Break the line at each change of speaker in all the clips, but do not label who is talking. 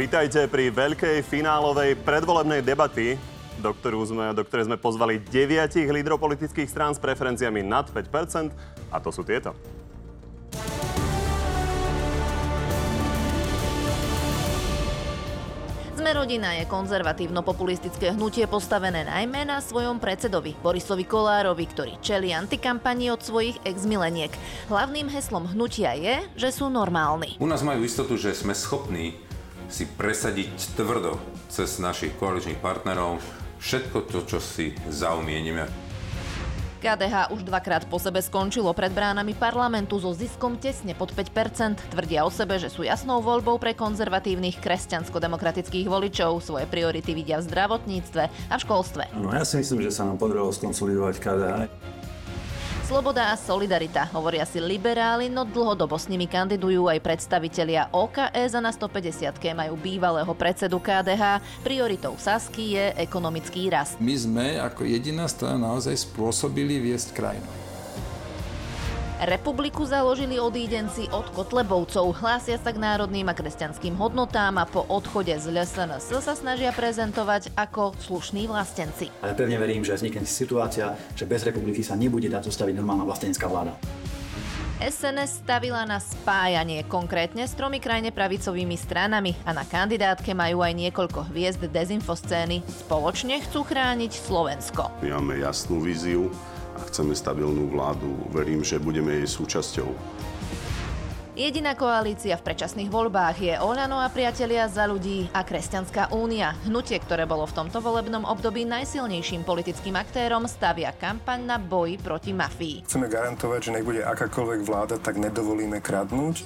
Vítajte pri veľkej finálovej predvolebnej debaty, do, ktorú sme, do ktorej sme pozvali deviatich lídrov politických strán s preferenciami nad 5%, a to sú tieto.
Sme rodina je konzervatívno-populistické hnutie postavené najmä na svojom predsedovi Borisovi Kolárovi, ktorý čeli antikampani od svojich ex-mileniek. Hlavným heslom hnutia je, že sú normálni.
U nás majú istotu, že sme schopní si presadiť tvrdo cez našich koaličných partnerov všetko to, čo si zaumienime.
KDH už dvakrát po sebe skončilo pred bránami parlamentu so ziskom tesne pod 5%. Tvrdia o sebe, že sú jasnou voľbou pre konzervatívnych kresťansko-demokratických voličov. Svoje priority vidia v zdravotníctve a v školstve.
No ja si myslím, že sa nám podarilo skonsolidovať KDH.
Sloboda a solidarita, hovoria si liberáli, no dlhodobo s nimi kandidujú aj predstavitelia OKS a na 150 majú bývalého predsedu KDH. Prioritou Sasky je ekonomický rast.
My sme ako jediná strana naozaj spôsobili viesť krajinu.
Republiku založili odídenci od Kotlebovcov, hlásia sa k národným a kresťanským hodnotám a po odchode z LSNS sa snažia prezentovať ako slušní vlastenci.
Ale pevne verím, že vznikne situácia, že bez republiky sa nebude dať zostaviť normálna vlastenecká vláda.
SNS stavila na spájanie, konkrétne s tromi krajne pravicovými stranami a na kandidátke majú aj niekoľko hviezd dezinfoscény. Spoločne chcú chrániť Slovensko.
My máme jasnú víziu, a chceme stabilnú vládu. Verím, že budeme jej súčasťou.
Jediná koalícia v predčasných voľbách je Olano a priatelia za ľudí a Kresťanská únia. Hnutie, ktoré bolo v tomto volebnom období najsilnejším politickým aktérom, stavia kampaň na boji proti mafii.
Chceme garantovať, že nech bude akákoľvek vláda, tak nedovolíme kradnúť.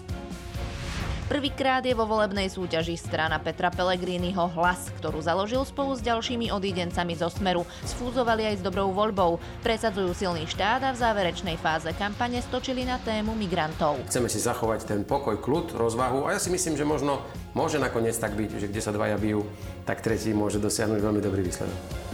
Prvýkrát je vo volebnej súťaži strana Petra Pellegriniho Hlas, ktorú založil spolu s ďalšími odídencami zo Smeru. Sfúzovali aj s dobrou voľbou. Presadzujú silný štát a v záverečnej fáze kampane stočili na tému migrantov.
Chceme si zachovať ten pokoj, kľud, rozvahu a ja si myslím, že možno môže nakoniec tak byť, že kde sa dvaja bijú, tak tretí môže dosiahnuť veľmi dobrý výsledok.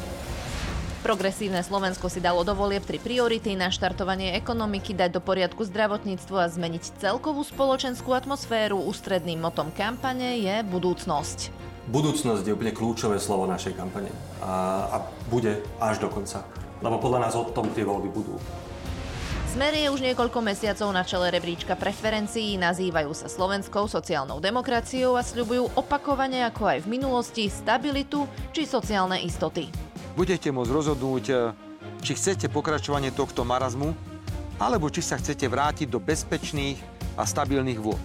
Progresívne Slovensko si dalo do volieb tri priority na štartovanie ekonomiky, dať do poriadku zdravotníctvo a zmeniť celkovú spoločenskú atmosféru. Ústredným motom kampane je budúcnosť.
Budúcnosť je úplne kľúčové slovo našej kampane a, a bude až do konca. Lebo podľa nás o tom tie voľby budú.
Smer je už niekoľko mesiacov na čele rebríčka preferencií, nazývajú sa slovenskou sociálnou demokraciou a sľubujú opakovane ako aj v minulosti stabilitu či sociálne istoty
budete môcť rozhodnúť, e, či chcete pokračovanie tohto marazmu, alebo či sa chcete vrátiť do bezpečných a stabilných vôd.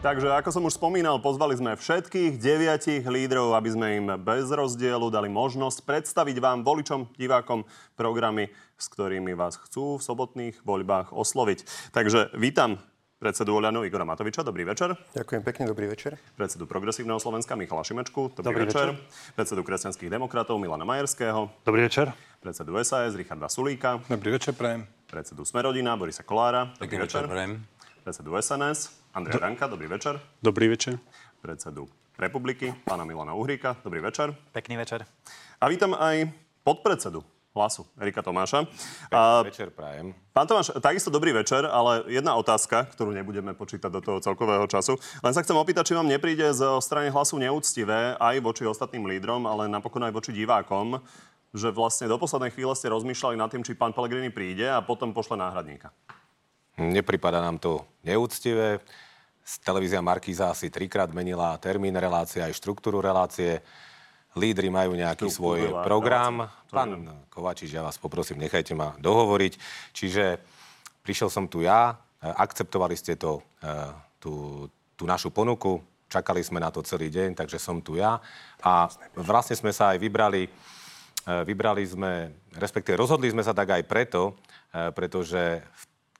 Takže ako som už spomínal, pozvali sme všetkých deviatich lídrov, aby sme im bez rozdielu dali možnosť predstaviť vám, voličom, divákom, programy, s ktorými vás chcú v sobotných voľbách osloviť. Takže vítam predsedu Oľanu Igora Matoviča. Dobrý večer.
Ďakujem pekne, dobrý večer.
Predsedu Progresívneho Slovenska Michala Šimečku. Dobrý, dobrý večer. večer. Predsedu Kresťanských demokratov Milana Majerského.
Dobrý večer.
Predsedu SAS Richarda Sulíka.
Dobrý večer, prajem.
Predsedu Smerodina Borisa Kolára.
Dobrý, dobrý večer, prajem.
Predsedu SNS Andreja Do... Danka. Dobrý večer.
Dobrý večer.
Predsedu Republiky pána Milana Uhríka. Dobrý večer.
Pekný večer.
A vítam aj podpredsedu hlasu Erika Tomáša.
A, večer prajem.
Pán Tomáš, takisto dobrý večer, ale jedna otázka, ktorú nebudeme počítať do toho celkového času. Len sa chcem opýtať, či vám nepríde z strany hlasu neúctivé aj voči ostatným lídrom, ale napokon aj voči divákom, že vlastne do poslednej chvíle ste rozmýšľali nad tým, či pán Pellegrini príde a potom pošle náhradníka.
Nepripada nám to neúctivé. Televízia Markíza asi trikrát menila termín relácie, aj štruktúru relácie lídry majú nejaký svoj program. Pán Kovačič, ja vás poprosím, nechajte ma dohovoriť. Čiže prišiel som tu ja, akceptovali ste to, e, tú, tú našu ponuku, čakali sme na to celý deň, takže som tu ja. A vlastne sme sa aj vybrali, e, vybrali sme, respektíve rozhodli sme sa tak aj preto, e, pretože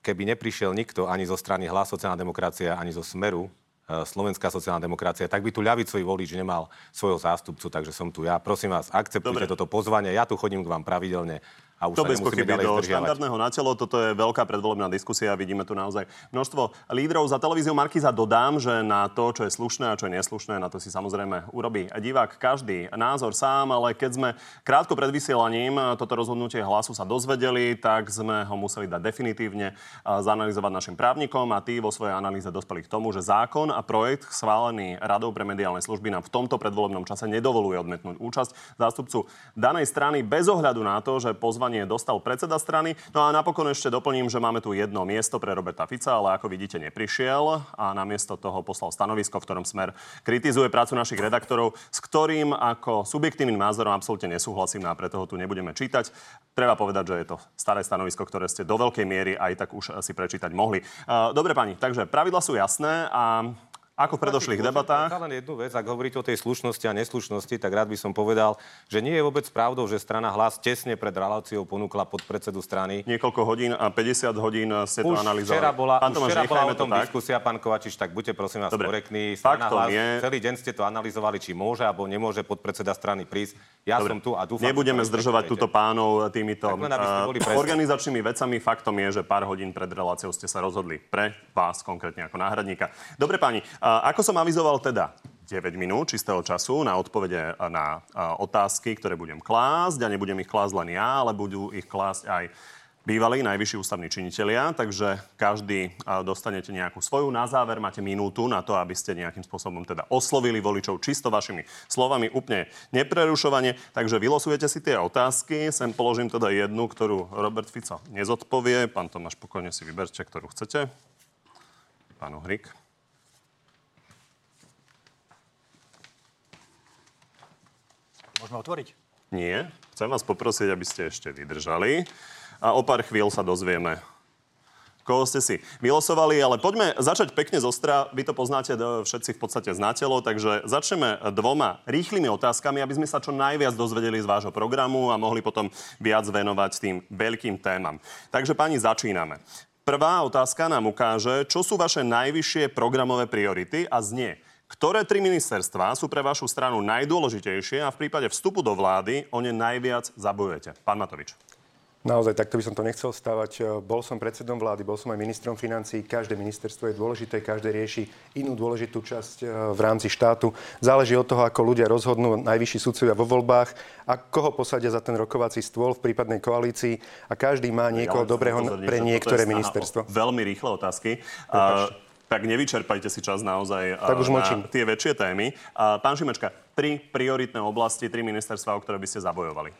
keby neprišiel nikto ani zo strany Hlas sociálna demokracia, ani zo Smeru, E, Slovenská sociálna demokracia, tak by tu ľavicový volič nemal svojho zástupcu, takže som tu ja. Prosím vás, akceptujte Dobre. toto pozvanie. Ja tu chodím k vám pravidelne a už
to
sa
bez pochyby do
zdržiavať.
štandardného na telo. Toto je veľká predvolebná diskusia. Vidíme tu naozaj množstvo lídrov. Za televíziu Markiza dodám, že na to, čo je slušné a čo je neslušné, na to si samozrejme urobí divák každý názor sám, ale keď sme krátko pred vysielaním toto rozhodnutie hlasu sa dozvedeli, tak sme ho museli dať definitívne a zanalizovať našim právnikom a tí vo svojej analýze dospeli k tomu, že zákon a projekt schválený Radou pre mediálne služby nám v tomto predvolebnom čase nedovoluje odmetnúť účasť zástupcu danej strany bez ohľadu na to, že pozvanie dostal predseda strany. No a napokon ešte doplním, že máme tu jedno miesto pre Roberta Fica, ale ako vidíte neprišiel a namiesto toho poslal stanovisko, v ktorom smer kritizuje prácu našich redaktorov, s ktorým ako subjektívnym názorom absolútne nesúhlasím a preto ho tu nebudeme čítať. Treba povedať, že je to staré stanovisko, ktoré ste do veľkej miery aj tak už si prečítať mohli. Dobre pani, takže pravidla sú jasné a ako v predošlých debatách.
Len jednu vec, ak hovoríte o tej slušnosti a neslušnosti, tak rád by som povedal, že nie je vôbec pravdou, že strana hlas tesne pred reláciou ponúkla pod predsedu strany.
Niekoľko hodín a 50 hodín ste to analyzovali.
včera bola,
Pán Tomáš,
včera bola o tom
to
diskusia, pán Kovačič, tak buďte prosím vás
Dobre.
korektní. Strana
Faktom
hlas,
je-
celý deň ste to analyzovali, či môže alebo nemôže podpredseda strany prísť. Ja
Dobre.
som tu a dúfam,
Nebudeme zdržovať túto pánov týmito
Tak len,
eh, organizačnými vecami. Faktom je, že pár hodín pred reláciou ste sa rozhodli pre vás konkrétne ako náhradníka. Dobre páni, a ako som avizoval teda 9 minút čistého času na odpovede na otázky, ktoré budem klásť a nebudem ich klásť len ja, ale budú ich klásť aj bývalí najvyšší ústavní činitelia, takže každý dostanete nejakú svoju. Na záver máte minútu na to, aby ste nejakým spôsobom teda oslovili voličov čisto vašimi slovami, úplne neprerušovane. Takže vylosujete si tie otázky. Sem položím teda jednu, ktorú Robert Fico nezodpovie. Pán Tomáš, pokojne si vyberte, ktorú chcete. Pán Uhrik.
Môžeme otvoriť?
Nie. Chcem vás poprosiť, aby ste ešte vydržali. A o pár chvíľ sa dozvieme, koho ste si vylosovali, ale poďme začať pekne zo stra. Vy to poznáte do- všetci v podstate z telo, takže začneme dvoma rýchlymi otázkami, aby sme sa čo najviac dozvedeli z vášho programu a mohli potom viac venovať tým veľkým témam. Takže pani, začíname. Prvá otázka nám ukáže, čo sú vaše najvyššie programové priority a znie. Ktoré tri ministerstvá sú pre vašu stranu najdôležitejšie a v prípade vstupu do vlády o ne najviac zabojujete? Pán Matovič.
Naozaj, takto by som to nechcel stávať. E, Bol som predsedom vlády, bol som aj ministrom financí. Každé ministerstvo je dôležité, každé rieši inú dôležitú časť e, v rámci štátu. Záleží od toho, ako ľudia rozhodnú, najvyšší sudcovia vo voľbách a koho posadia za ten rokovací stôl v prípadnej koalícii a každý má niekoho
Ja
dobrého pre niektoré ministerstvo.
Veľmi rýchle otázky.
Prepáčte.
Tak nevyčerpajte si čas naozaj a,
Tak už
na
mlčím.
tie väčšie témy. Pán Šimečka, tri prioritné oblasti, tri ministerstva, o ktoré by ste zabojovali.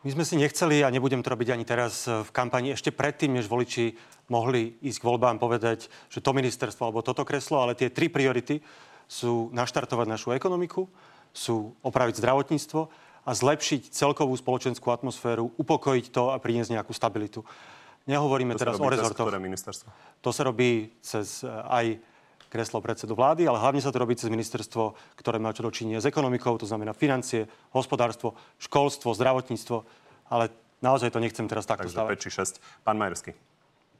My sme si nechceli a nebudem to robiť ani teraz e, v kampani ešte predtým, než voliči mohli ísť k voľbám povedať, že to ministerstvo alebo toto kreslo, ale tie tri priority sú naštartovať našu ekonomiku, sú opraviť zdravotníctvo a zlepšiť celkovú spoločenskú atmosféru, upokojiť to a priniesť nejakú stabilitu. Nehovoríme
To
teraz o rezortoch. To sa robí cez e, aj kreslo predsedu vlády, ale hlavne sa to robí cez ministerstvo, ktoré má čo dočinie s ekonomikou, to znamená financie, hospodárstvo, školstvo, zdravotníctvo, ale naozaj to nechcem teraz takto
Takže
stavať.
5 či 6. Pán Majerský.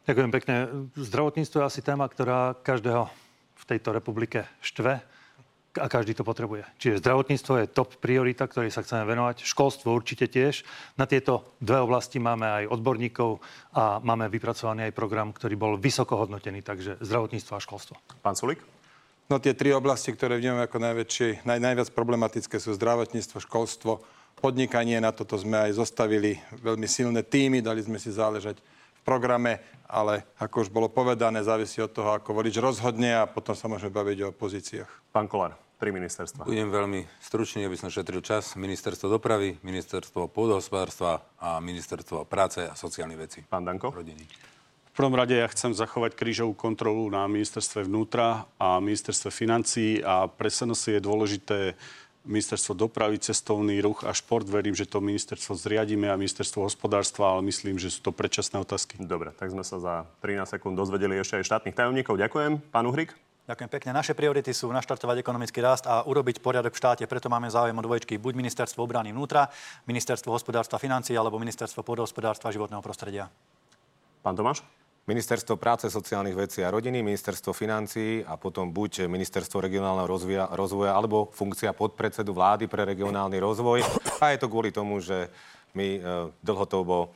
Ďakujem pekne. Zdravotníctvo je asi téma, ktorá každého v tejto republike štve a každý to potrebuje. Čiže zdravotníctvo je top priorita, ktorej sa chceme venovať. Školstvo určite tiež. Na tieto dve oblasti máme aj odborníkov a máme vypracovaný aj program, ktorý bol vysoko hodnotený. Takže zdravotníctvo a školstvo.
Pán Sulik.
No tie tri oblasti, ktoré vnímame ako najväčšie, naj, najviac problematické sú zdravotníctvo, školstvo, podnikanie. Na toto sme aj zostavili veľmi silné týmy, dali sme si záležať v programe, ale ako už bolo povedané, závisí od toho, ako volič rozhodne a potom sa môžeme baviť o pozíciách.
Pán Kolár. Tri ministerstva.
Budem veľmi stručný, aby som šetril čas. Ministerstvo dopravy, ministerstvo pôdohospodárstva a ministerstvo práce a sociálnych vecí.
Pán Danko.
Rodiny.
V prvom rade ja chcem zachovať krížovú kontrolu na ministerstve vnútra a ministerstve financí a pre SNS je dôležité ministerstvo dopravy, cestovný ruch a šport. Verím, že to ministerstvo zriadíme a ministerstvo hospodárstva, ale myslím, že sú to predčasné otázky.
Dobre, tak sme sa za 13 sekúnd dozvedeli ešte aj štátnych tajomníkov. Ďakujem. Pán Uhrik.
Ďakujem pekne. Naše priority sú naštartovať ekonomický rast a urobiť poriadok v štáte. Preto máme záujem o dvojčky buď ministerstvo obrany vnútra, ministerstvo hospodárstva financií alebo ministerstvo pôdohospodárstva a životného prostredia.
Pán Tomáš.
Ministerstvo práce, sociálnych vecí a rodiny, ministerstvo financií a potom buď ministerstvo regionálneho rozvoja, rozvoja alebo funkcia podpredsedu vlády pre regionálny rozvoj. A je to kvôli tomu, že My e, dlhodobo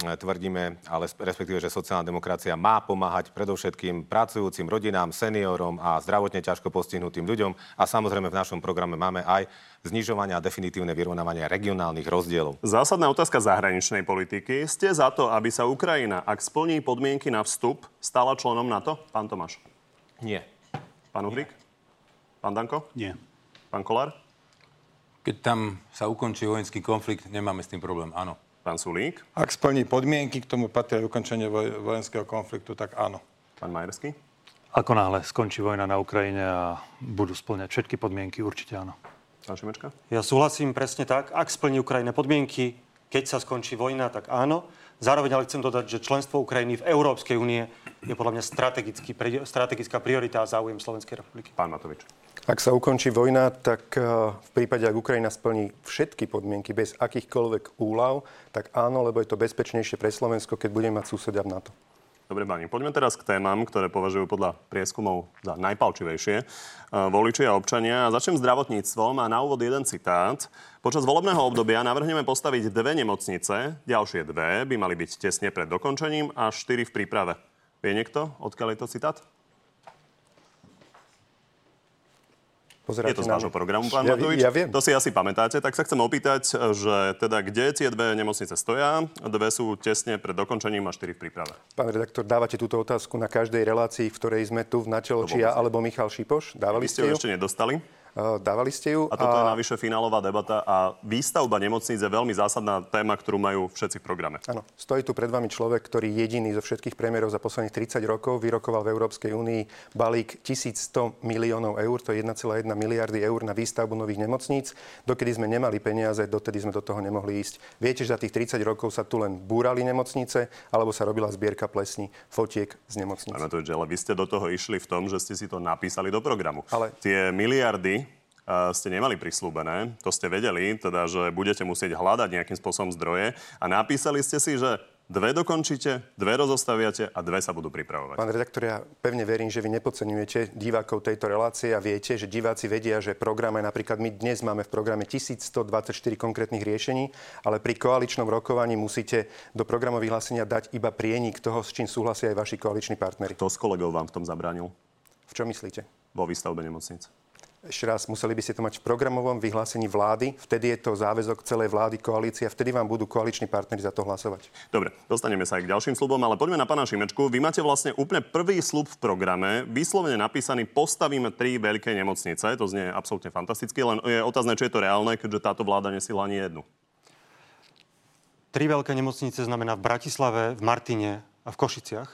tvrdíme, ale respektíve, že sociálna demokracia má pomáhať predovšetkým pracujúcim rodinám, seniorom a zdravotne ťažko postihnutým ľuďom. A samozrejme v našom programe máme aj znižovanie a definitívne vyrovnávanie regionálnych rozdielov.
Zásadná otázka zahraničnej politiky. Ste za to, aby sa Ukrajina, ak splní podmienky na vstup, stala členom NATO? Pán Tomáš.
Nie.
Pán Uhrik? Pán Danko?
Nie.
Pán Kolár?
Keď tam sa ukončí vojenský konflikt, nemáme s tým problém, áno.
Pán Sulík?
Ak splní podmienky, k tomu patrí ukončenie voj- vojenského konfliktu, tak áno.
Pán Majerský?
Ako náhle skončí vojna na Ukrajine a budú splňať všetky podmienky, určite áno.
Pán Šimečka?
Ja súhlasím presne tak. Ak splní Ukrajina podmienky, keď sa skončí vojna, tak áno. Zároveň ale chcem dodať, že členstvo Ukrajiny v Európskej únie je podľa mňa strategický, strategická priorita a záujem Slovenskej republiky.
Pán Matovič.
Ak sa ukončí vojna, tak eh, v prípade, ak Ukrajina splní všetky podmienky bez akýchkoľvek úľav, tak áno, lebo je to bezpečnejšie pre Slovensko, keď budeme mať susedia v NATO.
Dobre, pani, poďme teraz k témam, ktoré považujú podľa prieskumov za najpalčivejšie e, voliči a občania. Začnem zdravotníctvom a na úvod jeden citát. Počas volebného obdobia navrhneme postaviť dve nemocnice, ďalšie dve by mali byť tesne pred dokončením a štyri v príprave. Vie niekto, odkiaľ je to citát?
Pozeráte
je to z
mňa?
programu, pán
Ja-
Matovič.
ja viem.
To si asi pamätáte. Tak sa chcem opýtať, že teda kde tie dve nemocnice stoja? Dve sú tesne pred dokončením a štyri v príprave.
Pán redaktor, dávate túto otázku na každej relácii, v ktorej sme tu v Načelo, či ja alebo Michal Šipoš? Dávali
Vy ste ju? ešte nedostali.
Dávali ste ju?
A toto je navyše finálová debata a výstavba nemocníc je veľmi zásadná téma, ktorú majú všetci v programe.
Áno, stojí tu pred vami človek, ktorý jediný zo všetkých premiérov za posledných 30 rokov vyrokoval v Európskej únii balík 1100 miliónov eur, to je 1,1 miliardy eur na výstavbu nových nemocníc. Dokedy sme nemali peniaze, dotedy sme do toho nemohli ísť. Viete, že za tých 30 rokov sa tu len búrali nemocnice, alebo sa robila zbierka plesní, fotiek z nemocnic.
Pán Matovič, ale vy ste do toho išli v tom, že ste si to napísali do programu.
Ale-
Tie miliardy ste nemali prislúbené, to ste vedeli, teda, že budete musieť hľadať nejakým spôsobom zdroje a napísali ste si, že dve dokončíte, dve rozostaviate a dve sa budú pripravovať.
Pán redaktor, ja pevne verím, že vy nepodceňujete divákov tejto relácie a viete, že diváci vedia, že programe, napríklad my dnes máme v programe 1124 konkrétnych riešení, ale pri koaličnom rokovaní musíte do programu vyhlásenia dať iba prienik toho, s čím súhlasia aj vaši koaliční partnery.
Kto s kolegov vám v tom zabránil?
V čom myslíte?
Vo výstavbe nemocnic.
Ešte raz, museli by ste to mať v programovom vyhlásení vlády, vtedy je to záväzok celej vlády, koalície a vtedy vám budú koaliční partneri za to hlasovať.
Dobre, dostaneme sa aj k ďalším slubom, ale poďme na pána Šimečku. Vy máte vlastne úplne prvý slub v programe, vyslovene napísaný postavíme tri veľké nemocnice. To znie absolútne fantasticky, len je otázne, či je to reálne, keďže táto vláda nesila ani jednu.
Tri veľké nemocnice znamená v Bratislave, v Martine a v Košiciach.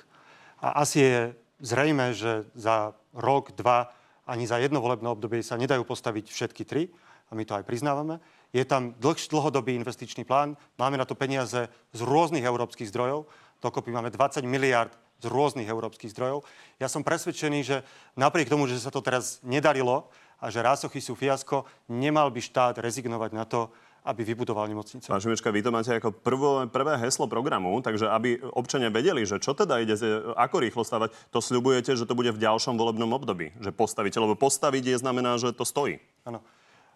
A asi je zrejme, že za rok, dva, ani za jedno volebné obdobie sa nedajú postaviť všetky tri. A my to aj priznávame. Je tam dlhš, dlhodobý investičný plán. Máme na to peniaze z rôznych európskych zdrojov. Dokopy máme 20 miliard z rôznych európskych zdrojov. Ja som presvedčený, že napriek tomu, že sa to teraz nedarilo a že rásochy sú fiasko, nemal by štát rezignovať na to, aby vybudoval nemocnice.
Pán Šimečka, vy to máte ako prvo, prvé heslo programu, takže aby občania vedeli, že čo teda ide, ako rýchlo stavať, to sľubujete, že to bude v ďalšom volebnom období. Že postavíte, lebo postaviť je znamená, že to stojí.
Áno.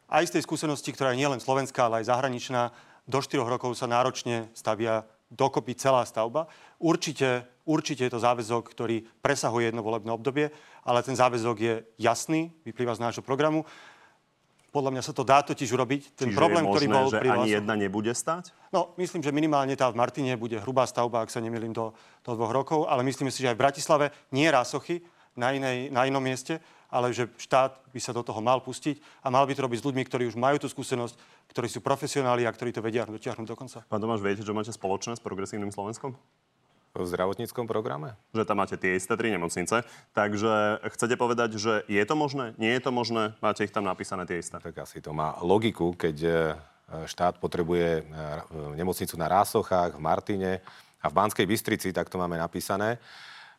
Aj z tej skúsenosti, ktorá je nielen slovenská, ale aj zahraničná, do 4 rokov sa náročne stavia dokopy celá stavba. Určite, určite je to záväzok, ktorý presahuje jedno volebné obdobie, ale ten záväzok je jasný, vyplýva z nášho programu. Podľa mňa sa to dá totiž urobiť. Ten
Čiže
problém,
je možné,
ktorý bol
že
pri
ani jedna nebude stať?
No, myslím, že minimálne tá v Martine bude hrubá stavba, ak sa nemýlim, do, do dvoch rokov, ale myslím si, že aj v Bratislave nie rásochy na, inej, na inom mieste, ale že štát by sa do toho mal pustiť a mal by to robiť s ľuďmi, ktorí už majú tú skúsenosť, ktorí sú profesionáli a ktorí to vedia dotiahnuť do konca.
Pán Tomáš, viete, čo máte spoločné s progresívnym Slovenskom?
V zdravotníckom programe?
Že tam máte tie isté tri nemocnice. Takže chcete povedať, že je to možné? Nie je to možné? Máte ich tam napísané tie isté?
Tak asi to má logiku, keď e, štát potrebuje e, nemocnicu na Rásochách, v Martine a v Banskej Bystrici, tak to máme napísané.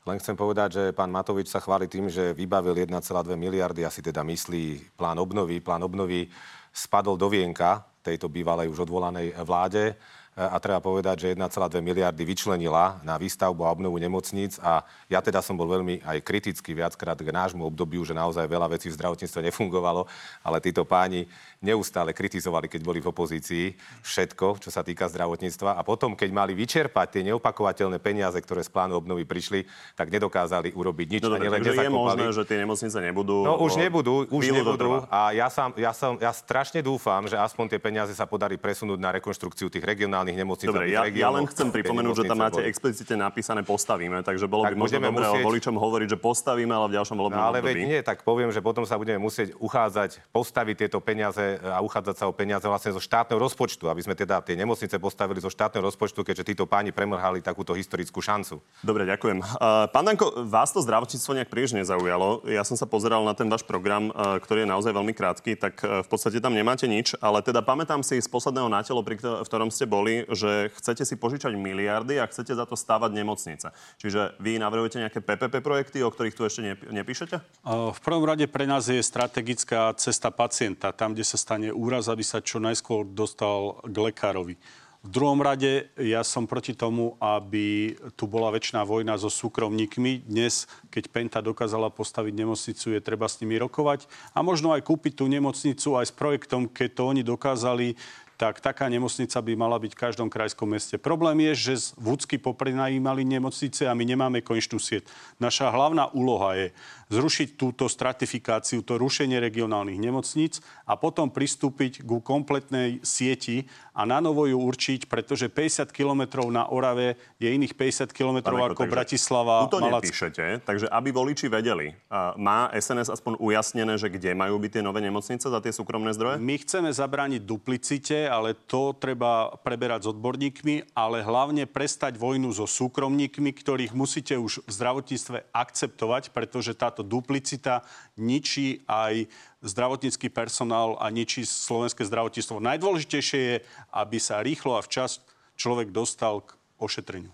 Len chcem povedať, že pán Matovič sa chváli tým, že vybavil 1,2 miliardy, asi teda myslí plán obnovy. Plán obnovy spadol do vienka tejto bývalej už odvolanej vláde a treba povedať, že 1,2 miliardy vyčlenila na výstavbu a obnovu nemocníc a ja teda som bol veľmi aj kritický viackrát k nášmu obdobiu, že naozaj veľa vecí v zdravotníctve nefungovalo, ale títo páni neustále kritizovali, keď boli v opozícii, všetko, čo sa týka zdravotníctva a potom, keď mali vyčerpať tie neopakovateľné peniaze, ktoré z plánu obnovy prišli, tak nedokázali urobiť nič.
No, dobre, takže je možné, že tie nemocnice nebudú...
No už nebudú, už nebudú. A ja, som, ja, som, ja strašne dúfam, že aspoň tie peniaze sa podarí presunúť na rekonštrukciu tých regionálnych nemocníc.
Dobre, ja, ja len chcem pripomenúť, že tam máte boli. explicitne napísané postavíme, takže bolo tak by možno dobré musieť... voličom hovoriť, že postavíme, ale v ďalšom volebnom no,
ale veď nie, tak poviem, že potom sa budeme musieť uchádzať, postaviť tieto peniaze a uchádzať sa o peniaze vlastne zo štátneho rozpočtu, aby sme teda tie nemocnice postavili zo štátneho rozpočtu, keďže títo páni premrhali takúto historickú šancu.
Dobre, ďakujem. Uh, pán Danko, vás to zdravotníctvo nejak príliš nezaujalo. Ja som sa pozeral na ten váš program, uh, ktorý je naozaj veľmi krátky, tak uh, v podstate tam nemáte nič, ale teda pamätám si z posledného nátelo, pri v ktorom ste boli, že chcete si požičať miliardy a chcete za to stavať nemocnice. Čiže vy navrhujete nejaké PPP projekty, o ktorých tu ešte nepíšete?
V prvom rade pre nás je strategická cesta pacienta, tam, kde sa stane úraz, aby sa čo najskôr dostal k lekárovi. V druhom rade ja som proti tomu, aby tu bola väčšiná vojna so súkromníkmi. Dnes, keď Penta dokázala postaviť nemocnicu, je treba s nimi rokovať a možno aj kúpiť tú nemocnicu aj s projektom, keď to oni dokázali tak taká nemocnica by mala byť v každom krajskom meste. Problém je, že Vúcky poprenajímali nemocnice a my nemáme konečnú sieť. Naša hlavná úloha je zrušiť túto stratifikáciu, to rušenie regionálnych nemocníc a potom pristúpiť ku kompletnej sieti a na novo ju určiť, pretože 50 kilometrov na Orave je iných 50 kilometrov ako Bratislava.
Tu to Malac... nepíšete, takže aby voliči vedeli, má SNS aspoň ujasnené, že kde majú byť tie nové nemocnice za tie súkromné zdroje?
My chceme zabrániť duplicite, ale to treba preberať s odborníkmi, ale hlavne prestať vojnu so súkromníkmi, ktorých musíte už v zdravotníctve akceptovať, pretože táto táto duplicita ničí aj zdravotnícky personál a ničí slovenské zdravotníctvo. Najdôležitejšie je, aby sa rýchlo a včas človek dostal k ošetreniu.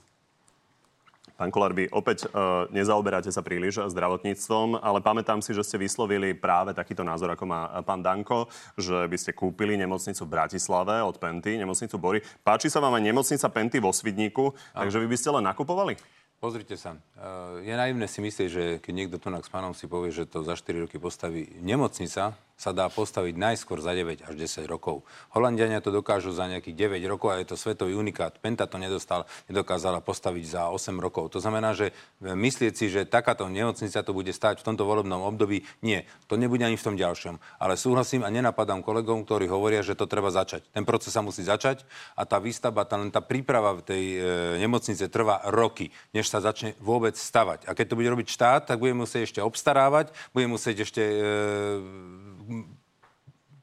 Pán Kolár, vy opäť e, nezaoberáte sa príliš zdravotníctvom, ale pamätám si, že ste vyslovili práve takýto názor, ako má pán Danko, že by ste kúpili nemocnicu v Bratislave od Penty, nemocnicu Bory. Páči sa vám aj nemocnica Penty vo Svidníku, takže vy by ste len nakupovali?
Pozrite sa, eh, je naivné si myslieť, že keď niekto tu s pánom si povie, že to za 4 roky postaví nemocnica, sa dá postaviť najskôr za 9 až 10 rokov. Holandiania to dokážu za nejakých 9 rokov a je to svetový unikát. Penta to nedostal, nedokázala postaviť za 8 rokov. To znamená, že myslieť si, že takáto nemocnica to bude stať v tomto volebnom období, nie. To nebude ani v tom ďalšom. Ale súhlasím a nenapadám kolegom, ktorí hovoria, že to treba začať. Ten proces sa musí začať a tá výstavba, tá, len tá príprava v tej e, nemocnice trvá roky, než sa začne vôbec stavať. A keď to bude robiť štát, tak bude musieť ešte obstarávať, bude musieť ešte e,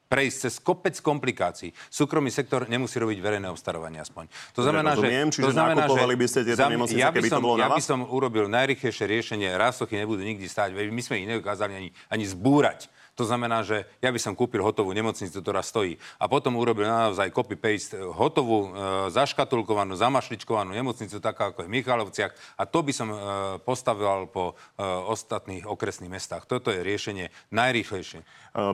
prejsť cez kopec komplikácií. Súkromný sektor nemusí robiť verejné obstarovanie aspoň.
To znamená, Rozumiem, že... To znamená, že by ste tieto nemocnice,
ja by
som, to bolo
ja by som urobil najrychlejšie riešenie. Rásochy nebudú nikdy stáť. My sme ich nedokázali ani, ani zbúrať. To znamená, že ja by som kúpil hotovú nemocnicu, ktorá stojí. A potom urobil naozaj copy-paste hotovú, e, zaškatulkovanú, zamašličkovanú nemocnicu, taká ako je v Michalovciach. A to by som e, postavil po e, ostatných okresných mestách. Toto je riešenie najrýchlejšie. E,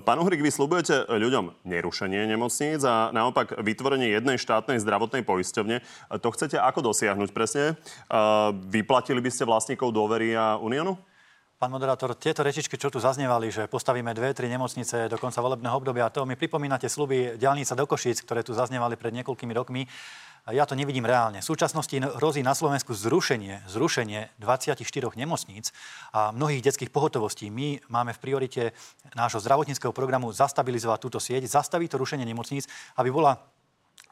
pán Uhrik, vy slúbujete ľuďom nerušenie nemocníc a naopak vytvorenie jednej štátnej zdravotnej poisťovne. E, to chcete ako dosiahnuť presne? E, vyplatili by ste vlastníkov dôvery a Uniónu?
Pán moderátor, tieto rečičky, čo tu zaznievali, že postavíme dve, tri nemocnice do konca volebného obdobia, to mi pripomínate sluby diálnica do Košíc, ktoré tu zaznievali pred niekoľkými rokmi. Ja to nevidím reálne. V súčasnosti hrozí na Slovensku zrušenie, zrušenie 24 nemocníc a mnohých detských pohotovostí. My máme v priorite nášho zdravotníckého programu zastabilizovať túto sieť, zastaviť to rušenie nemocníc, aby bola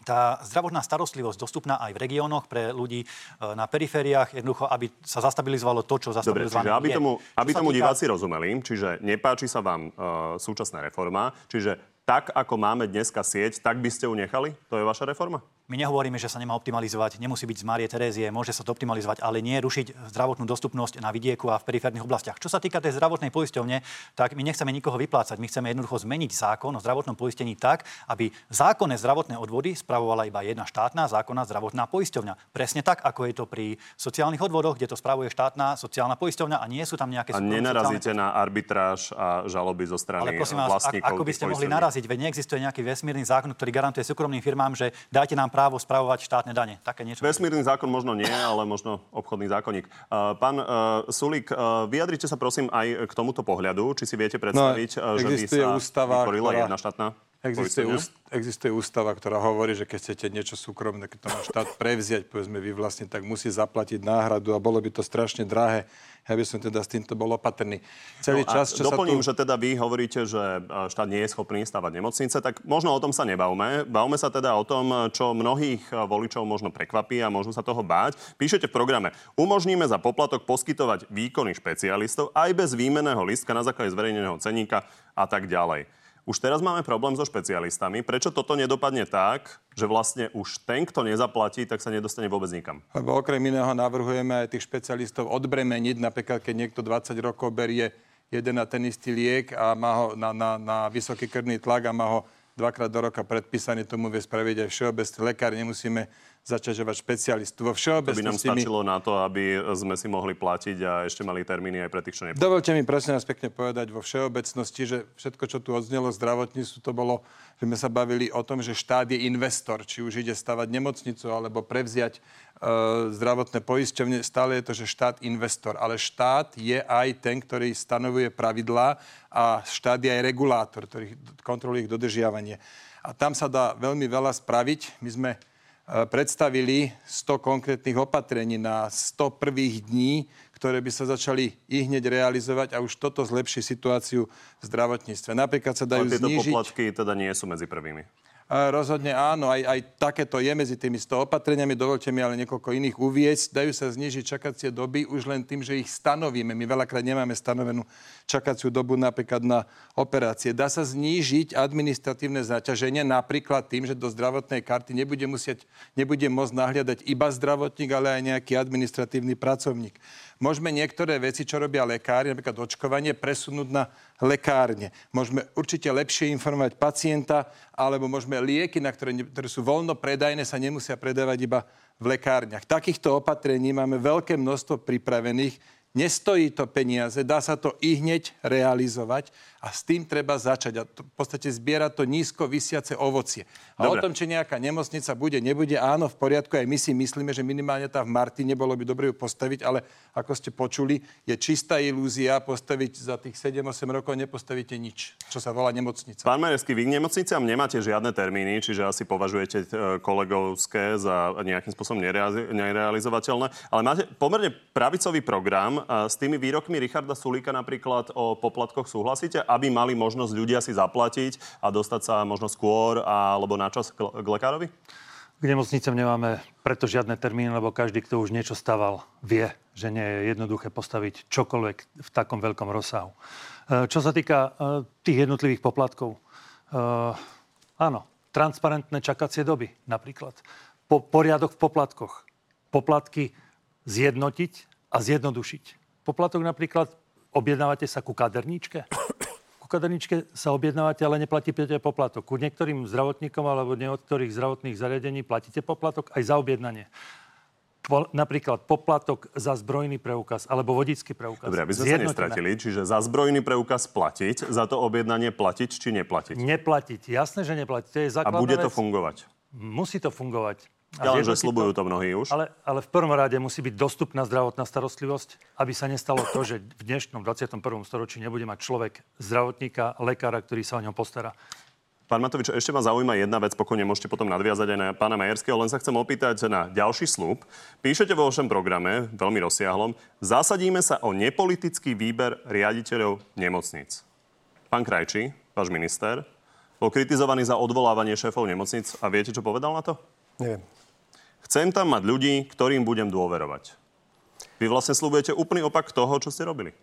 tá zdravotná starostlivosť dostupná aj v regiónoch pre ľudí e, na perifériách, jednoducho, aby sa zastabilizovalo to, čo zastabilizované
Dobre, čiže aby tomu, aby tomu týka... diváci rozumeli, čiže nepáči sa vám uh, súčasná reforma, čiže tak, ako máme dneska sieť, tak by ste ju nechali? To je vaša reforma?
My nehovoríme, že sa nemá optimalizovať, nemusí byť z Márie Terézie, môže sa to optimalizovať, ale nie rušiť zdravotnú dostupnosť na vidieku a v periférnych oblastiach. Čo sa týka tej zdravotnej poisťovne, tak my nechceme nikoho vyplácať. My chceme jednoducho zmeniť zákon o zdravotnom poistení tak, aby zákonné zdravotné odvody spravovala iba jedna štátna zákonná zdravotná poisťovňa. Presne tak, ako je to pri sociálnych odvodoch, kde to spravuje štátna sociálna poisťovňa a nie sú tam nejaké...
A nenarazíte sociálne... na arbitráž a žaloby zo strany Ale prosím vás,
ako by ste mohli naraziť? Veď neexistuje nejaký vesmírny zákon, ktorý garantuje súkromným firmám, že dajte nám právo spravovať štátne dane. Také niečo.
Vesmírny zákon možno nie, ale možno obchodný zákonník. Uh, pán uh, Sulík, uh, vyjadrite sa prosím aj k tomuto pohľadu. Či si viete predstaviť, no, že by sa
ústava,
vytvorila ktorá... jedna štátna
Existuje, úst, existuje ústava, ktorá hovorí, že keď chcete niečo súkromné, keď to má štát prevziať, povedzme vy vlastne, tak musí zaplatiť náhradu a bolo by to strašne drahé. Ja by som teda s týmto bol opatrný.
Celý no čas, čo doplním, sa tu... že teda vy hovoríte, že e, štát nie je schopný stavať nemocnice, tak možno o tom sa nebavme. Bavme sa teda o tom, čo mnohých e, voličov možno prekvapí a môžu sa toho báť. Píšete v programe, umožníme za poplatok poskytovať výkony špecialistov aj bez výmeného listka na základe zverejneného ceníka a tak ďalej. Už teraz máme problém so špecialistami. Prečo toto nedopadne tak, že vlastne už ten, kto nezaplatí, tak sa nedostane vôbec nikam?
Lebo okrem iného navrhujeme aj tých špecialistov odbremeniť. Napríklad, keď niekto 20 rokov berie jeden a ten istý liek a má ho na, na, na vysoký krvný tlak a má ho dvakrát do roka predpísaný, tomu vie spraviť aj všeobecný lekár. Nemusíme zaťažovať špecialistu. Vo všeobecnosti...
To by nám stačilo na to, aby sme si mohli platiť a ešte mali termíny aj pre tých, čo neplatí.
Dovolte mi prosím vás pekne povedať vo všeobecnosti, že všetko, čo tu odznelo zdravotníctvu, to bolo, že sme sa bavili o tom, že štát je investor, či už ide stavať nemocnicu alebo prevziať e, zdravotné poisťovne, stále je to, že štát investor. Ale štát je aj ten, ktorý stanovuje pravidlá a štát je aj regulátor, ktorý kontroluje ich dodržiavanie. A tam sa dá veľmi veľa spraviť. My sme predstavili 100 konkrétnych opatrení na 100 prvých dní, ktoré by sa začali i hneď realizovať a už toto zlepší situáciu v zdravotníctve. Napríklad sa dajú
Ale tieto poplatky teda nie sú medzi prvými.
Rozhodne áno, aj, aj takéto je medzi tými 100 opatreniami. Dovolte mi ale niekoľko iných uviecť. Dajú sa znižiť čakacie doby už len tým, že ich stanovíme. My veľakrát nemáme stanovenú čakaciu dobu napríklad na operácie. Dá sa znížiť administratívne zaťaženie napríklad tým, že do zdravotnej karty nebude, musieť, nebude môcť nahliadať iba zdravotník, ale aj nejaký administratívny pracovník. Môžeme niektoré veci, čo robia lekári, napríklad očkovanie, presunúť na lekárne. Môžeme určite lepšie informovať pacienta, alebo môžeme lieky, na ktoré, ktoré sú voľno predajné, sa nemusia predávať iba v lekárniach. Takýchto opatrení máme veľké množstvo pripravených. Nestojí to peniaze, dá sa to i hneď realizovať a s tým treba začať. A to, v podstate zbierať to nízko vysiace ovocie. A Dobre. o tom, či nejaká nemocnica bude, nebude, áno, v poriadku, aj my si myslíme, že minimálne tá v Martine bolo by dobre ju postaviť, ale ako ste počuli, je čistá ilúzia postaviť za tých 7-8 rokov, nepostavíte nič, čo sa volá nemocnica.
Pán Majerský, vy k nemocniciam nemáte žiadne termíny, čiže asi považujete e, kolegovské za nejakým spôsobom nerealizovateľné, ale máte pomerne pravicový program, s tými výrokmi Richarda Sulíka napríklad o poplatkoch súhlasíte, aby mali možnosť ľudia si zaplatiť a dostať sa možno skôr alebo na čas k, k lekárovi?
K nemocnicám nemáme preto žiadne termíny, lebo každý, kto už niečo staval, vie, že nie je jednoduché postaviť čokoľvek v takom veľkom rozsahu. E, čo sa týka e, tých jednotlivých poplatkov, e, áno, transparentné čakacie doby napríklad, po, poriadok v poplatkoch, poplatky zjednotiť a zjednodušiť. Poplatok napríklad objednávate sa ku kaderníčke. Ku kaderníčke sa objednávate, ale neplatíte poplatok. Ku niektorým zdravotníkom alebo niektorých zdravotných zariadení platíte poplatok aj za objednanie. Napríklad poplatok za zbrojný preukaz alebo vodický preukaz.
Dobre, aby sme sa nestratili. Čiže za zbrojný preukaz platiť, za to objednanie platiť či neplatiť?
Neplatiť. Jasné, že neplatiť. To je
A bude to fungovať?
Musí to fungovať.
Ja len, že slubujú to mnohí už.
Ale, ale v prvom rade musí byť dostupná zdravotná starostlivosť, aby sa nestalo to, že v dnešnom 21. storočí nebude mať človek zdravotníka, lekára, ktorý sa o ňom postará.
Pán Matovič, ešte ma zaujíma jedna vec, pokojne môžete potom nadviazať aj na pána Majerského, len sa chcem opýtať na ďalší slúb. Píšete vo vašom programe, veľmi rozsiahlom, zasadíme sa o nepolitický výber riaditeľov nemocnic. Pán Krajčí, váš minister, bol kritizovaný za odvolávanie šéfov nemocnic a viete, čo povedal na to?
Neviem.
Chcem tam mať ľudí, ktorým budem dôverovať. Vy vlastne slúbujete úplný opak toho, čo ste robili.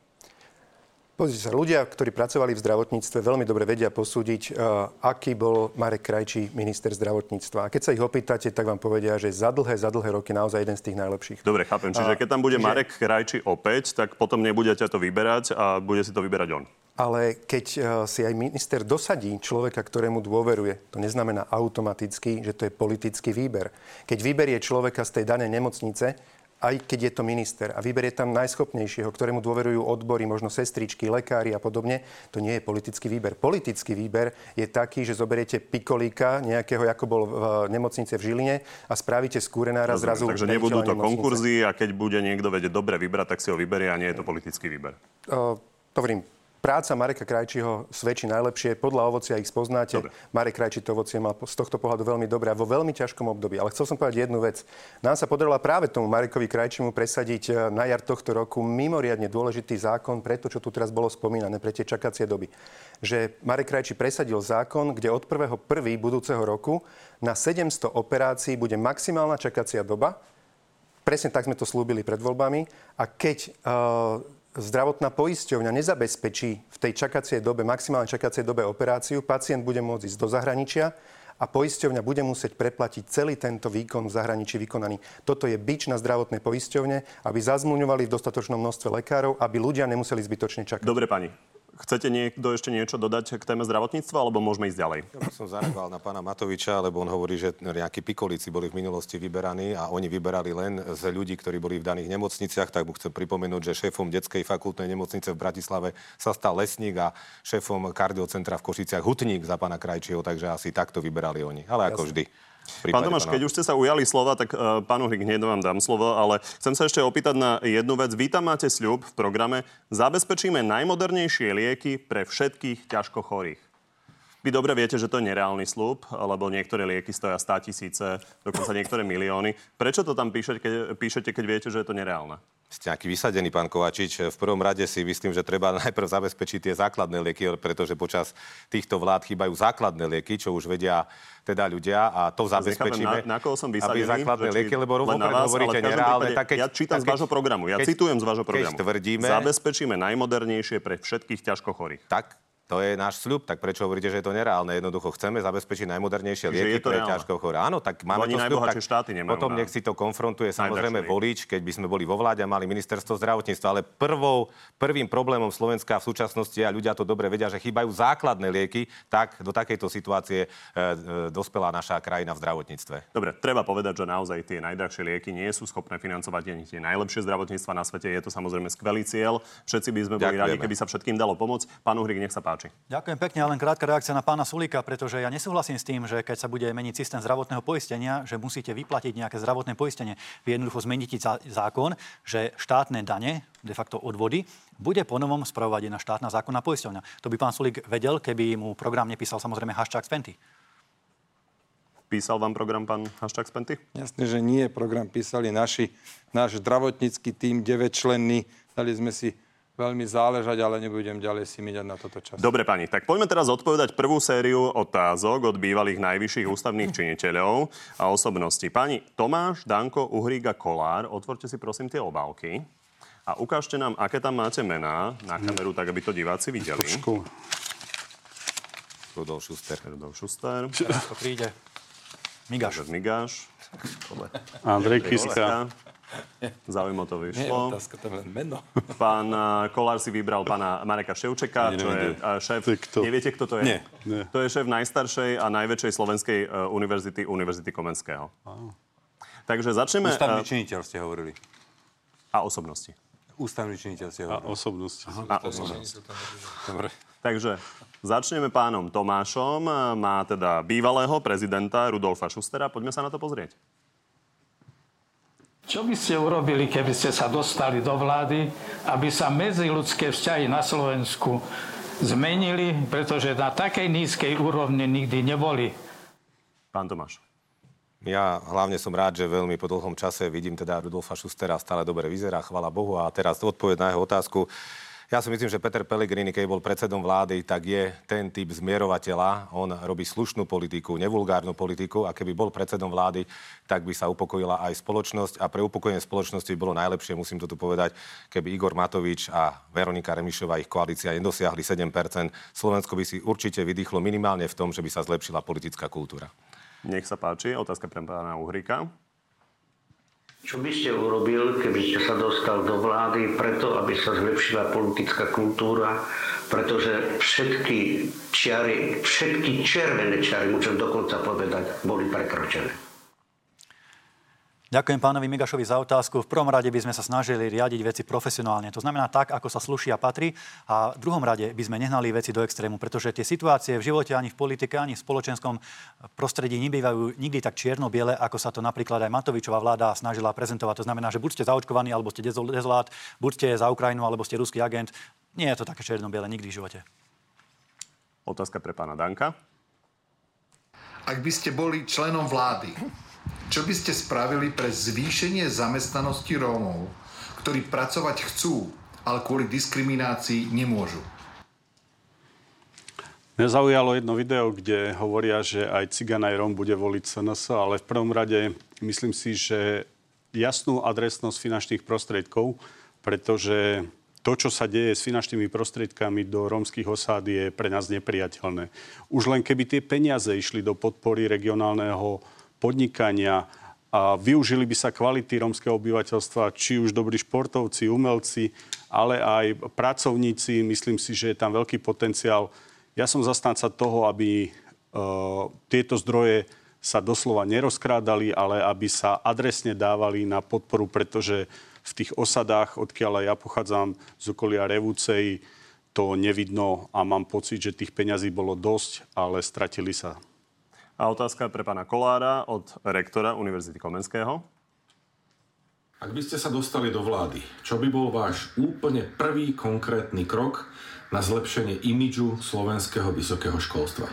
Pozrite sa, ľudia, ktorí pracovali v zdravotníctve, veľmi dobre vedia posúdiť, uh, aký bol Marek Krajčí minister zdravotníctva. A keď sa ich opýtate, tak vám povedia, že za dlhé, za dlhé roky naozaj jeden z tých najlepších.
Dobre, chápem. Čiže keď tam bude že... Marek Krajčí opäť, tak potom nebudete to vyberať a bude si to vyberať on.
Ale keď uh, si aj minister dosadí človeka, ktorému dôveruje, to neznamená automaticky, že to je politický výber. Keď vyberie človeka z tej danej nemocnice, aj keď je to minister a vyberie tam najschopnejšieho, ktorému dôverujú odbory, možno sestričky, lekári a podobne, to nie je politický výber. Politický výber je taký, že zoberiete pikolíka nejakého, ako bol v nemocnice v Žiline a spravíte z kúrenára
Rozumiem,
zrazu...
Takže nebudú to konkurzy a keď bude niekto vedieť dobre vybrať, tak si ho vyberie a nie je to politický výber.
Uh, hovorím, Práca Mareka Krajčího svedčí najlepšie. Podľa ovocia ich spoznáte. Dobre. Marek Krajčí to ovocie mal z tohto pohľadu veľmi dobré a vo veľmi ťažkom období. Ale chcel som povedať jednu vec. Nám sa podarilo práve tomu Marekovi Krajčímu presadiť eh, na jar tohto roku mimoriadne dôležitý zákon pre to, čo tu teraz bolo spomínané, pre tie čakacie doby. Že Marek Krajčí presadil zákon, kde od 1.1. budúceho roku na 700 operácií bude maximálna čakacia doba. Presne tak sme to slúbili pred voľbami. A keď uh, zdravotná poisťovňa nezabezpečí v tej čakacej dobe, maximálnej čakacej dobe operáciu, pacient bude môcť ísť do zahraničia a poisťovňa bude musieť preplatiť celý tento výkon v zahraničí vykonaný. Toto je bič na zdravotné poisťovne, aby zazmluvňovali v dostatočnom množstve lekárov, aby ľudia nemuseli zbytočne čakať.
Dobre, pani. Chcete niekto ešte niečo dodať k téme zdravotníctva, alebo môžeme ísť ďalej?
Ja by som zareagoval na pána Matoviča, lebo on hovorí, že nejakí pikolíci boli v minulosti vyberaní a oni vyberali len z ľudí, ktorí boli v daných nemocniciach. Tak mu chcem pripomenúť, že šéfom detskej fakultnej nemocnice v Bratislave sa stal lesník a šéfom kardiocentra v Košiciach hutník za pána Krajčieho, takže asi takto vyberali oni. Ale ako vždy.
Pán Tomáš, keď už ste sa ujali slova, tak uh, pánu Hrik hneď vám dám slovo, ale chcem sa ešte opýtať na jednu vec. Vy tam máte sľub v programe. Zabezpečíme najmodernejšie lieky pre všetkých ťažko chorých. Vy dobre viete, že to je nereálny slúb, lebo niektoré lieky stoja 100 tisíce, dokonca niektoré milióny. Prečo to tam píšete, keď, píšete, keď viete, že je to nereálne?
Ste nejaký vysadený, pán Kovačič. V prvom rade si myslím, že treba najprv zabezpečiť tie základné lieky, pretože počas týchto vlád chýbajú základné lieky, čo už vedia teda ľudia a to zabezpečíme.
Na, na koho som vysadený?
Aby základné lieky, lebo vopred hovoríte nereálne.
Tak keď, ja čítam tak keď, z vášho programu, ja keď, citujem z vášho programu.
Keď tvrdíme,
zabezpečíme najmodernejšie pre všetkých ťažko chorých.
Tak to je náš sľub, tak prečo hovoríte, že je to nereálne? Jednoducho chceme zabezpečiť najmodernejšie lieky pre ťažko chore. Áno, tak máme to sľub, tak
štáty nemajú
potom nech si to konfrontuje samozrejme volič, keď by sme boli vo vláde a mali ministerstvo zdravotníctva. Ale prvou, prvým problémom Slovenska v súčasnosti, a ľudia to dobre vedia, že chýbajú základné lieky, tak do takejto situácie e, e, dospela naša krajina v zdravotníctve.
Dobre, treba povedať, že naozaj tie najdrahšie lieky nie sú schopné financovať ani tie najlepšie zdravotníctva na svete. Je to samozrejme skvelý cieľ. Všetci by sme boli Ďakujeme. radi, keby sa všetkým dalo pomôcť. Pán Uhrik, nech sa páči páči.
Ďakujem pekne, len krátka reakcia na pána Sulika, pretože ja nesúhlasím s tým, že keď sa bude meniť systém zdravotného poistenia, že musíte vyplatiť nejaké zdravotné poistenie. Vy jednoducho zmeníte zákon, že štátne dane, de facto odvody, bude ponovom spravovať jedna štátna zákonná poisťovňa. To by pán Sulik vedel, keby mu program nepísal samozrejme hashtag Spenty.
Písal vám program pán Haščák Spenty?
Jasne, že nie. Program písali naši, náš zdravotnícky tým 9 členný. Dali sme si veľmi záležať, ale nebudem ďalej si myňať na toto čas.
Dobre, pani, tak poďme teraz odpovedať prvú sériu otázok od bývalých najvyšších ústavných činiteľov a osobností. Pani Tomáš, Danko, Uhrík a Kolár, otvorte si prosím tie obálky a ukážte nám, aké tam máte mená na kameru, tak aby to diváci videli. Trošku.
Rudolf Šuster.
Rudolf Šuster.
Teraz to príde. Migáš.
Migáš.
Andrej Kiska.
Zaujímo to vyšlo.
Nie, otázka, to len meno.
Pán eh, Kolár si vybral pána Mareka Ševčeka, čo je eh, šéf... Kto? Neviete, kto to je?
Nie. Nie.
To je šéf najstaršej a najväčšej slovenskej uh, univerzity, Univerzity Komenského. Wow. Takže začneme...
Ústavný činiteľ ste hovorili.
A osobnosti.
Ústavný činiteľ ste hovorili.
A osobnosti.
Aha, a osobnosti. Dobre. Takže začneme pánom Tomášom. Má teda bývalého prezidenta Rudolfa Šustera. Poďme sa na to pozrieť.
Čo by ste urobili, keby ste sa dostali do vlády, aby sa medziludské vzťahy na Slovensku zmenili, pretože na takej nízkej úrovni nikdy neboli?
Pán Tomáš.
Ja hlavne som rád, že veľmi po dlhom čase vidím teda Rudolfa Šustera stále dobre vyzerá, chvala Bohu. A teraz odpoveď na jeho otázku. Ja si myslím, že Peter Pellegrini, keď bol predsedom vlády, tak je ten typ zmierovateľa. On robí slušnú politiku, nevulgárnu politiku a keby bol predsedom vlády, tak by sa upokojila aj spoločnosť a pre upokojenie spoločnosti bolo najlepšie, musím to tu povedať, keby Igor Matovič a Veronika Remišová, ich koalícia nedosiahli 7%. Slovensko by si určite vydýchlo minimálne v tom, že by sa zlepšila politická kultúra.
Nech sa páči, otázka pre pána Uhrika.
Čo by ste urobil, keby ste sa dostal do vlády preto, aby sa zlepšila politická kultúra, pretože všetky čiary, všetky červené čiary, môžem dokonca povedať, boli prekročené?
Ďakujem pánovi Migašovi za otázku. V prvom rade by sme sa snažili riadiť veci profesionálne. To znamená tak, ako sa sluší a patrí. A v druhom rade by sme nehnali veci do extrému, pretože tie situácie v živote ani v politike, ani v spoločenskom prostredí nebývajú nikdy tak čierno-biele, ako sa to napríklad aj Matovičová vláda snažila prezentovať. To znamená, že buď ste zaočkovaní, alebo ste dezolát, buď ste za Ukrajinu, alebo ste ruský agent. Nie je to také čierno-biele nikdy v živote.
Otázka pre pána Danka.
Ak by ste boli členom vlády, čo by ste spravili pre zvýšenie zamestnanosti Rómov, ktorí pracovať chcú, ale kvôli diskriminácii nemôžu?
Mňa jedno video, kde hovoria, že aj Cigan aj Róm bude voliť SNS, ale v prvom rade myslím si, že jasnú adresnosť finančných prostriedkov, pretože to, čo sa deje s finančnými prostriedkami do rómskych osád, je pre nás nepriateľné. Už len keby tie peniaze išli do podpory regionálneho podnikania a využili by sa kvality rómskeho obyvateľstva, či už dobrí športovci, umelci, ale aj pracovníci. Myslím si, že je tam veľký potenciál. Ja som zastanca toho, aby uh, tieto zdroje sa doslova nerozkrádali, ale aby sa adresne dávali na podporu, pretože v tých osadách, odkiaľ ja pochádzam z okolia Revúcej, to nevidno a mám pocit, že tých peňazí bolo dosť, ale stratili sa.
A otázka pre pána Kolára od rektora Univerzity Komenského.
Ak by ste sa dostali do vlády, čo by bol váš úplne prvý konkrétny krok na zlepšenie imidžu slovenského vysokého školstva?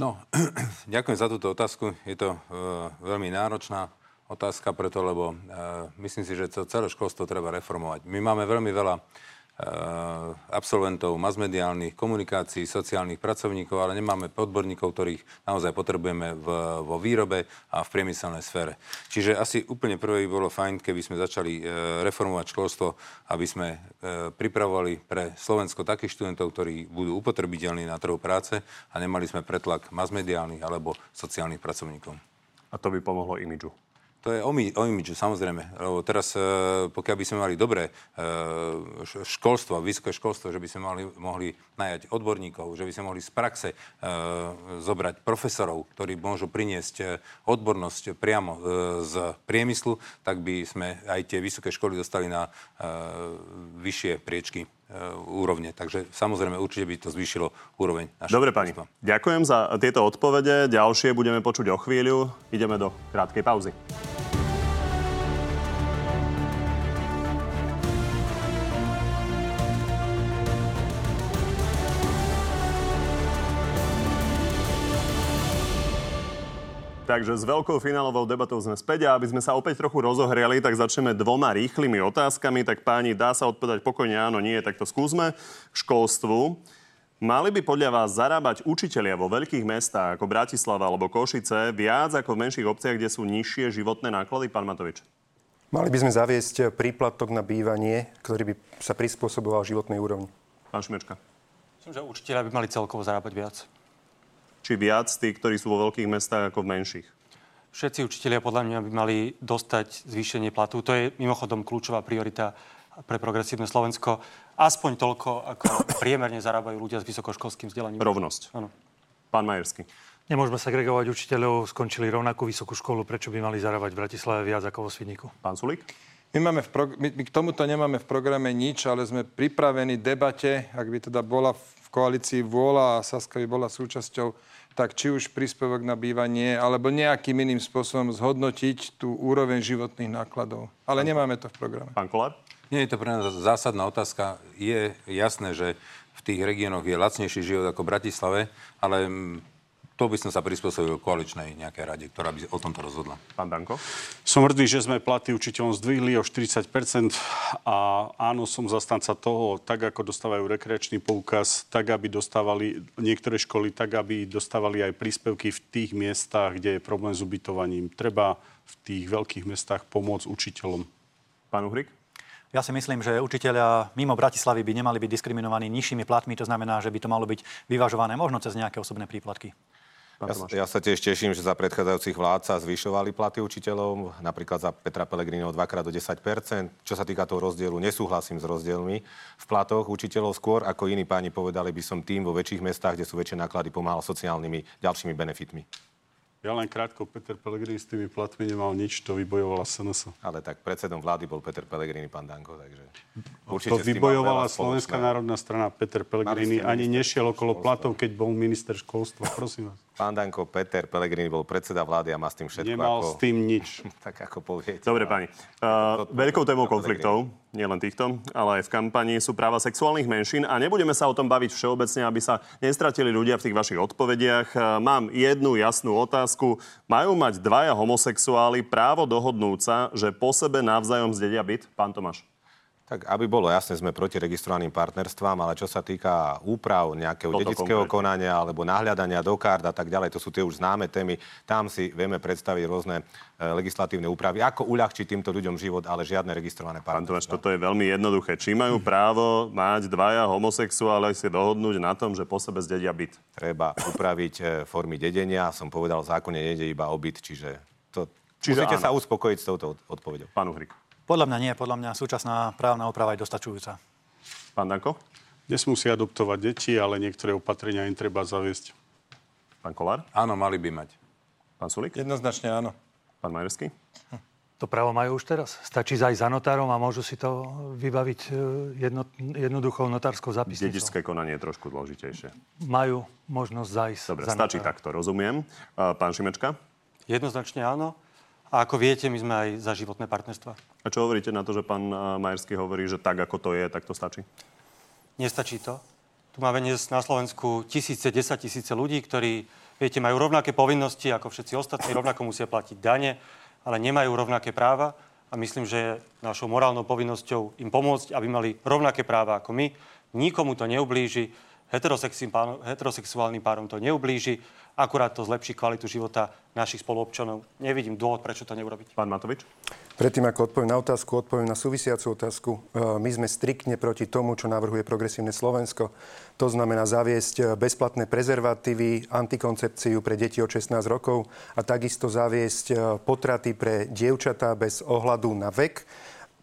No, ďakujem za túto otázku. Je to uh, veľmi náročná otázka preto, lebo uh, myslím si, že to celé školstvo treba reformovať. My máme veľmi veľa absolventov masmediálnych komunikácií, sociálnych pracovníkov, ale nemáme odborníkov, ktorých naozaj potrebujeme v, vo výrobe a v priemyselnej sfére. Čiže asi úplne prvé by bolo fajn, keby sme začali eh, reformovať školstvo, aby sme eh, pripravovali pre Slovensko takých študentov, ktorí budú upotrebiteľní na trhu práce a nemali sme pretlak masmediálnych alebo sociálnych pracovníkov.
A to by pomohlo imidžu.
To je o, mi, o imidžu, samozrejme. Lebo teraz, e, pokiaľ by sme mali dobré e, školstvo, vysoké školstvo, že by sme mali, mohli najať odborníkov, že by sme mohli z praxe e, zobrať profesorov, ktorí môžu priniesť odbornosť priamo z priemyslu, tak by sme aj tie vysoké školy dostali na vyššie priečky úrovne. Takže samozrejme určite by to zvýšilo úroveň našeho
Dobre, pani. Ďakujem za tieto odpovede. Ďalšie budeme počuť o chvíľu. Ideme do krátkej pauzy. Takže s veľkou finálovou debatou sme späť a aby sme sa opäť trochu rozohriali, tak začneme dvoma rýchlymi otázkami. Tak páni, dá sa odpovedať pokojne áno, nie, tak to skúsme. Školstvu. Mali by podľa vás zarábať učitelia vo veľkých mestách ako Bratislava alebo Košice viac ako v menších obciach, kde sú nižšie životné náklady, pán Matovič?
Mali by sme zaviesť príplatok na bývanie, ktorý by sa prispôsoboval životnej úrovni.
Pán Šimečka.
Myslím, že učiteľia by mali celkovo zarábať viac
či viac tí, ktorí sú vo veľkých mestách ako v menších?
Všetci učitelia podľa mňa by mali dostať zvýšenie platu. To je mimochodom kľúčová priorita pre progresívne Slovensko. Aspoň toľko, ako priemerne zarábajú ľudia s vysokoškolským vzdelaním.
Rovnosť.
Áno.
Pán Majerský.
Nemôžeme segregovať učiteľov, skončili rovnakú vysokú školu, prečo by mali zarábať v Bratislave viac ako vo Svidníku?
Pán Sulík?
My, máme v prog- my, my k tomuto nemáme v programe nič, ale sme pripravení debate, ak by teda bola v koalícii vôľa a Saska by bola súčasťou tak či už príspevok na bývanie, alebo nejakým iným spôsobom zhodnotiť tú úroveň životných nákladov. Ale nemáme to v programe.
Pán Kolár?
Nie je to pre nás zásadná otázka. Je jasné, že v tých regiónoch je lacnejší život ako v Bratislave, ale to by som sa prispôsobil koaličnej nejakej rade, ktorá by o tomto rozhodla.
Pán Danko?
Som hrdý, že sme platy učiteľom zdvihli o 40% a áno, som zastanca toho, tak ako dostávajú rekreačný poukaz, tak aby dostávali niektoré školy, tak aby dostávali aj príspevky v tých miestach, kde je problém s ubytovaním. Treba v tých veľkých mestách pomôcť učiteľom.
Pán Uhrik?
Ja si myslím, že učiteľia mimo Bratislavy by nemali byť diskriminovaní nižšími platmi, to znamená, že by to malo byť vyvažované možno cez nejaké osobné príplatky.
Ja, ja sa tiež teším, že za predchádzajúcich vlád sa zvyšovali platy učiteľov, napríklad za Petra Pellegriniho dvakrát do 10% Čo sa týka toho rozdielu, nesúhlasím s rozdielmi v platoch učiteľov skôr, ako iní páni povedali by som tým vo väčších mestách, kde sú väčšie náklady, pomáhal sociálnymi ďalšími benefitmi.
Ja len krátko, Peter Pellegrini s tými platmi nemal nič, to vybojovala SNS.
Ale tak predsedom vlády bol Peter Pellegrini, pán Danko, takže...
Určite to vybojovala Slovenská národná strana Peter Pellegrini. Ani nešiel okolo platov, keď bol minister školstva. Prosím vás.
Pán Danko, Peter Pellegrini bol predseda vlády a má s tým všetko
Nemal
ako...
s tým nič.
tak ako poviete.
Dobre, pani. Uh, veľkou témou konfliktov, nielen týchto, ale aj v kampani sú práva sexuálnych menšín a nebudeme sa o tom baviť všeobecne, aby sa nestratili ľudia v tých vašich odpovediach. Uh, mám jednu jasnú otázku. Majú mať dvaja homosexuáli právo dohodnúť sa, že po sebe navzájom zdedia byt? Pán Tomáš.
Tak aby bolo jasné, sme proti registrovaným partnerstvám, ale čo sa týka úprav nejakého Toto dedického konkrétne. konania alebo nahľadania do kard a tak ďalej, to sú tie už známe témy. Tam si vieme predstaviť rôzne e, legislatívne úpravy, ako uľahčiť týmto ľuďom život, ale žiadne registrované partnerstvo.
Pán toto je veľmi jednoduché. Či majú právo mať dvaja homosexuále si dohodnúť na tom, že po sebe zdedia byt?
Treba upraviť e, formy dedenia. Som povedal, v zákone nejde iba o byt, čiže to
Čiže
musíte
áno.
sa uspokojiť s touto odpovedou.
Pán Uhrik.
Podľa mňa nie, podľa mňa súčasná právna úprava je dostačujúca.
Pán Danko?
Dnes musí adoptovať deti, ale niektoré opatrenia im treba zaviesť.
Pán Kolár?
Áno, mali by mať.
Pán Sulik?
Jednoznačne áno.
Pán Majerský?
To právo majú už teraz. Stačí zajsť za notárom a môžu si to vybaviť e, jedno, jednoduchou notárskou zapisnicou.
Dedičské konanie je trošku dôležitejšie.
Majú možnosť zajsť
Dobre,
za
stačí
notárom.
takto, rozumiem. Uh, Pán Šimečka?
Jednoznačne áno. A ako viete, my sme aj za životné partnerstva.
A čo hovoríte na to, že pán Majerský hovorí, že tak, ako to je, tak to stačí?
Nestačí to. Tu máme dnes na Slovensku tisíce, desať tisíce ľudí, ktorí, viete, majú rovnaké povinnosti ako všetci ostatní, rovnako musia platiť dane, ale nemajú rovnaké práva. A myslím, že je našou morálnou povinnosťou im pomôcť, aby mali rovnaké práva ako my. Nikomu to neublíži, heterosexuálnym párom to neublíži, akurát to zlepší kvalitu života našich spoluobčanov. Nevidím dôvod, prečo to neurobiť.
Pán Matovič?
Predtým, ako odpoviem na otázku, odpoviem na súvisiacu otázku. E, My sme striktne proti tomu, čo navrhuje progresívne Slovensko. To znamená zaviesť e, bezplatné prezervatívy, antikoncepciu pre deti od 16 rokov a takisto zaviesť e, potraty pre dievčatá bez ohľadu na vek,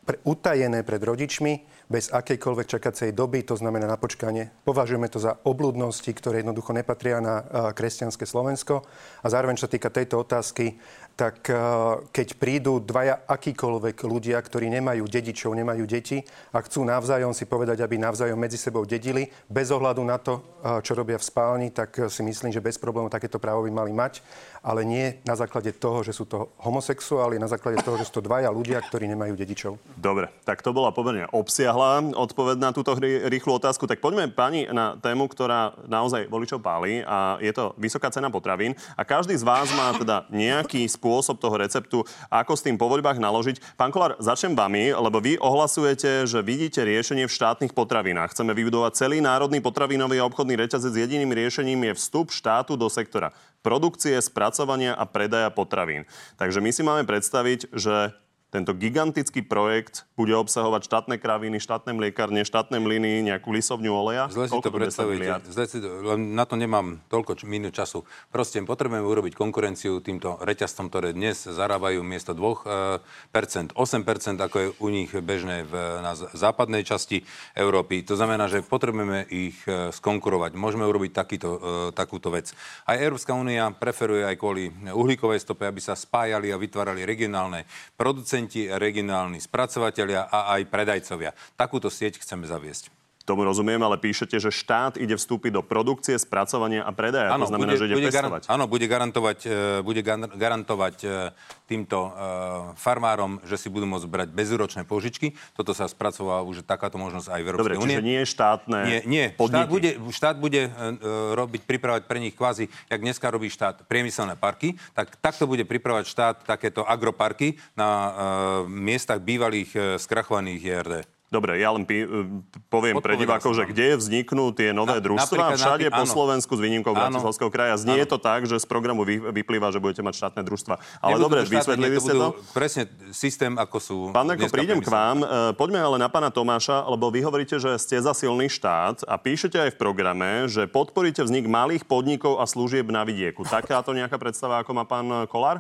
pre, utajené pred rodičmi, bez akejkoľvek čakacej doby, to znamená na počkanie. Považujeme to za obludnosti, ktoré jednoducho nepatria na a, kresťanské Slovensko. A zároveň, čo sa týka tejto otázky, tak a, keď prídu dvaja akýkoľvek ľudia, ktorí nemajú dedičov, nemajú deti a chcú navzájom si povedať, aby navzájom medzi sebou dedili, bez ohľadu na to, a, čo robia v spálni, tak si myslím, že bez problémov takéto právo by mali mať, ale nie na základe toho, že sú to homosexuáli, na základe toho, že sú to dvaja ľudia, ktorí nemajú dedičov.
Dobre, tak to bola pomerne obsiahla odpoveď na túto rýchlu otázku. Tak poďme, pani, na tému, ktorá naozaj voličov páli a je to vysoká cena potravín. A každý z vás má teda nejaký spôsob toho receptu, ako s tým po voľbách naložiť. Pán Kolár, začnem vami, lebo vy ohlasujete, že vidíte riešenie v štátnych potravinách. Chceme vybudovať celý národný potravinový a obchodný reťazec. Jediným riešením je vstup štátu do sektora produkcie, spracovania a predaja potravín. Takže my si máme predstaviť, že tento gigantický projekt bude obsahovať štátne kraviny, štátne mliekárne, štátne mlyny, nejakú lisovňu oleja.
Zle si
Koľko
to
10
predstavujete.
miliard?
Zle si to, len na to nemám toľko minút času. Proste potrebujeme urobiť konkurenciu týmto reťazcom, ktoré dnes zarábajú miesto 2%, 8%, ako je u nich bežné v, na západnej časti Európy. To znamená, že potrebujeme ich e, skonkurovať. Môžeme urobiť takýto, e, takúto vec. Aj Európska únia preferuje aj kvôli uhlíkovej stope, aby sa spájali a vytvárali regionálne producenti, regionálni spracovateľia a aj predajcovia. Takúto sieť chceme zaviesť.
Tomu rozumiem, ale píšete, že štát ide vstúpiť do produkcie, spracovania a predaja. to znamená, že ide
garan-
pestovať.
áno, bude garantovať, e, bude gar- garantovať e, týmto e, farmárom, že si budú môcť brať bezúročné požičky. Toto sa spracováva už takáto možnosť aj v
Dobre,
Európskej únie.
čiže nie je štátne
Nie, nie. Štát
podniky.
bude, štát bude e, e, robiť, pripravať pre nich kvázi, jak dneska robí štát priemyselné parky, tak takto bude pripravať štát takéto agroparky na miestach bývalých skrachovaných JRD.
Dobre, ja len pí, poviem pre divákov, že kde vzniknú tie nové
napríklad-
všade po. Slovensku s výnimkou. Bratislavského kraja. Znie
Áno.
to tak, že z programu vy, vyplýva, že budete mať štátne družstva. Ale
Nebudú
dobre,
štátne,
vysvetlili ste to.
Presne systém, ako sú
Pán
dneska
prídem k vám. E, Poďme ale na pána Tomáša, lebo vy hovoríte, že ste za silný štát a píšete aj v programe, že podporíte vznik malých podnikov a služieb na vidieku. Takáto nejaká predstava, ako má pán Kolár?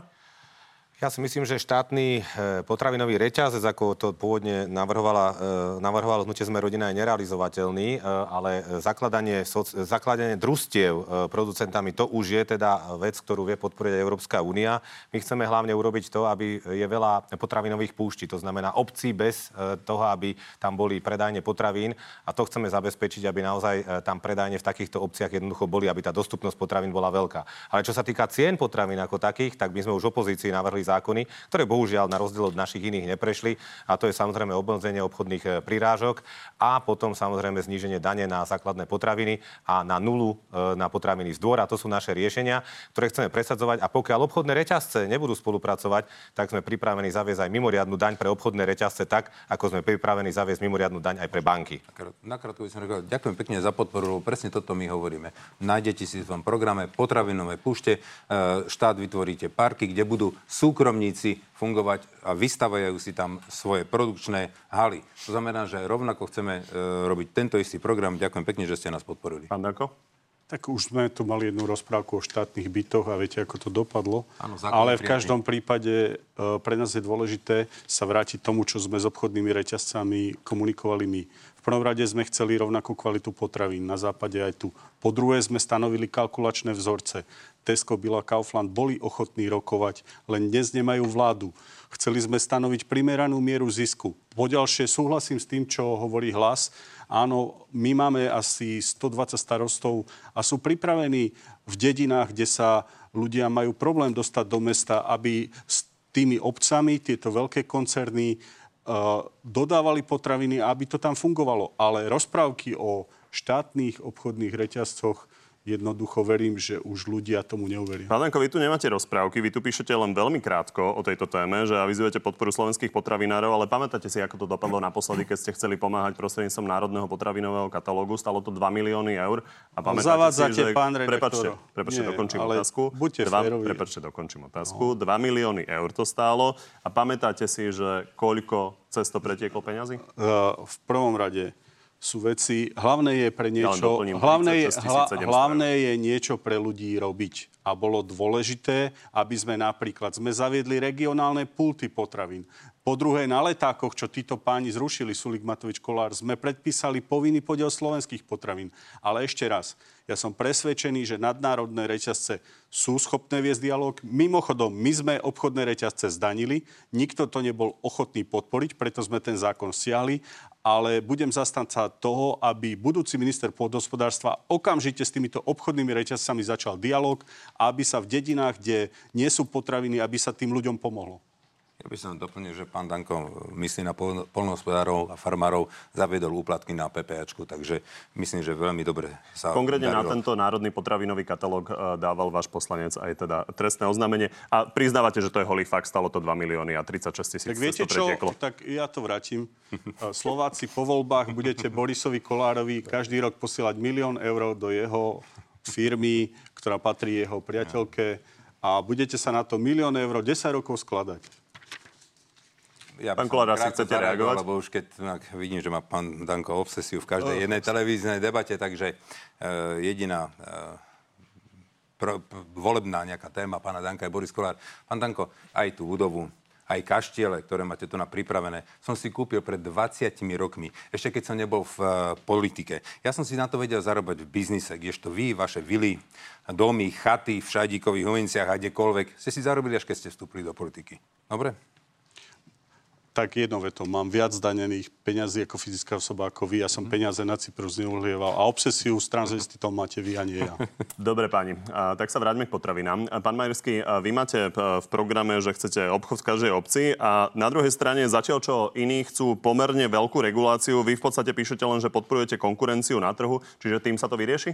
Ja si myslím, že štátny e, potravinový reťazec, ako to pôvodne navrhovala, e, navrhovalo hnutie sme rodina, je nerealizovateľný, e, ale zakladanie, zakladanie družstiev producentami, to už je teda vec, ktorú vie podporiť Európska únia. My chceme hlavne urobiť to, aby je veľa potravinových púští, to znamená obcí bez toho, aby tam boli predajne potravín a to chceme zabezpečiť, aby naozaj tam predajne v takýchto obciach jednoducho boli, aby tá dostupnosť potravín bola veľká. Ale čo sa týka cien potravín ako takých, tak my sme už opozícii navrhli zákony, ktoré bohužiaľ na rozdiel od našich iných neprešli. A to je samozrejme obmedzenie obchodných e, prirážok a potom samozrejme zníženie dane na základné potraviny a na nulu e, na potraviny z dvora. To sú naše riešenia, ktoré chceme presadzovať. A pokiaľ obchodné reťazce nebudú spolupracovať, tak sme pripravení zaviesť aj mimoriadnu daň pre obchodné reťazce tak, ako sme pripravení zaviesť mimoriadnu daň aj pre banky.
Nakrátko by som reagoval. Ďakujem pekne za podporu, lebo presne toto my hovoríme. Nájdete si v tom programe potravinové púšte, e, štát vytvoríte parky, kde budú súkromníci fungovať a vystavajú si tam svoje produkčné haly. To znamená, že rovnako chceme e, robiť tento istý program. Ďakujem pekne, že ste nás podporili.
Pán Dako?
Tak už sme tu mali jednu rozprávku o štátnych bytoch a viete, ako to dopadlo. Áno, Ale v každom prípade e, pre nás je dôležité sa vrátiť tomu, čo sme s obchodnými reťazcami komunikovali my. Prvom rade sme chceli rovnakú kvalitu potravín, na západe aj tu. Po druhé sme stanovili kalkulačné vzorce. Tesco, Bila, Kaufland boli ochotní rokovať, len dnes nemajú vládu. Chceli sme stanoviť primeranú mieru zisku. Poďalšie súhlasím s tým, čo hovorí hlas. Áno, my máme asi 120 starostov a sú pripravení v dedinách, kde sa ľudia majú problém dostať do mesta, aby s tými obcami tieto veľké koncerny dodávali potraviny, aby to tam fungovalo. Ale rozprávky o štátnych obchodných reťazcoch jednoducho verím, že už ľudia tomu neuveria.
Pán Danko, vy tu nemáte rozprávky, vy tu píšete len veľmi krátko o tejto téme, že avizujete podporu slovenských potravinárov, ale pamätáte si, ako to dopadlo naposledy, keď ste chceli pomáhať prostredníctvom Národného potravinového katalógu, stalo to 2 milióny eur.
A pamätáte Zavádzate, si, že... pán
prepačte, prepačte, Nie, dokončím otázku.
Buďte
dva, prepačte, dokončím otázku. No. 2 milióny eur to stálo. A pamätáte si, že koľko cez to pretieklo peňazí?
Uh, v prvom rade sú veci, hlavné je pre niečo, ja hlavné, je, hla, hlavné je niečo pre ľudí robiť. A bolo dôležité, aby sme napríklad sme zaviedli regionálne pulty potravín. Po druhé, na letákoch, čo títo páni zrušili, Sulik Matovič Kolár, sme predpísali povinný podiel slovenských potravín. Ale ešte raz, ja som presvedčený, že nadnárodné reťazce sú schopné viesť dialog. Mimochodom, my sme obchodné reťazce zdanili, nikto to nebol ochotný podporiť, preto sme ten zákon stiahli ale budem zastanca toho, aby budúci minister pôdohospodárstva okamžite s týmito obchodnými reťazcami začal dialog a aby sa v dedinách, kde nie sú potraviny, aby sa tým ľuďom pomohlo.
Ja by som doplnil, že pán Danko myslí na polnohospodárov a farmárov, zaviedol úplatky na PPAčku, takže myslím, že veľmi dobre sa
Konkrétne darilo. na tento národný potravinový katalóg e, dával váš poslanec aj teda trestné oznámenie. A priznávate, že to je holý fakt, stalo to 2 milióny a 36 tisíc.
Tak viete čo, tak ja to vrátim. E, Slováci po voľbách budete Borisovi Kolárovi každý rok posielať milión eur do jeho firmy, ktorá patrí jeho priateľke a budete sa na to milión eur 10 rokov skladať
ja pán Kolár, asi chcete reagovať? Lebo už keď vidím, že má pán Danko obsesiu v každej oh, jednej televíznej debate, takže uh, jediná uh, pro, volebná nejaká téma pána Danka je Boris Kolár. Pán Danko, aj tú budovu, aj kaštiele, ktoré máte tu na pripravené, som si kúpil pred 20 rokmi, ešte keď som nebol v uh, politike. Ja som si na to vedel zarobiť v biznise, kdežto vy, vaše vily, domy, chaty v Šajdíkových Hovinciach a kdekoľvek, ste si zarobili, až keď ste vstúpili do politiky. Dobre?
Tak jedno veto, mám viac zdanených peňazí ako fyzická osoba ako vy. Ja som mm. peniaze na Cyprus neuhlieval. A obsesiu s transvestitom máte vy a nie ja.
Dobre, páni. A, tak sa vráťme k potravinám. Pán Majerský, vy máte v programe, že chcete obchod v každej obci a na druhej strane zatiaľ, čo iní chcú pomerne veľkú reguláciu, vy v podstate píšete len, že podporujete konkurenciu na trhu, čiže tým sa to vyrieši?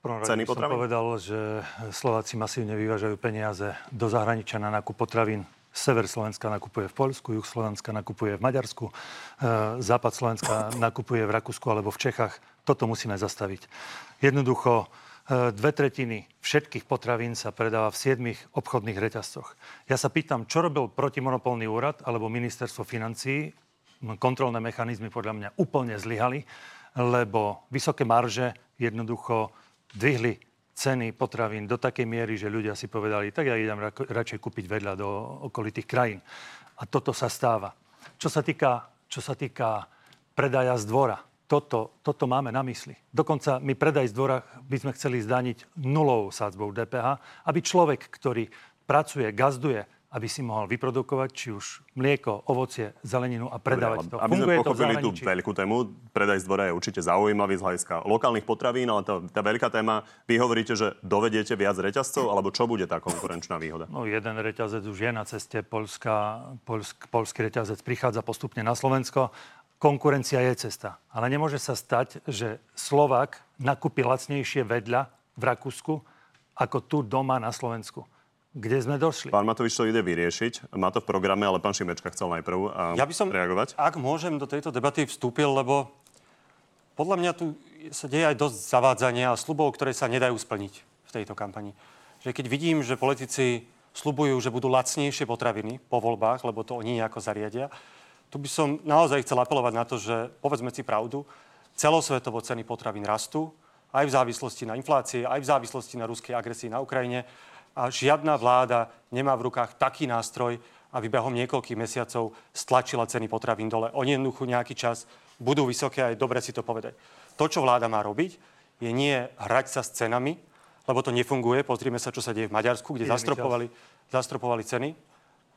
prvom rade som povedal, že Slováci masívne vyvážajú peniaze do zahraničia na nákup potravín Sever Slovenska nakupuje v Poľsku, juh Slovenska nakupuje v Maďarsku, e, západ Slovenska nakupuje v Rakúsku alebo v Čechách. Toto musíme zastaviť. Jednoducho, e, dve tretiny všetkých potravín sa predáva v siedmých obchodných reťazcoch. Ja sa pýtam, čo robil protimonopolný úrad alebo ministerstvo financií. Kontrolné mechanizmy podľa mňa úplne zlyhali, lebo vysoké marže jednoducho dvihli ceny potravín do takej miery, že ľudia si povedali, tak ja idem radšej kúpiť vedľa do okolitých krajín. A toto sa stáva. Čo sa týka, čo sa týka predaja z dvora, toto, toto máme na mysli. Dokonca my predaj z dvora by sme chceli zdaniť nulovou sádzbou DPH, aby človek, ktorý pracuje, gazduje, aby si mohol vyprodukovať či už mlieko, ovocie, zeleninu a predávať
Dobre, to. Aby
Funguje
sme pochopili tú veľkú tému, predaj z dvora je určite zaujímavý z hľadiska lokálnych potravín, ale tá, tá veľká téma, vy hovoríte, že dovedete viac reťazcov, alebo čo bude tá konkurenčná výhoda?
No jeden reťazec už je na ceste, Polska, Polsk, polský reťazec prichádza postupne na Slovensko. Konkurencia je cesta. Ale nemôže sa stať, že Slovak nakúpi lacnejšie vedľa v Rakúsku, ako tu doma na Slovensku. Kde sme došli?
Pán Matovič to ide vyriešiť. Má to v programe, ale pán Šimečka chcel najprv a
ja by som,
reagovať.
Ak môžem do tejto debaty vstúpil, lebo podľa mňa tu sa deje aj dosť zavádzania a slubov, ktoré sa nedajú splniť v tejto kampani. Že keď vidím, že politici slubujú, že budú lacnejšie potraviny po voľbách, lebo to oni nejako zariadia, tu by som naozaj chcel apelovať na to, že povedzme si pravdu, celosvetovo ceny potravín rastú, aj v závislosti na inflácii, aj v závislosti na ruskej agresii na Ukrajine a žiadna vláda nemá v rukách taký nástroj, aby behom niekoľkých mesiacov stlačila ceny potravín dole. Oni jednoducho nejaký čas budú vysoké a je dobre si to povedať. To, čo vláda má robiť, je nie hrať sa s cenami, lebo to nefunguje. Pozrime sa, čo sa deje v Maďarsku, kde zastropovali, zastropovali ceny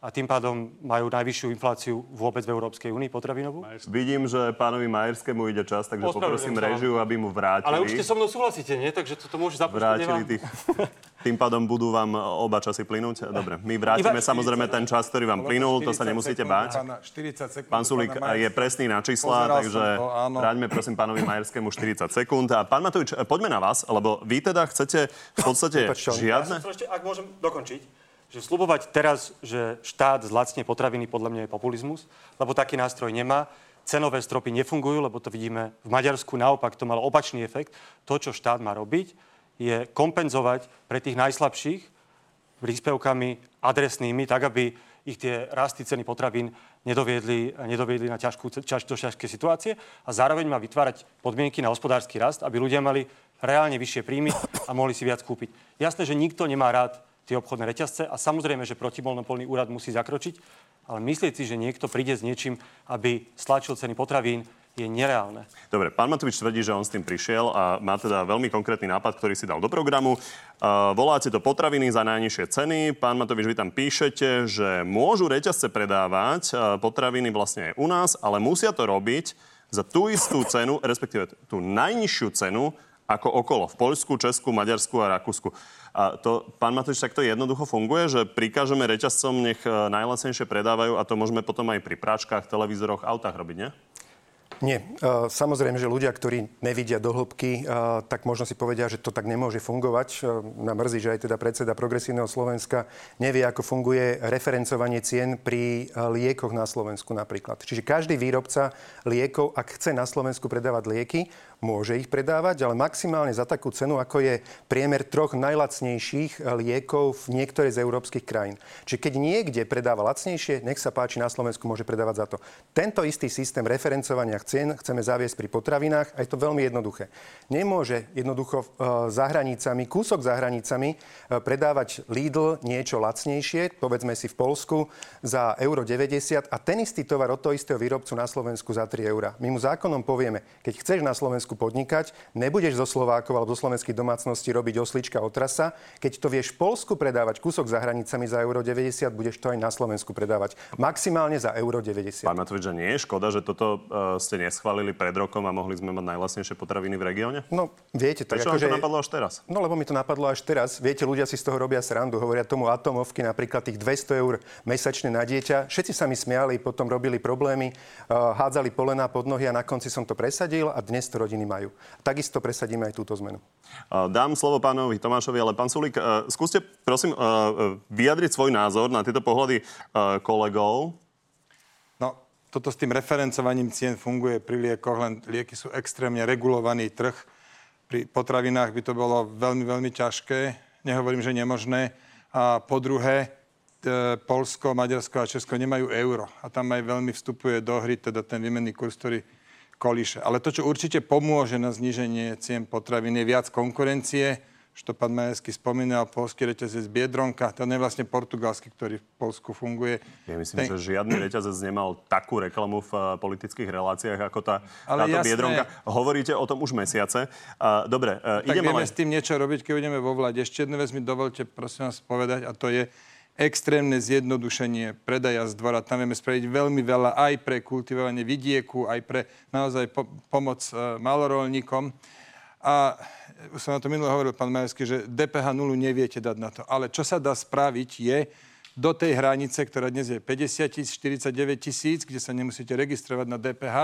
a tým pádom majú najvyššiu infláciu vôbec v Európskej únii potravinovú?
Vidím, že pánovi Majerskému ide čas, takže poprosím režiu, aby mu vrátili.
Ale určite so mnou súhlasíte, nie? Takže toto môže započať.
Vrátili tých... Tým pádom budú vám oba časy plynúť? Dobre, my vrátime Iba... samozrejme ten čas, ktorý vám plynul, to sa nemusíte báť.
40 sekúnd,
pán Sulík je presný na čísla, takže vráťme prosím pánovi Majerskému 40 sekúnd. A pán Matovič, poďme na vás, lebo vy teda chcete v podstate žiadne...
Ja ešte, ak môžem dokončiť že slubovať teraz, že štát zlacne potraviny, podľa mňa je populizmus, lebo taký nástroj nemá. Cenové stropy nefungujú, lebo to vidíme v Maďarsku. Naopak to malo opačný efekt. To, čo štát má robiť, je kompenzovať pre tých najslabších príspevkami adresnými, tak aby ich tie rasty ceny potravín nedoviedli, nedoviedli na ťažkú, ťaž, do ťažké situácie a zároveň má vytvárať podmienky na hospodársky rast, aby ľudia mali reálne vyššie príjmy a mohli si viac kúpiť. Jasné, že nikto nemá rád tie obchodné reťazce a samozrejme, že protimonopolný úrad musí zakročiť, ale myslieť si, že niekto príde s niečím, aby stlačil ceny potravín, je nereálne.
Dobre, pán Matovič tvrdí, že on s tým prišiel a má teda veľmi konkrétny nápad, ktorý si dal do programu. Uh, voláte to potraviny za najnižšie ceny. Pán Matovič, vy tam píšete, že môžu reťazce predávať uh, potraviny vlastne aj u nás, ale musia to robiť za tú istú cenu, respektíve tú najnižšiu cenu, ako okolo. V Poľsku, Česku, Maďarsku a Rakúsku. A to, pán Matovič, takto jednoducho funguje, že prikážeme reťazcom, nech e, najlacnejšie predávajú a to môžeme potom aj pri práčkach, televízoroch, autách robiť, nie?
Nie. E, samozrejme, že ľudia, ktorí nevidia do hĺbky, e, tak možno si povedia, že to tak nemôže fungovať. Na mrzí, že aj teda predseda Progresívneho Slovenska nevie, ako funguje referencovanie cien pri liekoch na Slovensku napríklad. Čiže každý výrobca liekov, ak chce na Slovensku predávať lieky, môže ich predávať, ale maximálne za takú cenu, ako je priemer troch najlacnejších liekov v niektorej z európskych krajín. Čiže keď niekde predáva lacnejšie, nech sa páči, na Slovensku môže predávať za to. Tento istý systém referencovania cien chceme zaviesť pri potravinách a je to veľmi jednoduché. Nemôže jednoducho e, za hranicami, kúsok za hranicami e, predávať Lidl niečo lacnejšie, povedzme si v Polsku, za euro 90 a ten istý tovar od toho istého výrobcu na Slovensku za 3 eurá. My mu zákonom povieme, keď chceš na Slovensku Slovensku podnikať, nebudeš zo Slovákov alebo zo slovenských domácností robiť oslička otrasa. Keď to vieš v Polsku predávať kúsok za hranicami za euro 90, budeš to aj na Slovensku predávať. Maximálne za euro 90.
Pán Matovič, že nie je škoda, že toto uh, ste neschválili pred rokom a mohli sme mať najlasnejšie potraviny v regióne?
No, viete,
tak Prečo
že...
to napadlo až teraz?
No, lebo mi to napadlo až teraz. Viete, ľudia si z toho robia srandu, hovoria tomu atomovky, napríklad tých 200 eur mesačne na dieťa. Všetci sa mi smiali, potom robili problémy, uh, hádzali polená pod nohy a na konci som to presadil a dnes to rodiny majú. Takisto presadíme aj túto zmenu.
Dám slovo pánovi Tomášovi, ale pán Sulík, e, skúste prosím e, e, vyjadriť svoj názor na tieto pohľady kolegov.
No, toto s tým referencovaním cien funguje pri liekoch, len lieky sú extrémne regulovaný trh. Pri potravinách by to bolo veľmi, veľmi ťažké. Nehovorím, že nemožné. A po druhé, Polsko, Maďarsko a Česko nemajú euro. A tam aj veľmi vstupuje do hry teda ten výmenný kurz, ktorý kolíše. Ale to, čo určite pomôže na zníženie cien potravín, je viac konkurencie, že to pán Majerský spomínal, polský reťazec Biedronka, ten je vlastne portugalský, ktorý v Polsku funguje.
Ja myslím, ten... že žiadny reťazec nemal takú reklamu v uh, politických reláciách ako tá,
Ale
táto
jasné.
Biedronka. Hovoríte o tom už mesiace. Uh, dobre, uh,
tak
ideme
vieme
ale...
s tým niečo robiť, keď budeme vo vláde. Ešte jednu vec mi dovolte, prosím vás, povedať, a to je extrémne zjednodušenie predaja z dvora. Tam vieme spraviť veľmi veľa aj pre kultivovanie vidieku, aj pre naozaj po- pomoc uh, malorolníkom. A už som na to minule hovoril, pán Majerský, že DPH nulu neviete dať na to. Ale čo sa dá spraviť je do tej hranice, ktorá dnes je 50 tisíc, 49 tisíc, kde sa nemusíte registrovať na DPH,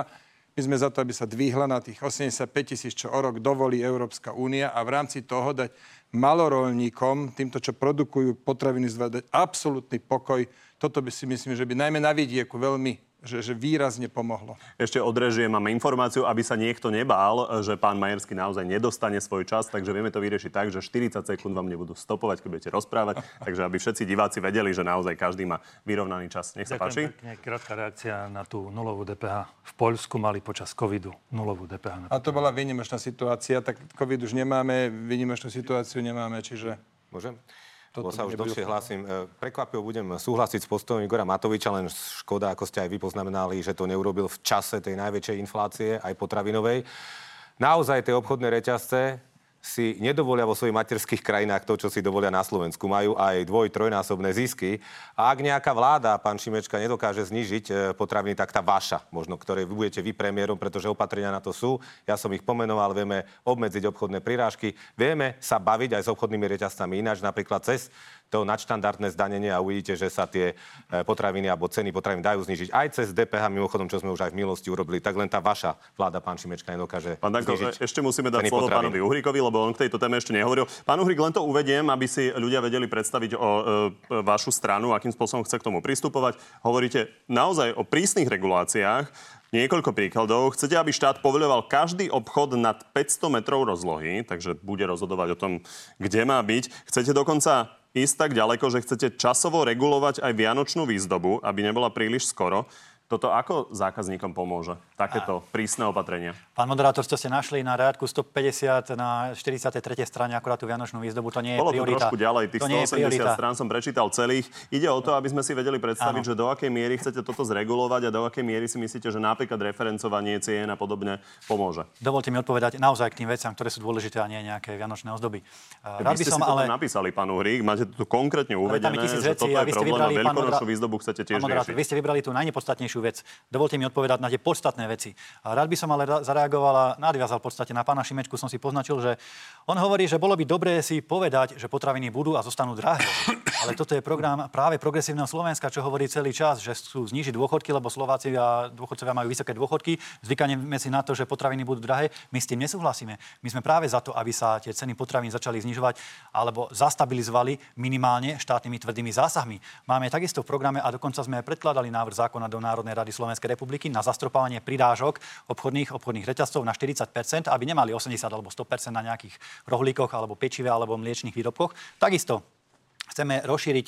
my sme za to, aby sa dvihla na tých 85 tisíc, čo o rok dovolí Európska únia a v rámci toho dať malorolníkom, týmto, čo produkujú potraviny, dať absolútny pokoj. Toto by si myslím, že by najmä na vidieku veľmi že, že výrazne pomohlo.
Ešte od režie máme informáciu, aby sa niekto nebál, že pán Majerský naozaj nedostane svoj čas, takže vieme to vyriešiť tak, že 40 sekúnd vám nebudú stopovať, keď budete rozprávať, takže aby všetci diváci vedeli, že naozaj každý má vyrovnaný čas. Nech sa páči.
Pekne, krátka reakcia na tú nulovú DPH. V Poľsku mali počas covidu nulovú DPH.
A to bola výnimočná situácia, tak covid už nemáme, výnimočnú situáciu nemáme, čiže...
Môžem? Lebo sa už dlhšie hlasím. E, Prekvapil budem súhlasiť s postojom Igora Matoviča, len škoda, ako ste aj vy poznamenali, že to neurobil v čase tej najväčšej inflácie, aj potravinovej. Naozaj tie obchodné reťazce si nedovolia vo svojich materských krajinách to, čo si dovolia na Slovensku. Majú aj dvoj, trojnásobné zisky. A ak nejaká vláda, pán Šimečka, nedokáže znižiť e, potraviny, tak tá vaša, možno, ktoré vy budete vy premiérom, pretože opatrenia na to sú. Ja som ich pomenoval, vieme obmedziť obchodné prirážky, vieme sa baviť aj s obchodnými reťazcami ináč, napríklad cez to nadštandardné zdanenie a uvidíte, že sa tie e, potraviny alebo ceny potravín dajú znižiť aj cez DPH, mimochodom, čo sme už aj v minulosti urobili, tak len tá vaša vláda, pán Šimečka, nedokáže
Pán Danko,
znižiť
ešte musíme dať slovo
potravín.
pánovi Uhrikovi, lebo on k tejto téme ešte nehovoril. Pán Uhrik, len to uvediem, aby si ľudia vedeli predstaviť o e, vašu stranu, akým spôsobom chce k tomu pristupovať. Hovoríte naozaj o prísnych reguláciách. Niekoľko príkladov. Chcete, aby štát povoľoval každý obchod nad 500 metrov rozlohy, takže bude rozhodovať o tom, kde má byť. Chcete dokonca ísť tak ďaleko, že chcete časovo regulovať aj vianočnú výzdobu, aby nebola príliš skoro. Toto ako zákazníkom pomôže? Takéto prísne opatrenia.
Pán moderátor, to ste našli na riadku 150 na 43. strane akurát tú Vianočnú výzdobu. To nie je
Bolo to
priorita.
trošku ďalej, tých
to nie je
180
priorita.
strán som prečítal celých. Ide o to, aby sme si vedeli predstaviť,
Áno.
že do akej miery chcete toto zregulovať a do akej miery si myslíte, že napríklad referencovanie cien a podobne pomôže.
Dovolte mi odpovedať naozaj k tým veciam, ktoré sú dôležité a nie nejaké vianočné ozdoby. Rád by som
si to
ale...
napísali, pán Uhrík, máte to tu konkrétne uvedené, že toto je problém a veľkonočnú výzdobu chcete tiež riešiť.
Vy ste vybrali tú najnepodstatnejšiu vec. Dovolte mi odpovedať na tie podstatné veci. A rád by som ale ra- zareagoval a nadviazal v podstate na pána Šimečku. Som si poznačil, že on hovorí, že bolo by dobré si povedať, že potraviny budú a zostanú drahé. Ale toto je program práve progresívneho Slovenska, čo hovorí celý čas, že sú znižiť dôchodky, lebo Slováci a dôchodcovia majú vysoké dôchodky. Zvykneme si na to, že potraviny budú drahé. My s tým nesúhlasíme. My sme práve za to, aby sa tie ceny potravín začali znižovať alebo zastabilizovali minimálne štátnymi tvrdými zásahmi. Máme takisto v programe a dokonca sme predkladali návrh zákona do Národnej rady Slovenskej republiky na zastropovanie pridážok obchodných, obchodných reťazcov na 40% aby nemali 80 alebo 100% na nejakých rohlíkoch alebo pečive alebo mliečných výrobkoch. Takisto chceme rozšíriť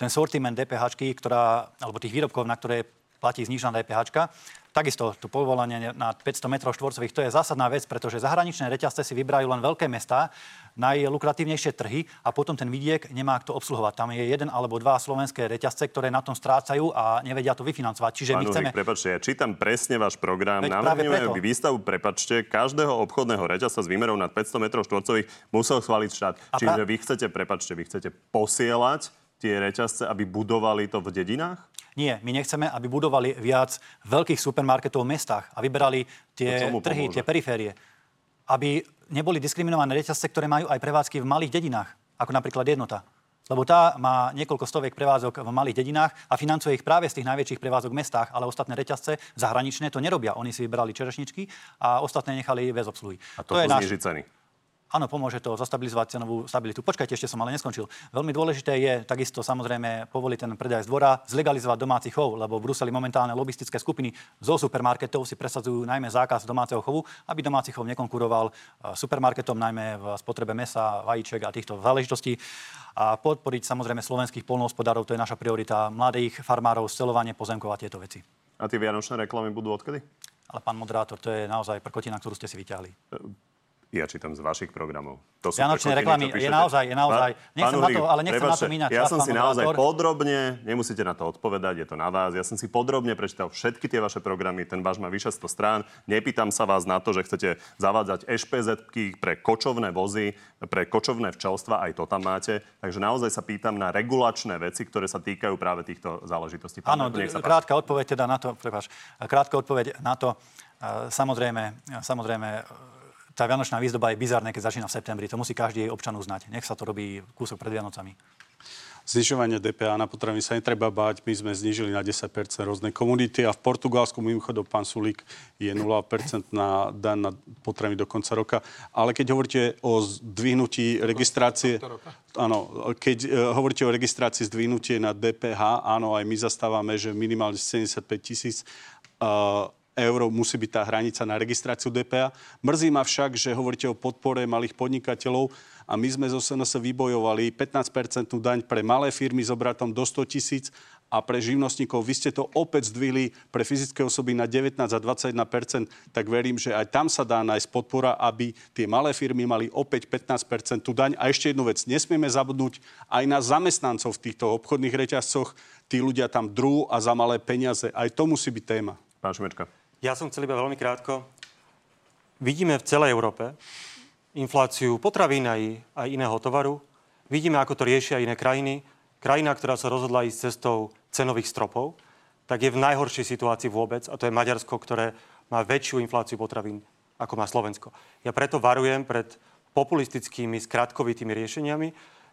ten sortiment DPH, ktorá, alebo tých výrobkov, na ktoré platí znižená DPH. Takisto to povolenie na 500 m štvorcových, to je zásadná vec, pretože zahraničné reťazce si vybrajú len veľké mestá, najlukratívnejšie trhy a potom ten vidiek nemá kto obsluhovať. Tam je jeden alebo dva slovenské reťazce, ktoré na tom strácajú a nevedia to vyfinancovať. Čiže
Pán
my chceme...
Prepačte, ja čítam presne váš program. Navrhneme, výstavu, prepačte, každého obchodného reťazca s výmerou nad 500 m štvorcových musel schváliť štát.
A
Čiže
pra-
vy chcete, prepačte, vy chcete posielať tie reťazce, aby budovali to v dedinách?
Nie, my nechceme, aby budovali viac veľkých supermarketov v mestách a vyberali tie trhy,
pomôže?
tie periférie. Aby neboli diskriminované reťazce, ktoré majú aj prevádzky v malých dedinách, ako napríklad jednota. Lebo tá má niekoľko stoviek prevádzok v malých dedinách a financuje ich práve z tých najväčších prevádzok v mestách, ale ostatné reťazce zahraničné to nerobia. Oni si vybrali čerešničky a ostatné nechali bez obsluhy.
A to, to zniží ceny.
Áno, pomôže to zastabilizovať cenovú stabilitu. Počkajte, ešte som ale neskončil. Veľmi dôležité je takisto samozrejme povoliť ten predaj z dvora, zlegalizovať domáci chov, lebo v Bruseli momentálne lobistické skupiny zo supermarketov si presadzujú najmä zákaz domáceho chovu, aby domáci chov nekonkuroval eh, supermarketom, najmä v spotrebe mesa, vajíček a týchto záležitostí. A podporiť samozrejme slovenských polnohospodárov, to je naša priorita, mladých farmárov, scelovanie pozemkov a tieto veci.
A tie vianočné reklamy budú odkedy?
Ale pán moderátor, to je naozaj prkotina, ktorú ste si vyťahli.
Ja čítam z vašich programov. To
sú Vianočné reklamy, je naozaj, je naozaj. Nechcem na to, ale nechcem na to míňať
Ja som si naozaj moderátor. podrobne, nemusíte na to odpovedať, je to na vás, ja som si podrobne prečítal všetky tie vaše programy, ten váš má vyše 100 strán. Nepýtam sa vás na to, že chcete zavádzať ešpz pre kočovné vozy, pre kočovné včelstva, aj to tam máte. Takže naozaj sa pýtam na regulačné veci, ktoré sa týkajú práve týchto záležitostí.
Áno, krátka odpoveď teda na to, prepáč, krátka odpoveď na to, samozrejme, samozrejme tá Vianočná výzdoba je bizarné, keď začína v septembri. To musí každý občan uznať. Nech sa to robí kúsok pred Vianocami.
Znižovanie DPA na potraviny sa netreba báť. My sme znižili na 10% rôzne komunity a v Portugalsku mimochodom pán Sulík je 0% na dan na potraviny do konca roka. Ale keď hovoríte o zdvihnutí registrácie... Áno, keď uh, hovoríte o registrácii zdvihnutie na DPH, áno, aj my zastávame, že minimálne 75 tisíc uh, eur musí byť tá hranica na registráciu DPA. Mrzí ma však, že hovoríte o podpore malých podnikateľov a my sme zo SNS vybojovali 15% daň pre malé firmy s obratom do 100 tisíc a pre živnostníkov. Vy ste to opäť zdvihli pre fyzické osoby na 19 a 21 tak verím, že aj tam sa dá nájsť podpora, aby tie malé firmy mali opäť 15 tú daň. A ešte jednu vec, nesmieme zabudnúť aj na zamestnancov v týchto obchodných reťazcoch. Tí ľudia tam drú a za malé peniaze. Aj to musí byť téma.
Pán Šimečka.
Ja som chcel iba veľmi krátko. Vidíme v celej Európe infláciu potravín aj, aj iného tovaru. Vidíme, ako to riešia iné krajiny. Krajina, ktorá sa rozhodla ísť cestou cenových stropov, tak je v najhoršej situácii vôbec, a to je Maďarsko, ktoré má väčšiu infláciu potravín, ako má Slovensko. Ja preto varujem pred populistickými, skratkovitými riešeniami,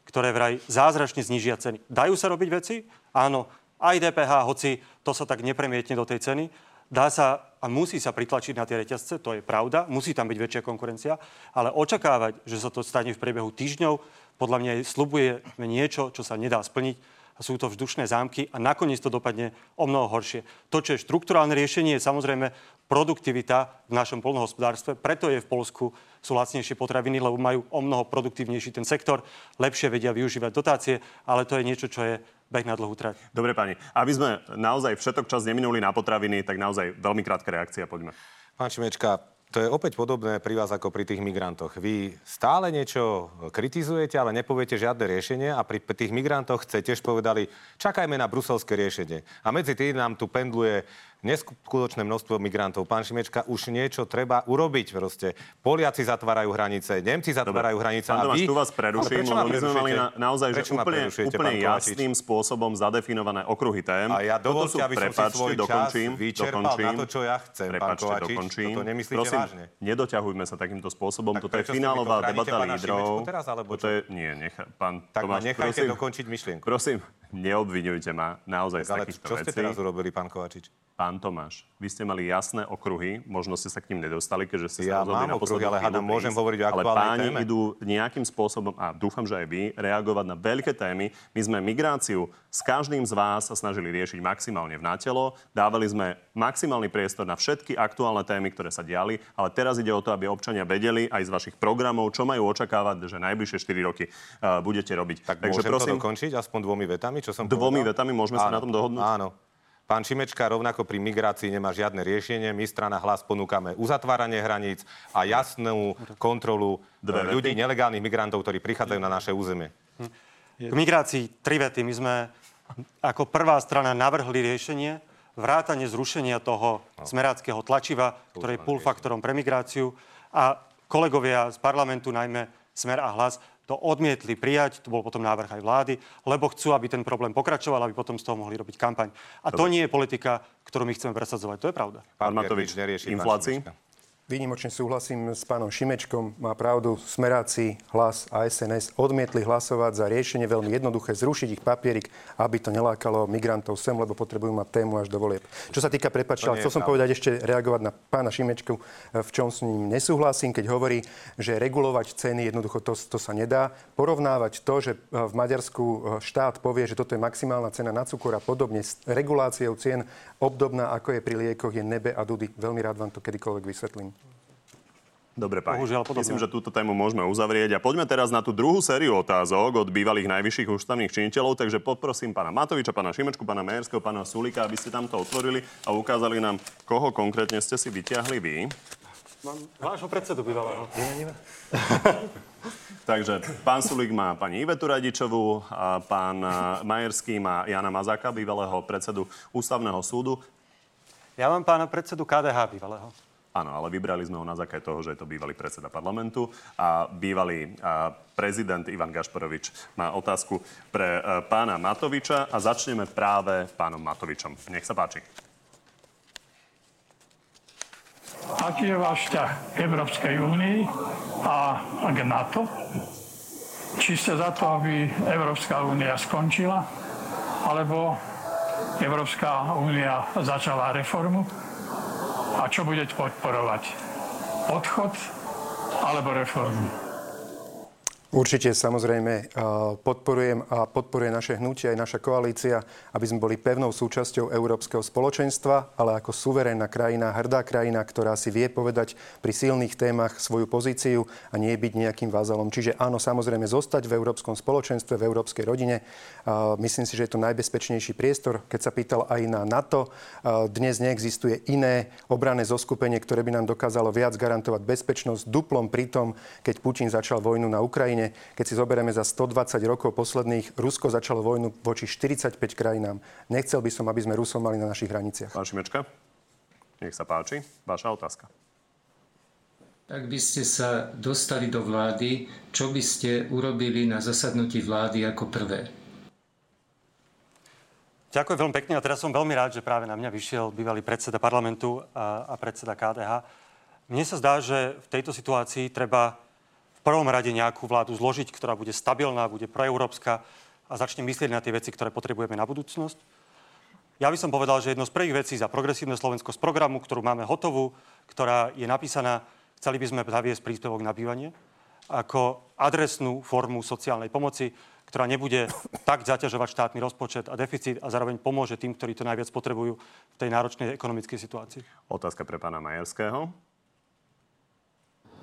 ktoré vraj zázračne znižia ceny. Dajú sa robiť veci? Áno, aj DPH, hoci to sa tak nepremietne do tej ceny, dá sa a musí sa pritlačiť na tie reťazce, to je pravda, musí tam byť väčšia konkurencia, ale očakávať, že sa to stane v priebehu týždňov, podľa mňa slubuje niečo, čo sa nedá splniť a sú to vzdušné zámky a nakoniec to dopadne o mnoho horšie. To, čo je štruktúrálne riešenie, je samozrejme produktivita v našom polnohospodárstve. Preto je v Polsku sú lacnejšie potraviny, lebo majú o mnoho produktívnejší ten sektor, lepšie vedia využívať dotácie, ale to je niečo, čo je beh na dlhú trať.
Dobre, pani. Aby sme naozaj všetok čas neminuli na potraviny, tak naozaj veľmi krátka reakcia, poďme.
Pán Šimečka, to je opäť podobné pri vás ako pri tých migrantoch. Vy stále niečo kritizujete, ale nepoviete žiadne riešenie a pri tých migrantoch ste tiež povedali, čakajme na bruselské riešenie. A medzi tým nám tu pendluje neskutočné množstvo migrantov. Pán Šimečka, už niečo treba urobiť proste. Poliaci zatvárajú hranice, Nemci zatvárajú Dobre. hranice.
Pán a vy... tu vás preruším, lebo my sme mali na, naozaj že úplne, úplne jasným spôsobom zadefinované okruhy tém.
A ja dovolte, aby som si svoj dokončím, čas vyčerpal dokončím, na to, čo ja chcem, pán Kovačič. Dokončím. Toto nemyslíte Prosím, vážne.
nedoťahujme sa takýmto spôsobom. Tak Toto je finálová debata lídrov.
Teraz, alebo?
Toto je, nie, necha, pán
tak Tomáš, ma nechajte prosím, dokončiť myšlienku.
Prosím, neobvinujte ma naozaj z takýchto
vecí. čo ste teraz urobili, pán Kovačič?
Pán Tomáš, vy ste mali jasné okruhy, možno ste sa k ním nedostali, keďže ste
ja sa rozhodli na okruhy, ale hádam, môžem hovoriť o
Ale páni téme. idú nejakým spôsobom, a dúfam, že aj vy, reagovať na veľké témy. My sme migráciu s každým z vás sa snažili riešiť maximálne v nátelo. Dávali sme maximálny priestor na všetky aktuálne témy, ktoré sa diali, ale teraz ide o to, aby občania vedeli aj z vašich programov, čo majú očakávať, že najbližšie 4 roky uh, budete robiť.
Tak Takže môžem prosím, to dokončiť aspoň dvomi vetami, čo som
Dvomi
povedal?
vetami môžeme áno, sa na tom dohodnúť?
Áno. Pán Šimečka rovnako pri migrácii nemá žiadne riešenie. My strana hlas ponúkame uzatváranie hraníc a jasnú kontrolu Dve ľudí, vety. nelegálnych migrantov, ktorí prichádzajú na naše územie.
K migrácii tri vety. My sme ako prvá strana navrhli riešenie vrátanie zrušenia toho no. smeráckého tlačiva, ktoré je pull faktorom pre migráciu. A kolegovia z parlamentu, najmä Smer a Hlas, to odmietli prijať, to bol potom návrh aj vlády, lebo chcú, aby ten problém pokračoval, aby potom z toho mohli robiť kampaň. A Dobre. to nie je politika, ktorú my chceme presadzovať. To je pravda.
Pán Matovič, inflácii?
Výnimočne súhlasím s pánom Šimečkom. Má pravdu, smeráci, hlas a SNS odmietli hlasovať za riešenie veľmi jednoduché, zrušiť ich papierik, aby to nelákalo migrantov sem, lebo potrebujú mať tému až do volieb. Čo sa týka, prepačte, chcel som povedať ešte reagovať na pána Šimečku, v čom s ním nesúhlasím, keď hovorí, že regulovať ceny jednoducho to, to sa nedá. Porovnávať to, že v Maďarsku štát povie, že toto je maximálna cena na cukor a podobne s reguláciou cien obdobná, ako je pri liekoch, je nebe a dudy. Veľmi rád vám to kedykoľvek vysvetlím.
Dobre, pani. Bohužiaľ, Myslím, že túto tému môžeme uzavrieť. A poďme teraz na tú druhú sériu otázok od bývalých najvyšších ústavných činiteľov. Takže poprosím pána Matoviča, pána Šimečku, pána Mejerského, pána Sulika, aby ste tam to otvorili a ukázali nám, koho konkrétne ste si vyťahli vy.
Mám vášho predsedu bývalého.
Takže pán Sulík má pani Ivetu Radičovú, a pán Majerský má Jana Mazáka, bývalého predsedu Ústavného súdu.
Ja mám pána predsedu KDH bývalého.
Áno, ale vybrali sme ho na základe toho, že je to bývalý predseda parlamentu a bývalý a prezident Ivan Gašporovič má otázku pre a, pána Matoviča a začneme práve pánom Matovičom. Nech sa páči.
Aký je váš vzťah Európskej únii a k NATO? Či ste za to, aby Európska únia skončila, alebo Európska únia začala reformu? A čo budete podporovať? Odchod alebo reformu?
Určite samozrejme podporujem a podporuje naše hnutie aj naša koalícia, aby sme boli pevnou súčasťou Európskeho spoločenstva, ale ako suverénna krajina, hrdá krajina, ktorá si vie povedať pri silných témach svoju pozíciu a nie byť nejakým vázalom. Čiže áno, samozrejme zostať v Európskom spoločenstve, v Európskej rodine. Myslím si, že je to najbezpečnejší priestor. Keď sa pýtal aj na NATO, dnes neexistuje iné obranné zoskupenie, ktoré by nám dokázalo viac garantovať bezpečnosť duplom pri tom, keď Putin začal vojnu na Ukrajine Ukrajine. Keď si zoberieme za 120 rokov posledných, Rusko začalo vojnu voči 45 krajinám. Nechcel by som, aby sme Rusov mali na našich hraniciach.
Pán Šimečka, nech sa páči. Vaša otázka.
Ak by ste sa dostali do vlády, čo by ste urobili na zasadnutí vlády ako prvé?
Ďakujem veľmi pekne a teraz som veľmi rád, že práve na mňa vyšiel bývalý predseda parlamentu a, a predseda KDH. Mne sa zdá, že v tejto situácii treba prvom rade nejakú vládu zložiť, ktorá bude stabilná, bude proeurópska a začne myslieť na tie veci, ktoré potrebujeme na budúcnosť. Ja by som povedal, že jedno z prvých vecí za progresívne Slovensko z programu, ktorú máme hotovú, ktorá je napísaná, chceli by sme zaviesť príspevok na bývanie ako adresnú formu sociálnej pomoci, ktorá nebude tak zaťažovať štátny rozpočet a deficit a zároveň pomôže tým, ktorí to najviac potrebujú v tej náročnej ekonomickej situácii.
Otázka pre pána Majerského.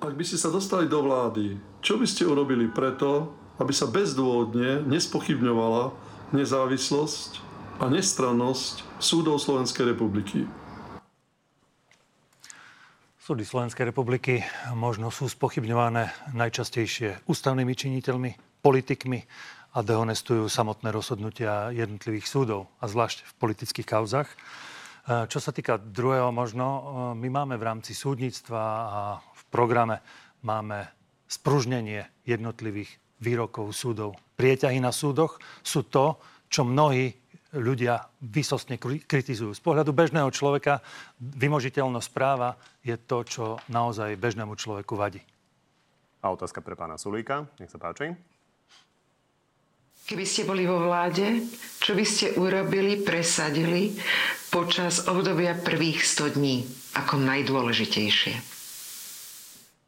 Ak by ste sa dostali do vlády, čo by ste urobili preto, aby sa bezdôvodne nespochybňovala nezávislosť a nestrannosť súdov Slovenskej republiky?
Súdy Slovenskej republiky možno sú spochybňované najčastejšie ústavnými činiteľmi, politikmi a dehonestujú samotné rozhodnutia jednotlivých súdov, a zvlášť v politických kauzach. Čo sa týka druhého možno, my máme v rámci súdnictva a programe máme spružnenie jednotlivých výrokov súdov. Prieťahy na súdoch sú to, čo mnohí ľudia vysostne kritizujú. Z pohľadu bežného človeka vymožiteľnosť práva je to, čo naozaj bežnému človeku vadí.
A otázka pre pána Sulíka. Nech sa páči.
Keby ste boli vo vláde, čo by ste urobili, presadili počas obdobia prvých 100 dní ako najdôležitejšie?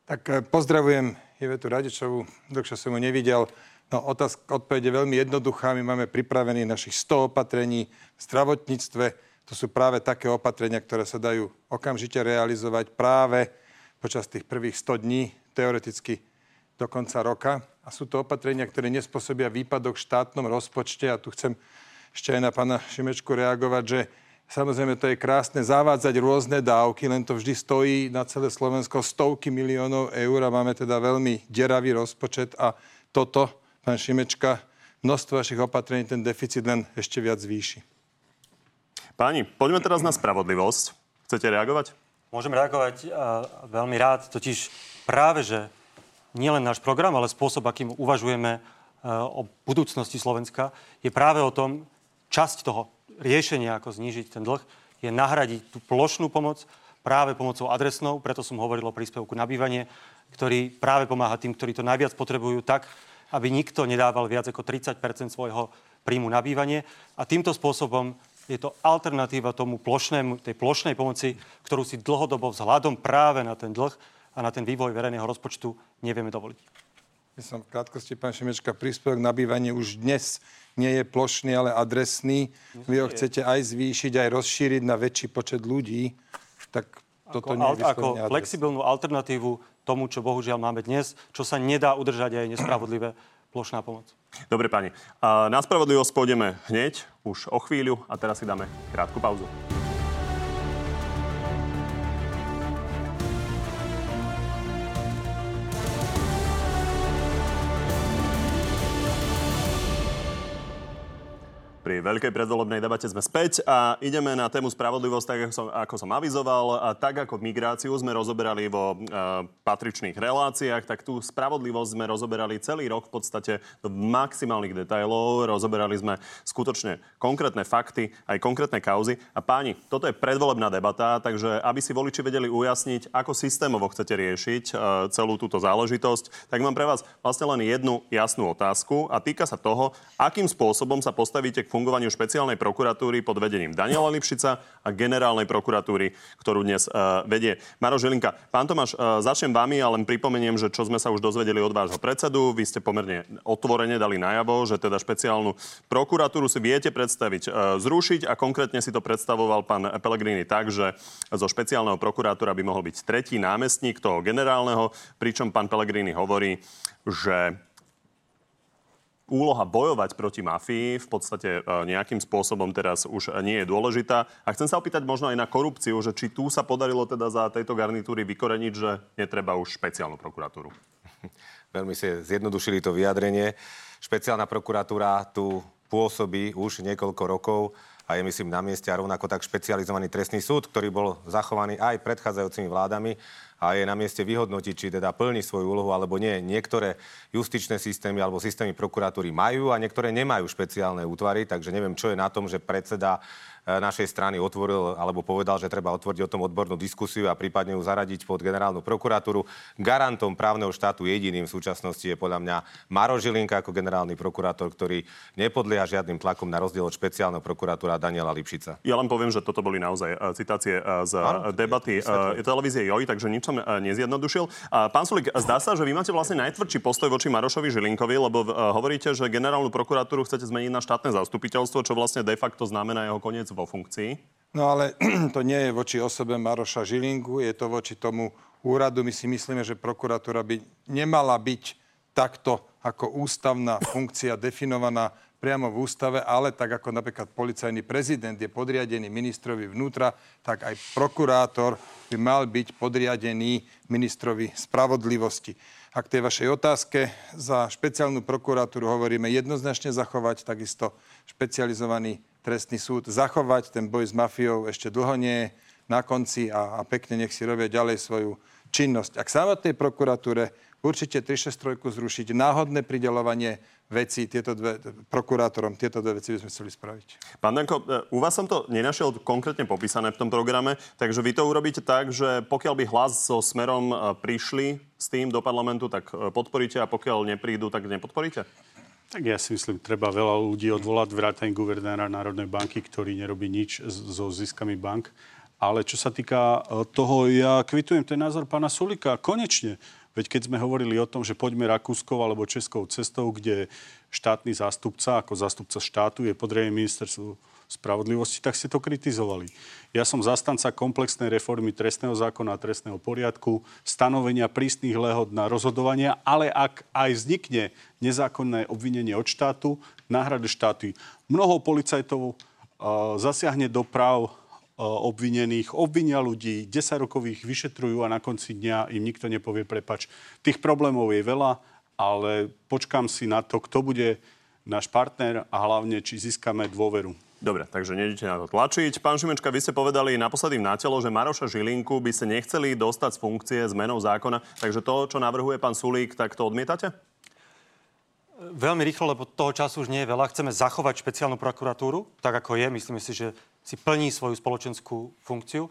Tak eh, pozdravujem Ivetu Radičovú, dlhšie som ju nevidel. No, otázka, odpoveď je veľmi jednoduchá. My máme pripravených našich 100 opatrení v zdravotníctve. To sú práve také opatrenia, ktoré sa dajú okamžite realizovať práve počas tých prvých 100 dní, teoreticky do konca roka. A sú to opatrenia, ktoré nespôsobia výpadok v štátnom rozpočte. A tu chcem ešte aj na pána Šimečku reagovať, že Samozrejme, to je krásne zavádzať rôzne dávky, len to vždy stojí na celé Slovensko stovky miliónov eur a máme teda veľmi deravý rozpočet a toto, pán Šimečka, množstvo vašich opatrení ten deficit len ešte viac zvýši.
Páni, poďme teraz na spravodlivosť. Chcete reagovať?
Môžem reagovať veľmi rád, totiž práve, že nielen náš program, ale spôsob, akým uvažujeme o budúcnosti Slovenska, je práve o tom, časť toho riešenie, ako znížiť ten dlh, je nahradiť tú plošnú pomoc práve pomocou adresnou, preto som hovoril o príspevku na bývanie, ktorý práve pomáha tým, ktorí to najviac potrebujú tak, aby nikto nedával viac ako 30 svojho príjmu na bývanie. A týmto spôsobom je to alternatíva tomu plošnému, tej plošnej pomoci, ktorú si dlhodobo vzhľadom práve na ten dlh a na ten vývoj verejného rozpočtu nevieme dovoliť.
Ja som v krátkosti, pán Šimečka, príspevok na bývanie už dnes nie je plošný, ale adresný. Vy ho chcete aj zvýšiť, aj rozšíriť na väčší počet ľudí, tak toto
ako,
nie je
Ako adres. flexibilnú alternatívu tomu, čo bohužiaľ máme dnes, čo sa nedá udržať aj nespravodlivé plošná pomoc.
Dobre, pani. Na spravodlivosť pôjdeme hneď, už o chvíľu a teraz si dáme krátku pauzu. Pri veľkej predvolebnej debate sme späť a ideme na tému spravodlivosť, tak ako som, ako som avizoval. A tak ako migráciu sme rozoberali vo e, patričných reláciách, tak tú spravodlivosť sme rozoberali celý rok v podstate do maximálnych detailov. Rozoberali sme skutočne konkrétne fakty, aj konkrétne kauzy. A páni, toto je predvolebná debata, takže aby si voliči vedeli ujasniť, ako systémovo chcete riešiť e, celú túto záležitosť, tak mám pre vás vlastne len jednu jasnú otázku a týka sa toho, akým spôsobom sa postavíte k fungovaniu špeciálnej prokuratúry pod vedením Daniela Lipšica a generálnej prokuratúry, ktorú dnes uh, vedie Maro Žilinka. Pán Tomáš, uh, začnem vami a len pripomeniem, že čo sme sa už dozvedeli od vášho predsedu, vy ste pomerne otvorene dali najavo, že teda špeciálnu prokuratúru si viete predstaviť uh, zrušiť a konkrétne si to predstavoval pán Pellegrini tak, že zo špeciálneho prokurátora by mohol byť tretí námestník toho generálneho, pričom pán Pellegrini hovorí, že úloha bojovať proti mafii v podstate e, nejakým spôsobom teraz už nie je dôležitá. A chcem sa opýtať možno aj na korupciu, že či tu sa podarilo teda za tejto garnitúry vykoreniť, že netreba už špeciálnu prokuratúru.
Veľmi si zjednodušili to vyjadrenie. Špeciálna prokuratúra tu pôsobí už niekoľko rokov a je myslím na mieste a rovnako tak špecializovaný trestný súd, ktorý bol zachovaný aj predchádzajúcimi vládami a je na mieste vyhodnotiť, či teda plní svoju úlohu alebo nie. Niektoré justičné systémy alebo systémy prokuratúry majú a niektoré nemajú špeciálne útvary, takže neviem, čo je na tom, že predseda E, našej strany otvoril alebo povedal, že treba otvoriť o tom odbornú diskusiu a prípadne ju zaradiť pod generálnu prokuratúru. Garantom právneho štátu jediným v súčasnosti je podľa mňa Maro Žilinka ako generálny prokurátor, ktorý nepodlieha žiadnym tlakom na rozdiel od špeciálneho prokuratúra Daniela Lipšica.
Ja len poviem, že toto boli naozaj e, citácie e, z Áno, debaty je televízie JOJ, takže nič som nezjednodušil. Pán Sulik, zdá sa, že vy máte vlastne najtvrdší postoj voči Marošovi Žilinkovi, lebo hovoríte, že generálnu prokuratúru chcete zmeniť na štátne zastupiteľstvo, čo vlastne de facto znamená jeho koniec vo funkcii?
No ale to nie je voči osobe Maroša Žilinku, je to voči tomu úradu. My si myslíme, že prokuratúra by nemala byť takto ako ústavná funkcia definovaná priamo v ústave, ale tak ako napríklad policajný prezident je podriadený ministrovi vnútra, tak aj prokurátor by mal byť podriadený ministrovi spravodlivosti. A k tej vašej otázke za špeciálnu prokuratúru hovoríme jednoznačne zachovať, takisto špecializovaný trestný súd zachovať. Ten boj s mafiou ešte dlho nie na konci a, a pekne nech si robia ďalej svoju činnosť. A k samotnej prokuratúre určite 363 zrušiť, náhodné pridelovanie veci tieto dve, prokurátorom, tieto dve veci by sme chceli spraviť.
Pán Danko, e, u vás som to nenašiel konkrétne popísané v tom programe, takže vy to urobíte tak, že pokiaľ by hlas so smerom e, prišli s tým do parlamentu, tak e, podporíte a pokiaľ neprídu, tak nepodporíte?
Tak ja si myslím, treba veľa ľudí odvolať, vrátane guvernéra Národnej banky, ktorý nerobí nič so ziskami bank. Ale čo sa týka toho, ja kvitujem ten názor pána Sulika. Konečne. Veď keď sme hovorili o tom, že poďme Rakúskou alebo Českou cestou, kde štátny zástupca ako zástupca štátu je podriadený ministerstvu spravodlivosti, tak ste to kritizovali. Ja som zastanca komplexnej reformy trestného zákona a trestného poriadku, stanovenia prísnych lehod na rozhodovania, ale ak aj vznikne nezákonné obvinenie od štátu, náhrady štáty. Mnoho policajtov uh, zasiahne do práv obvinených, obvinia ľudí, 10 rokov ich vyšetrujú a na konci dňa im nikto nepovie prepač. Tých problémov je veľa, ale počkám si na to, kto bude náš partner a hlavne, či získame dôveru.
Dobre, takže nejdete na to tlačiť. Pán Šimečka, vy ste povedali naposledy na telo, že Maroša Žilinku by ste nechceli dostať z funkcie zmenou zákona. Takže to, čo navrhuje pán Sulík, tak to odmietate?
Veľmi rýchlo, lebo toho času už nie je veľa. Chceme zachovať špeciálnu prokuratúru, tak ako je. Myslíme si, že si plní svoju spoločenskú funkciu.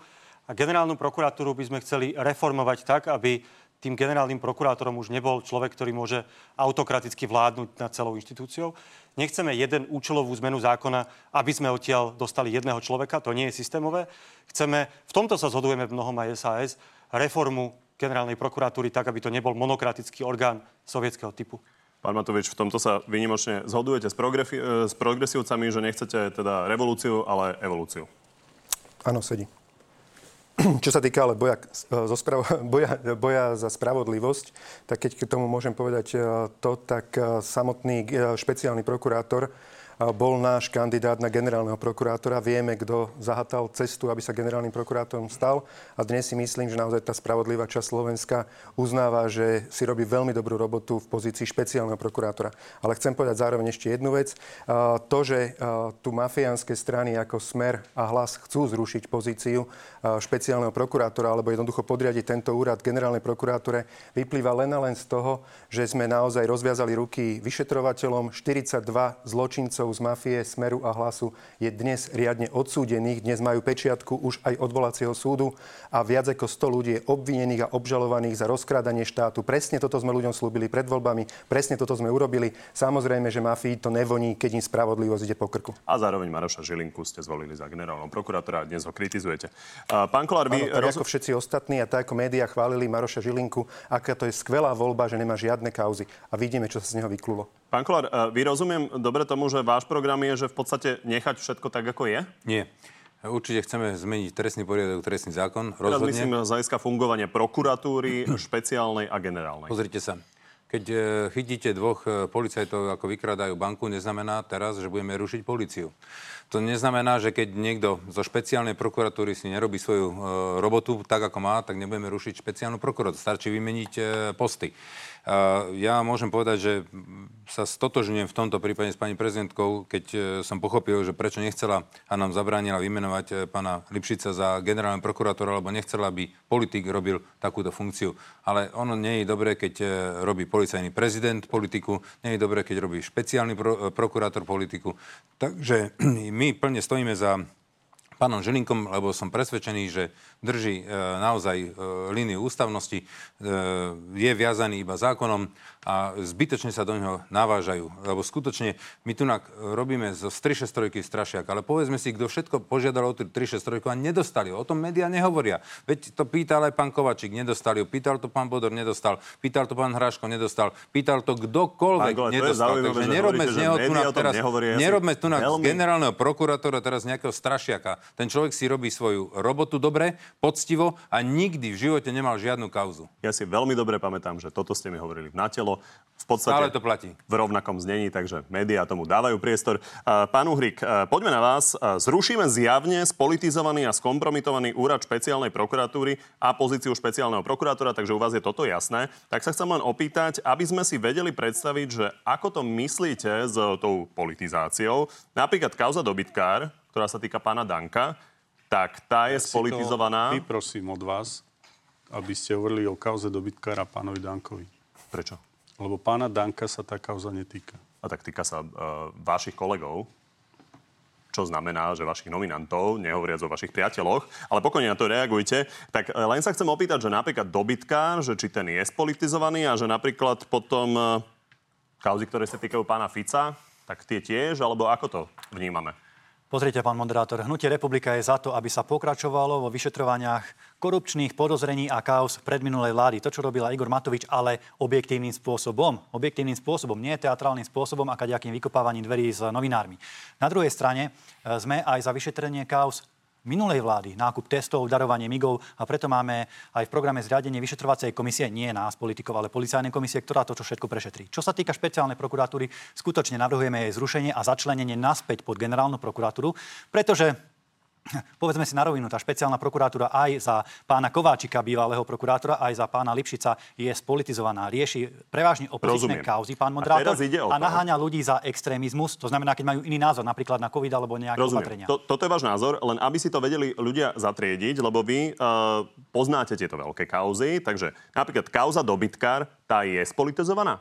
A generálnu prokuratúru by sme chceli reformovať tak, aby tým generálnym prokurátorom už nebol človek, ktorý môže autokraticky vládnuť nad celou inštitúciou. Nechceme jeden účelovú zmenu zákona, aby sme odtiaľ dostali jedného človeka, to nie je systémové. Chceme, v tomto sa zhodujeme v mnohom aj SAS, reformu generálnej prokuratúry tak, aby to nebol monokratický orgán sovietského typu.
Pán Matovič, v tomto sa vynimočne zhodujete s, progrefi- s progresívcami, že nechcete teda revolúciu, ale evolúciu.
Áno, sedí. Čo sa týka ale boja, zo spravo, boja, boja za spravodlivosť, tak keď k tomu môžem povedať e, to, tak samotný špeciálny prokurátor bol náš kandidát na generálneho prokurátora. Vieme, kto zahatal cestu, aby sa generálnym prokurátorom stal. A dnes si myslím, že naozaj tá spravodlivá časť Slovenska uznáva, že si robí veľmi dobrú robotu v pozícii špeciálneho prokurátora. Ale chcem povedať zároveň ešte jednu vec. To, že tu mafiánske strany ako Smer a Hlas chcú zrušiť pozíciu špeciálneho prokurátora alebo jednoducho podriadiť tento úrad generálnej prokurátore, vyplýva len a len z toho, že sme naozaj rozviazali ruky vyšetrovateľom. 42 zločincov z mafie, Smeru a Hlasu je dnes riadne odsúdených. Dnes majú pečiatku už aj odvolacieho súdu a viac ako 100 ľudí je obvinených a obžalovaných za rozkrádanie štátu. Presne toto sme ľuďom slúbili pred voľbami, presne toto sme urobili. Samozrejme, že mafii to nevoní, keď im spravodlivosť ide po krku.
A zároveň Maroša Žilinku ste zvolili za generálnom prokurátora a dnes ho kritizujete. Pán Kolár, vy...
Ano, roz... ako všetci ostatní a tak ako médiá chválili Maroša Žilinku, aká to je skvelá voľba, že nemá žiadne kauzy. A vidíme, čo sa z neho vyklulo.
Pán Kolár, vy rozumiem dobre tomu, že váš program je, že v podstate nechať všetko tak, ako je?
Nie. Určite chceme zmeniť trestný poriadok, trestný zákon.
Rozhodne. Teraz myslím z hľadiska fungovania prokuratúry, špeciálnej a generálnej.
Pozrite sa. Keď e, chytíte dvoch e, policajtov, ako vykradajú banku, neznamená teraz, že budeme rušiť policiu. To neznamená, že keď niekto zo špeciálnej prokuratúry si nerobí svoju e, robotu tak, ako má, tak nebudeme rušiť špeciálnu prokuratúru. Stačí vymeniť e, posty. Ja môžem povedať, že sa stotožňujem v tomto prípade s pani prezidentkou, keď e, som pochopil, že prečo nechcela a nám zabránila vymenovať e, pána Lipšica za generálneho prokurátora, lebo nechcela, aby politik robil takúto funkciu. Ale ono nie je dobré, keď e, robí policajný prezident politiku, nie je dobré, keď robí špeciálny pro, prokurátor politiku. Takže my plne stojíme za pánom Žilinkom, lebo som presvedčený, že drží e, naozaj e, líniu ústavnosti, e, je viazaný iba zákonom a zbytočne sa do neho navážajú. Lebo skutočne my tu robíme zo 363 strašiak, ale povedzme si, kto všetko požiadal o 363 a nedostali. O tom médiá nehovoria. Veď to pýtal aj pán Kovačík, nedostali ho. Pýtal to pán Bodor, nedostal. Pýtal to pán Hráško, nedostal. Pýtal to kdokoľvek, pán nedostal. Takže nerobme z neho tu teraz, nerobme tu z generálneho prokurátora teraz nejakého strašiaka. Ten človek si robí svoju robotu dobre, poctivo a nikdy v živote nemal žiadnu kauzu.
Ja si veľmi dobre pamätám, že toto ste mi hovorili v natelo. V podstate
Stále to platí.
v rovnakom znení, takže médiá tomu dávajú priestor. Pán Uhrik, poďme na vás. Zrušíme zjavne spolitizovaný a skompromitovaný úrad špeciálnej prokuratúry a pozíciu špeciálneho prokurátora, takže u vás je toto jasné. Tak sa chcem len opýtať, aby sme si vedeli predstaviť, že ako to myslíte s tou politizáciou. Napríklad kauza dobytkár, ktorá sa týka pána Danka, tak tá je ja spolitizovaná.
Vyprosím od vás, aby ste hovorili o kauze dobytkára pánovi Dankovi.
Prečo?
Lebo pána Danka sa tá kauza netýka.
A tak týka sa uh, vašich kolegov, čo znamená, že vašich nominantov, nehovoriac o vašich priateľoch, ale pokojne na to reagujte. Tak uh, len sa chcem opýtať, že napríklad dobytkár, že či ten je spolitizovaný a že napríklad potom uh, kauzy, ktoré sa týkajú pána Fica, tak tie tiež, alebo ako to vnímame?
Pozrite, pán moderátor, Hnutie republika je za to, aby sa pokračovalo vo vyšetrovaniach korupčných podozrení a kaos predminulej vlády. To, čo robila Igor Matovič, ale objektívnym spôsobom. Objektívnym spôsobom, nie teatrálnym spôsobom, a kaďakým vykopávaním dverí s novinármi. Na druhej strane e, sme aj za vyšetrenie kaos minulej vlády, nákup testov, darovanie migov a preto máme aj v programe zriadenie vyšetrovacej komisie, nie nás politikov, ale policajnej komisie, ktorá to čo všetko prešetrí. Čo sa týka špeciálnej prokuratúry, skutočne navrhujeme jej zrušenie a začlenenie naspäť pod generálnu prokuratúru, pretože povedzme si na rovinu, tá špeciálna prokuratúra aj za pána Kováčika, bývalého prokurátora, aj za pána Lipšica je spolitizovaná. Rieši prevažne opozičné kauzy, pán moderátor, a, a naháňa ľudí za extrémizmus, to znamená, keď majú iný názor, napríklad na COVID alebo nejaké Rozumiem. opatrenia.
To, toto je váš názor, len aby si to vedeli ľudia zatriediť, lebo vy uh, poznáte tieto veľké kauzy, takže napríklad kauza dobytkár, tá je spolitizovaná?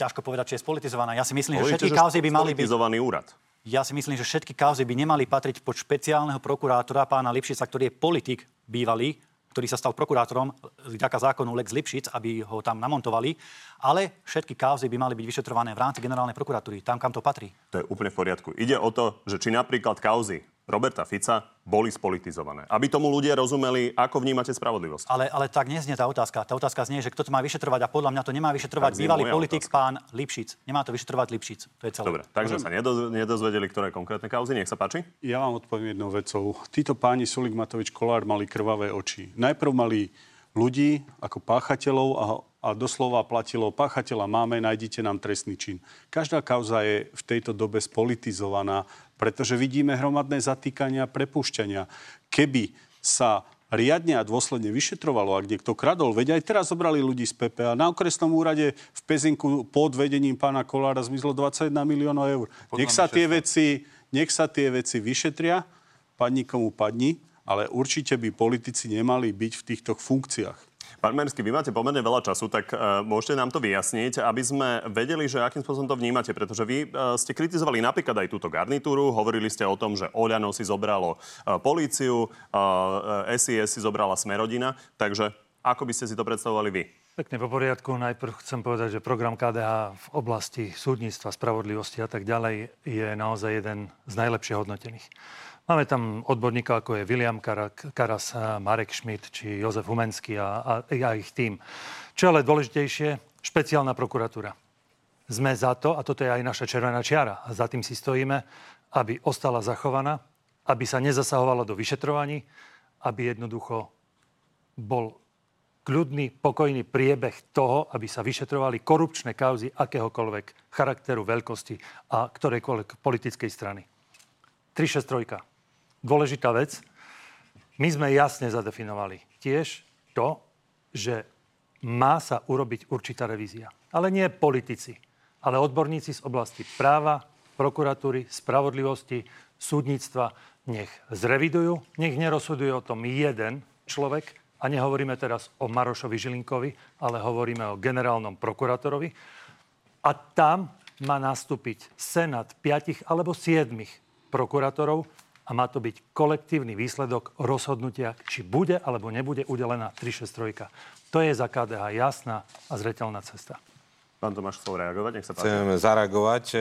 Ťažko povedať, či je spolitizovaná. Ja si myslím, že všetky kauzy by mali byť...
úrad.
Ja si myslím, že všetky kauzy by nemali patriť pod špeciálneho prokurátora pána Lipšica, ktorý je politik bývalý, ktorý sa stal prokurátorom vďaka zákonu Lex Lipšic, aby ho tam namontovali. Ale všetky kauzy by mali byť vyšetrované v rámci generálnej prokuratúry, tam, kam to patrí.
To je úplne v poriadku. Ide o to, že či napríklad kauzy Roberta Fica boli spolitizované. Aby tomu ľudia rozumeli, ako vnímate spravodlivosť.
Ale, ale tak neznie tá otázka. Tá otázka znie, že kto to má vyšetrovať a podľa mňa to nemá vyšetrovať bývalý politik otázka. pán Lipšic. Nemá to vyšetrovať Lipšic. To je celé.
Dobre, takže sa nedoz, nedozvedeli, ktoré konkrétne kauzy. Nech sa páči.
Ja vám odpoviem jednou vecou. Títo páni Sulik Matovič Kolár mali krvavé oči. Najprv mali ľudí ako páchateľov a a doslova platilo páchateľa máme, nájdite nám trestný čin. Každá kauza je v tejto dobe spolitizovaná, pretože vidíme hromadné zatýkania a prepúšťania. Keby sa riadne a dôsledne vyšetrovalo, ak niekto kradol. Veď aj teraz zobrali ľudí z PPA. Na okresnom úrade v Pezinku pod vedením pána Kolára zmizlo 21 miliónov eur. Nech sa, tie veci, nech sa tie veci vyšetria, padni komu padni, ale určite by politici nemali byť v týchto funkciách.
Pán Mersky, vy máte pomerne veľa času, tak uh, môžete nám to vyjasniť, aby sme vedeli, že akým spôsobom to vnímate, pretože vy uh, ste kritizovali napríklad aj túto garnitúru, hovorili ste o tom, že Oľano si zobralo uh, políciu, uh, SIS si zobrala Smerodina, takže ako by ste si to predstavovali vy?
Pekne po poriadku. Najprv chcem povedať, že program KDH v oblasti súdnictva, spravodlivosti a tak ďalej je naozaj jeden z najlepšie hodnotených. Máme tam odborníkov, ako je William Karas, Marek Schmidt či Jozef Humenský a, a, a ich tým. Čo ale dôležitejšie, špeciálna prokuratúra. Sme za to, a toto je aj naša červená čiara, a za tým si stojíme, aby ostala zachovaná, aby sa nezasahovalo do vyšetrovaní, aby jednoducho bol kľudný, pokojný priebeh toho, aby sa vyšetrovali korupčné kauzy akéhokoľvek charakteru, veľkosti a ktorejkoľvek politickej strany. 363 dôležitá vec. My sme jasne zadefinovali tiež to, že má sa urobiť určitá revízia. Ale nie politici, ale odborníci z oblasti práva, prokuratúry, spravodlivosti, súdnictva nech zrevidujú, nech nerozhoduje o tom jeden človek, a nehovoríme teraz o Marošovi Žilinkovi, ale hovoríme o generálnom prokurátorovi. A tam má nastúpiť senát piatich alebo siedmich prokurátorov, a má to byť kolektívny výsledok rozhodnutia, či bude alebo nebude udelená 363. To je za KDH jasná a zretelná cesta.
Pán Tomáš chcel reagovať, nech sa páči.
Chcem zareagovať. E,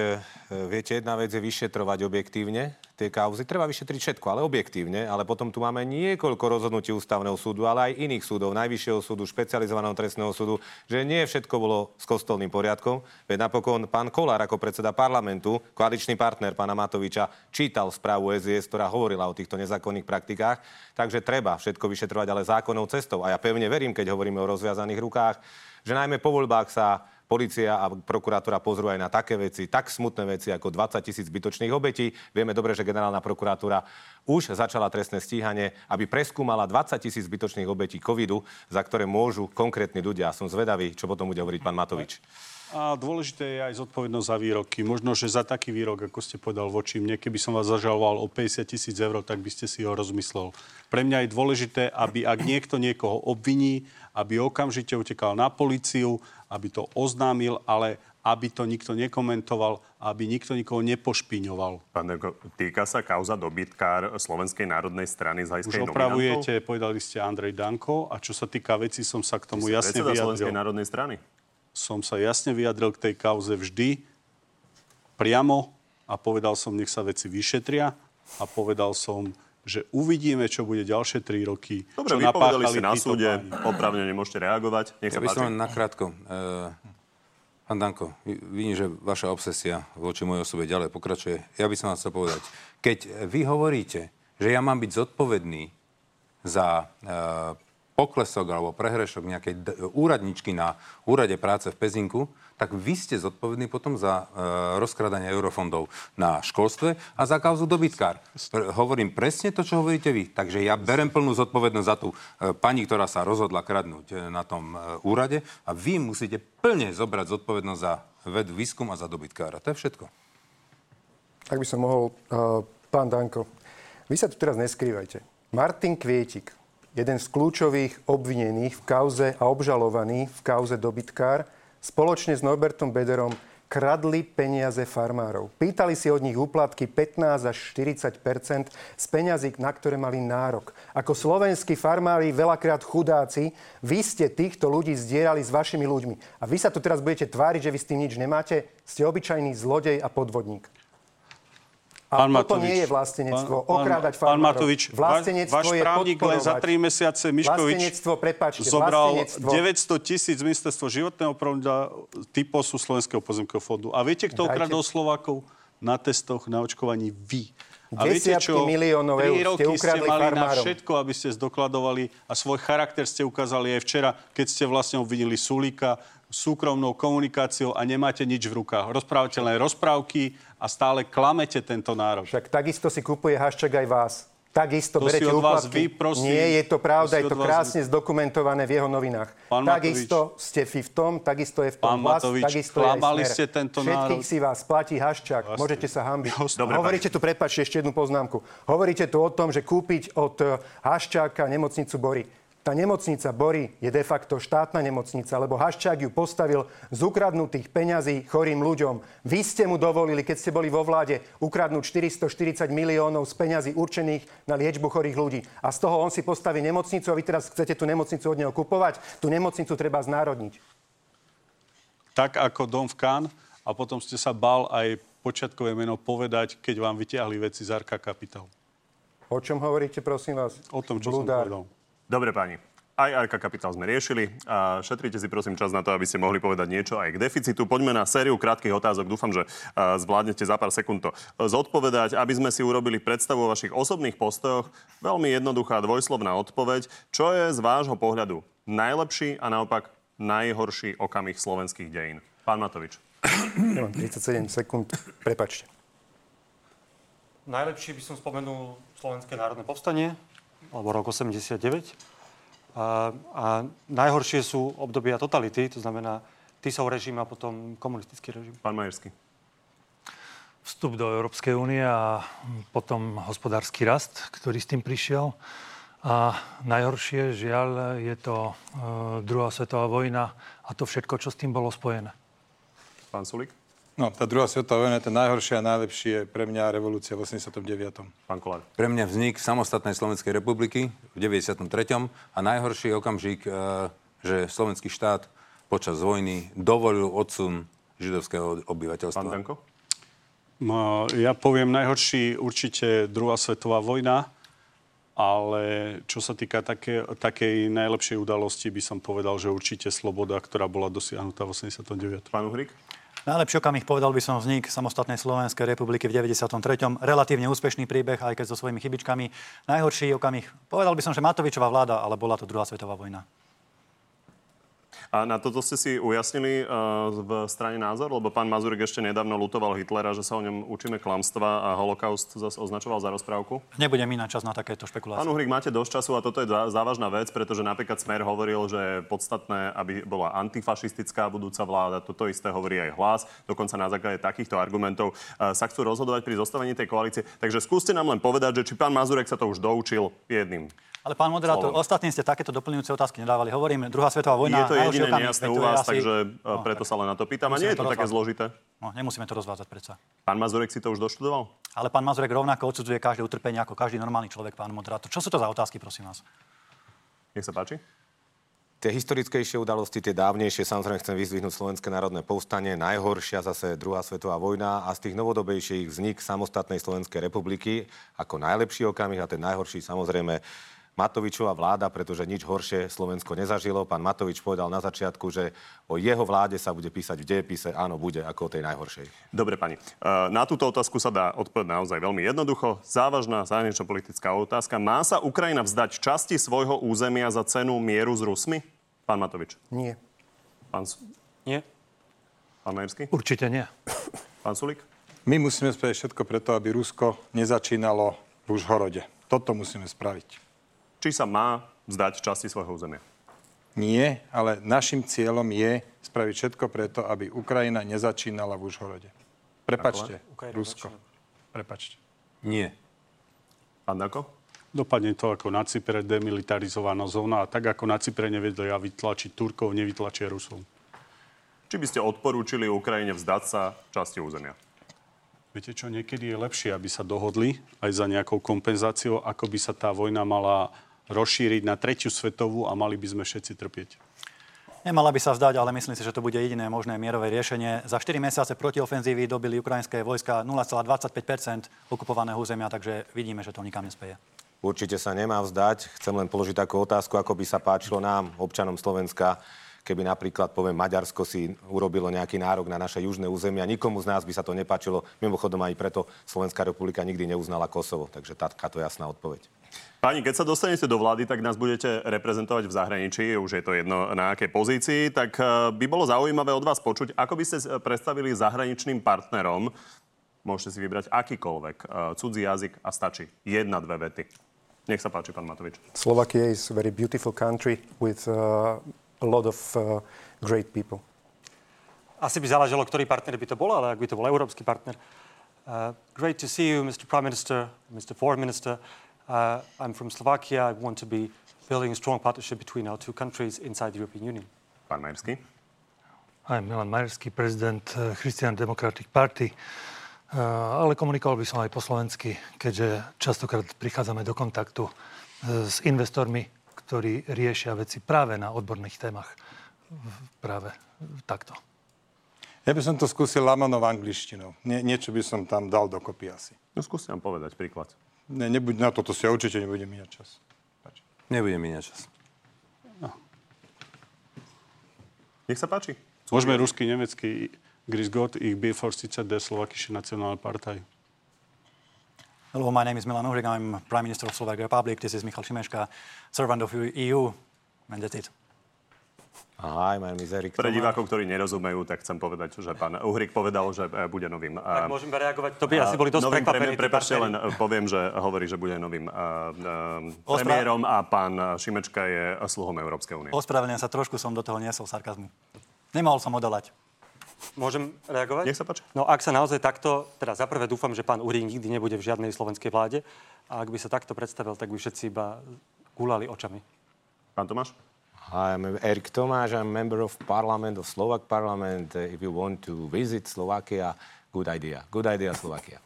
viete, jedna vec je vyšetrovať objektívne tie kauzy. Treba vyšetriť všetko, ale objektívne. Ale potom tu máme niekoľko rozhodnutí ústavného súdu, ale aj iných súdov, Najvyššieho súdu, špecializovaného trestného súdu, že nie všetko bolo s kostolným poriadkom. Veď napokon pán Kolár ako predseda parlamentu, koaličný partner pána Matoviča, čítal správu SIS, ktorá hovorila o týchto nezákonných praktikách. Takže treba všetko vyšetrovať, ale zákonnou cestou. A ja pevne verím, keď hovoríme o rozviazaných rukách, že najmä po voľbách sa policia a prokurátora pozrú aj na také veci, tak smutné veci ako 20 tisíc zbytočných obetí. Vieme dobre, že generálna prokuratúra už začala trestné stíhanie, aby preskúmala 20 tisíc zbytočných obetí covidu, za ktoré môžu konkrétni ľudia. Som zvedavý, čo potom bude hovoriť pán Matovič.
A dôležité je aj zodpovednosť za výroky. Možno, že za taký výrok, ako ste povedal voči mne, keby som vás zažaloval o 50 tisíc eur, tak by ste si ho rozmyslel. Pre mňa je dôležité, aby ak niekto niekoho obviní, aby okamžite utekal na policiu, aby to oznámil, ale aby to nikto nekomentoval, aby nikto nikoho nepošpiňoval.
Pán Deko, týka sa kauza dobytkár Slovenskej národnej strany z
hľadiska Už opravujete, povedali ste Andrej Danko a čo sa týka veci, som sa k tomu jasne vyjadril.
Slovenskej národnej strany?
som sa jasne vyjadril k tej kauze vždy priamo a povedal som, nech sa veci vyšetria a povedal som, že uvidíme, čo bude ďalšie tri roky.
Dobre, čo vypovedali si na súde, opravne nemôžete reagovať. Nech
ja
sa by
som len nakrátko. E, pán Danko, vidím, že vaša obsesia voči mojej osobe ďalej pokračuje. Ja by som vám chcel povedať, keď vy hovoríte, že ja mám byť zodpovedný za e, poklesok alebo prehrešok nejakej d- úradničky na úrade práce v Pezinku, tak vy ste zodpovední potom za e, rozkradanie eurofondov na školstve a za kauzu dobytkár. Pre, hovorím presne to, čo hovoríte vy. Takže ja berem plnú zodpovednosť za tú e, pani, ktorá sa rozhodla kradnúť e, na tom e, úrade a vy musíte plne zobrať zodpovednosť za vedu, výskum a za dobytkára. To je všetko.
Ak by som mohol, uh, pán Danko, vy sa tu teraz neskrývajte. Martin Kvietik, jeden z kľúčových obvinených v kauze a obžalovaný v kauze dobytkár, spoločne s Norbertom Bederom kradli peniaze farmárov. Pýtali si od nich úplatky 15 až 40% z peňazí, na ktoré mali nárok. Ako slovenskí farmári, veľakrát chudáci, vy ste týchto ľudí zdierali s vašimi ľuďmi. A vy sa tu teraz budete tváriť, že vy s tým nič nemáte? Ste obyčajný zlodej a podvodník. A pán toto Matovič, nie je vlastenectvo. Pán, Okrádať farmárov.
Pán Matovič, vlastenectvo váš, právnik len za 3 mesiace Miškovič
prepáčte,
zobral 900 tisíc ministerstvo životného providia typosu Slovenského pozemkového fondu. A viete, kto okradol Slovákov? Na testoch, na očkovaní vy. A viete čo?
miliónov eur ste
roky ste
ukradli
mali na
farmárom.
všetko, aby ste zdokladovali a svoj charakter ste ukázali aj včera, keď ste vlastne obvinili Sulíka súkromnou komunikáciou a nemáte nič v rukách. Rozprávate len rozprávky a stále klamete tento národ.
Však takisto si kupuje Haščák aj vás. Takisto
To
berete
vás vy, prosím.
Nie je to
To
pravda, je
od
to
vás
krásne zdokumentované v jeho novinách.
Pán
takisto ste vy v tom, takisto je v tom
Pán
hlas,
Matovič,
takisto je
klamali ste tento
Všetkých
národ.
si vás platí Haščák.
Jasne.
Môžete sa hambiť.
Dobre,
Hovoríte tu, prepáčte, ešte jednu poznámku. Hovoríte tu o tom, že kúpiť od eh, Haščáka nemocnicu Bory. Tá nemocnica Bory je de facto štátna nemocnica, lebo Haščák ju postavil z ukradnutých peňazí chorým ľuďom. Vy ste mu dovolili, keď ste boli vo vláde, ukradnúť 440 miliónov z peňazí určených na liečbu chorých ľudí. A z toho on si postaví nemocnicu a vy teraz chcete tú nemocnicu od neho kupovať. Tú nemocnicu treba znárodniť.
Tak ako Dom v Kán a potom ste sa bal aj počiatkové meno povedať, keď vám vyťahli veci z Arka Capital.
O čom hovoríte, prosím vás?
O tom, čo
Bludár.
som povedal.
Dobre, páni. Aj Arka Kapitál sme riešili a šetrite si prosím čas na to, aby ste mohli povedať niečo aj k deficitu. Poďme na sériu krátkych otázok. Dúfam, že zvládnete za pár sekúnd to zodpovedať, aby sme si urobili predstavu o vašich osobných postojoch. Veľmi jednoduchá dvojslovná odpoveď. Čo je z vášho pohľadu najlepší a naopak najhorší okamih slovenských dejín? Pán Matovič.
Ja mám 37 sekúnd. Prepačte.
Najlepšie by som spomenul Slovenské národné povstanie, alebo rok 89. A, a najhoršie sú obdobia totality, to znamená Tisov režim a potom komunistický režim.
Pán Majerský.
Vstup do Európskej únie a potom hospodársky rast, ktorý s tým prišiel. A najhoršie, žiaľ, je to e, druhá svetová vojna a to všetko, čo s tým bolo spojené.
Pán Sulik.
No, tá druhá svetová vojna, ten najhoršie a najlepší je pre mňa revolúcia v 89.
Pán Kolár.
Pre mňa vznik samostatnej Slovenskej republiky v 93. a najhorší okamžik, e, že slovenský štát počas vojny dovolil odsun židovského obyvateľstva.
Pán Danko?
No, Ja poviem najhorší určite druhá svetová vojna, ale čo sa týka také, takej najlepšej udalosti, by som povedal, že určite sloboda, ktorá bola dosiahnutá v 89.
Pán Uhrik?
Najlepší okamih povedal by som vznik samostatnej Slovenskej republiky v 93. Relatívne úspešný príbeh, aj keď so svojimi chybičkami. Najhorší okamih, povedal by som, že Matovičová vláda, ale bola to druhá svetová vojna.
A na toto ste si ujasnili uh, v strane názor? Lebo pán Mazurek ešte nedávno lutoval Hitlera, že sa o ňom učíme klamstva a holokaust zase označoval za rozprávku.
Nebudem minať čas na takéto špekulácie.
Pán Uhrik, máte dosť času a toto je zá- závažná vec, pretože napríklad Smer hovoril, že je podstatné, aby bola antifašistická budúca vláda. Toto isté hovorí aj hlas. Dokonca na základe takýchto argumentov uh, sa chcú rozhodovať pri zostavení tej koalície. Takže skúste nám len povedať, že či pán Mazurek sa to už doučil jedným.
Ale pán moderátor,
Slovom.
ostatní ste takéto doplňujúce otázky nedávali. Hovorím, druhá svetová vojna.
je to jediné nejasné u vás,
asi-
takže uh, preto sa len na to pýtam. A nie je to
to
také zložité.
No, nemusíme to rozvádzať predsa.
Pán Mazurek si to už doštudoval?
Ale pán Mazurek rovnako odsudzuje každé utrpenie ako každý normálny človek, pán moderátor. Čo sú to za otázky, prosím vás?
Nech sa páči.
Tie historickejšie udalosti, tie dávnejšie, samozrejme chcem vyzdvihnúť Slovenské národné povstanie, najhoršia zase druhá svetová vojna a z tých novodobejších vznik samostatnej Slovenskej republiky ako najlepší okamih a ten najhorší samozrejme Matovičová vláda, pretože nič horšie Slovensko nezažilo. Pán Matovič povedal na začiatku, že o jeho vláde sa bude písať v dejepise. Áno, bude ako o tej najhoršej.
Dobre, pani. E, Na túto otázku sa dá odpovedať naozaj veľmi jednoducho. Závažná zahranično-politická otázka. Má sa Ukrajina vzdať časti svojho územia za cenu mieru s Rusmi? Pán Matovič.
Nie.
Pán,
Nie.
pán Majerský?
Určite nie.
Pán Sulik?
My musíme spraviť všetko preto, aby Rusko nezačínalo v Užhorode. Toto musíme spraviť.
Či sa má vzdať časti svojho územia?
Nie, ale našim cieľom je spraviť všetko preto, aby Ukrajina nezačínala v Užhorode. Prepačte,
Ukrajina
Rusko. Prepačte.
Nie.
Pán Dako?
Dopadne to ako na Cypre, demilitarizovaná zóna a tak ako na Cypre nevedia vytlačiť Turkov, nevytlačia Rusov.
Či by ste odporúčili Ukrajine vzdať sa časti územia?
Viete čo, niekedy je lepšie, aby sa dohodli aj za nejakou kompenzáciou, ako by sa tá vojna mala rozšíriť na tretiu svetovú a mali by sme všetci trpieť.
Nemala by sa vzdať, ale myslím si, že to bude jediné možné mierové riešenie. Za 4 mesiace protiofenzívy dobili ukrajinské vojska 0,25% okupovaného územia, takže vidíme, že to nikam nespeje.
Určite sa nemá vzdať. Chcem len položiť takú otázku, ako by sa páčilo nám, občanom Slovenska, keby napríklad, poviem, Maďarsko si urobilo nejaký nárok na naše južné územia. Nikomu z nás by sa to nepáčilo. Mimochodom aj preto Slovenská republika nikdy neuznala Kosovo. Takže takáto jasná odpoveď.
Pani, keď sa dostanete do vlády, tak nás budete reprezentovať v zahraničí, už je to jedno na akej pozícii, tak eh, by bolo zaujímavé od vás počuť, ako by ste predstavili zahraničným partnerom, môžete si vybrať akýkoľvek, eh, cudzí jazyk a stačí jedna, dve vety. Nech sa páči, pán Matovič.
Slovakia is a very beautiful country with uh, a lot of uh, great people.
Asi by záležalo, ktorý partner by to bol, ale ak by to bol európsky partner. Uh, great to see you, Mr. Prime Minister, Mr. Foreign Minister. Uh, I'm from Slovakia. I want to be building a strong partnership between our two countries inside the European Union.
Pán Majerský.
I'm Milan Majerský, prezident uh, Christian Democratic Party. Uh, ale komunikoval by som aj po slovensky, keďže častokrát prichádzame do kontaktu uh, s investormi, ktorí riešia veci práve na odborných témach. Práve takto.
Ja by som to skúsil Lamanov angličtinou. Nie, niečo by som tam dal dokopy asi.
No skúste nám povedať príklad.
Ne, nebuď, na toto si ja určite nebudem míňať čas.
Páči. Nebudem míňať čas.
No. Nech sa páči.
Môžeme rusky, nemecky. Grüß Gott, ich Vorsitzender der Slowakischen Nationalpartei.
Hello, my name is Milan Uhrig. I'm Prime Minister of Slovak Republic. This is Michal Šimečka, servant of EU. And that's it.
Is Erik
Pre divákov, ktorí nerozumejú, tak chcem povedať, že pán Uhrik povedal, že e, bude novým...
Tak môžeme reagovať. To by asi boli dosť prekvapení.
Prepačte, len e, poviem, že hovorí, že bude novým uh, uh, premiérom a pán Šimečka je sluhom Európskej únie.
Ospravedlňujem sa, trošku som do toho niesol sarkazmu. Nemohol som odolať.
Môžem reagovať?
Nech sa páči.
No ak sa naozaj takto, teda zaprvé dúfam, že pán Uhrik nikdy nebude v žiadnej slovenskej vláde a ak by sa takto predstavil, tak by všetci iba gulali očami.
Pán Tomáš?
I'm Erik Tomáš, I'm member of parliament, of Slovak parliament. Uh, if you want to visit Slovakia, good idea. Good idea, Slovakia.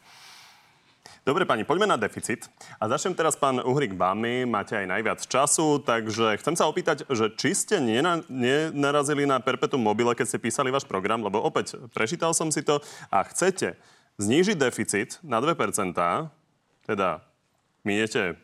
Dobre, pani, poďme na deficit. A začnem teraz, pán Uhrik, vami. Máte aj najviac času, takže chcem sa opýtať, že či ste nena, nenarazili na perpetuum mobile, keď ste písali váš program, lebo opäť prečítal som si to a chcete znížiť deficit na 2%, teda miniete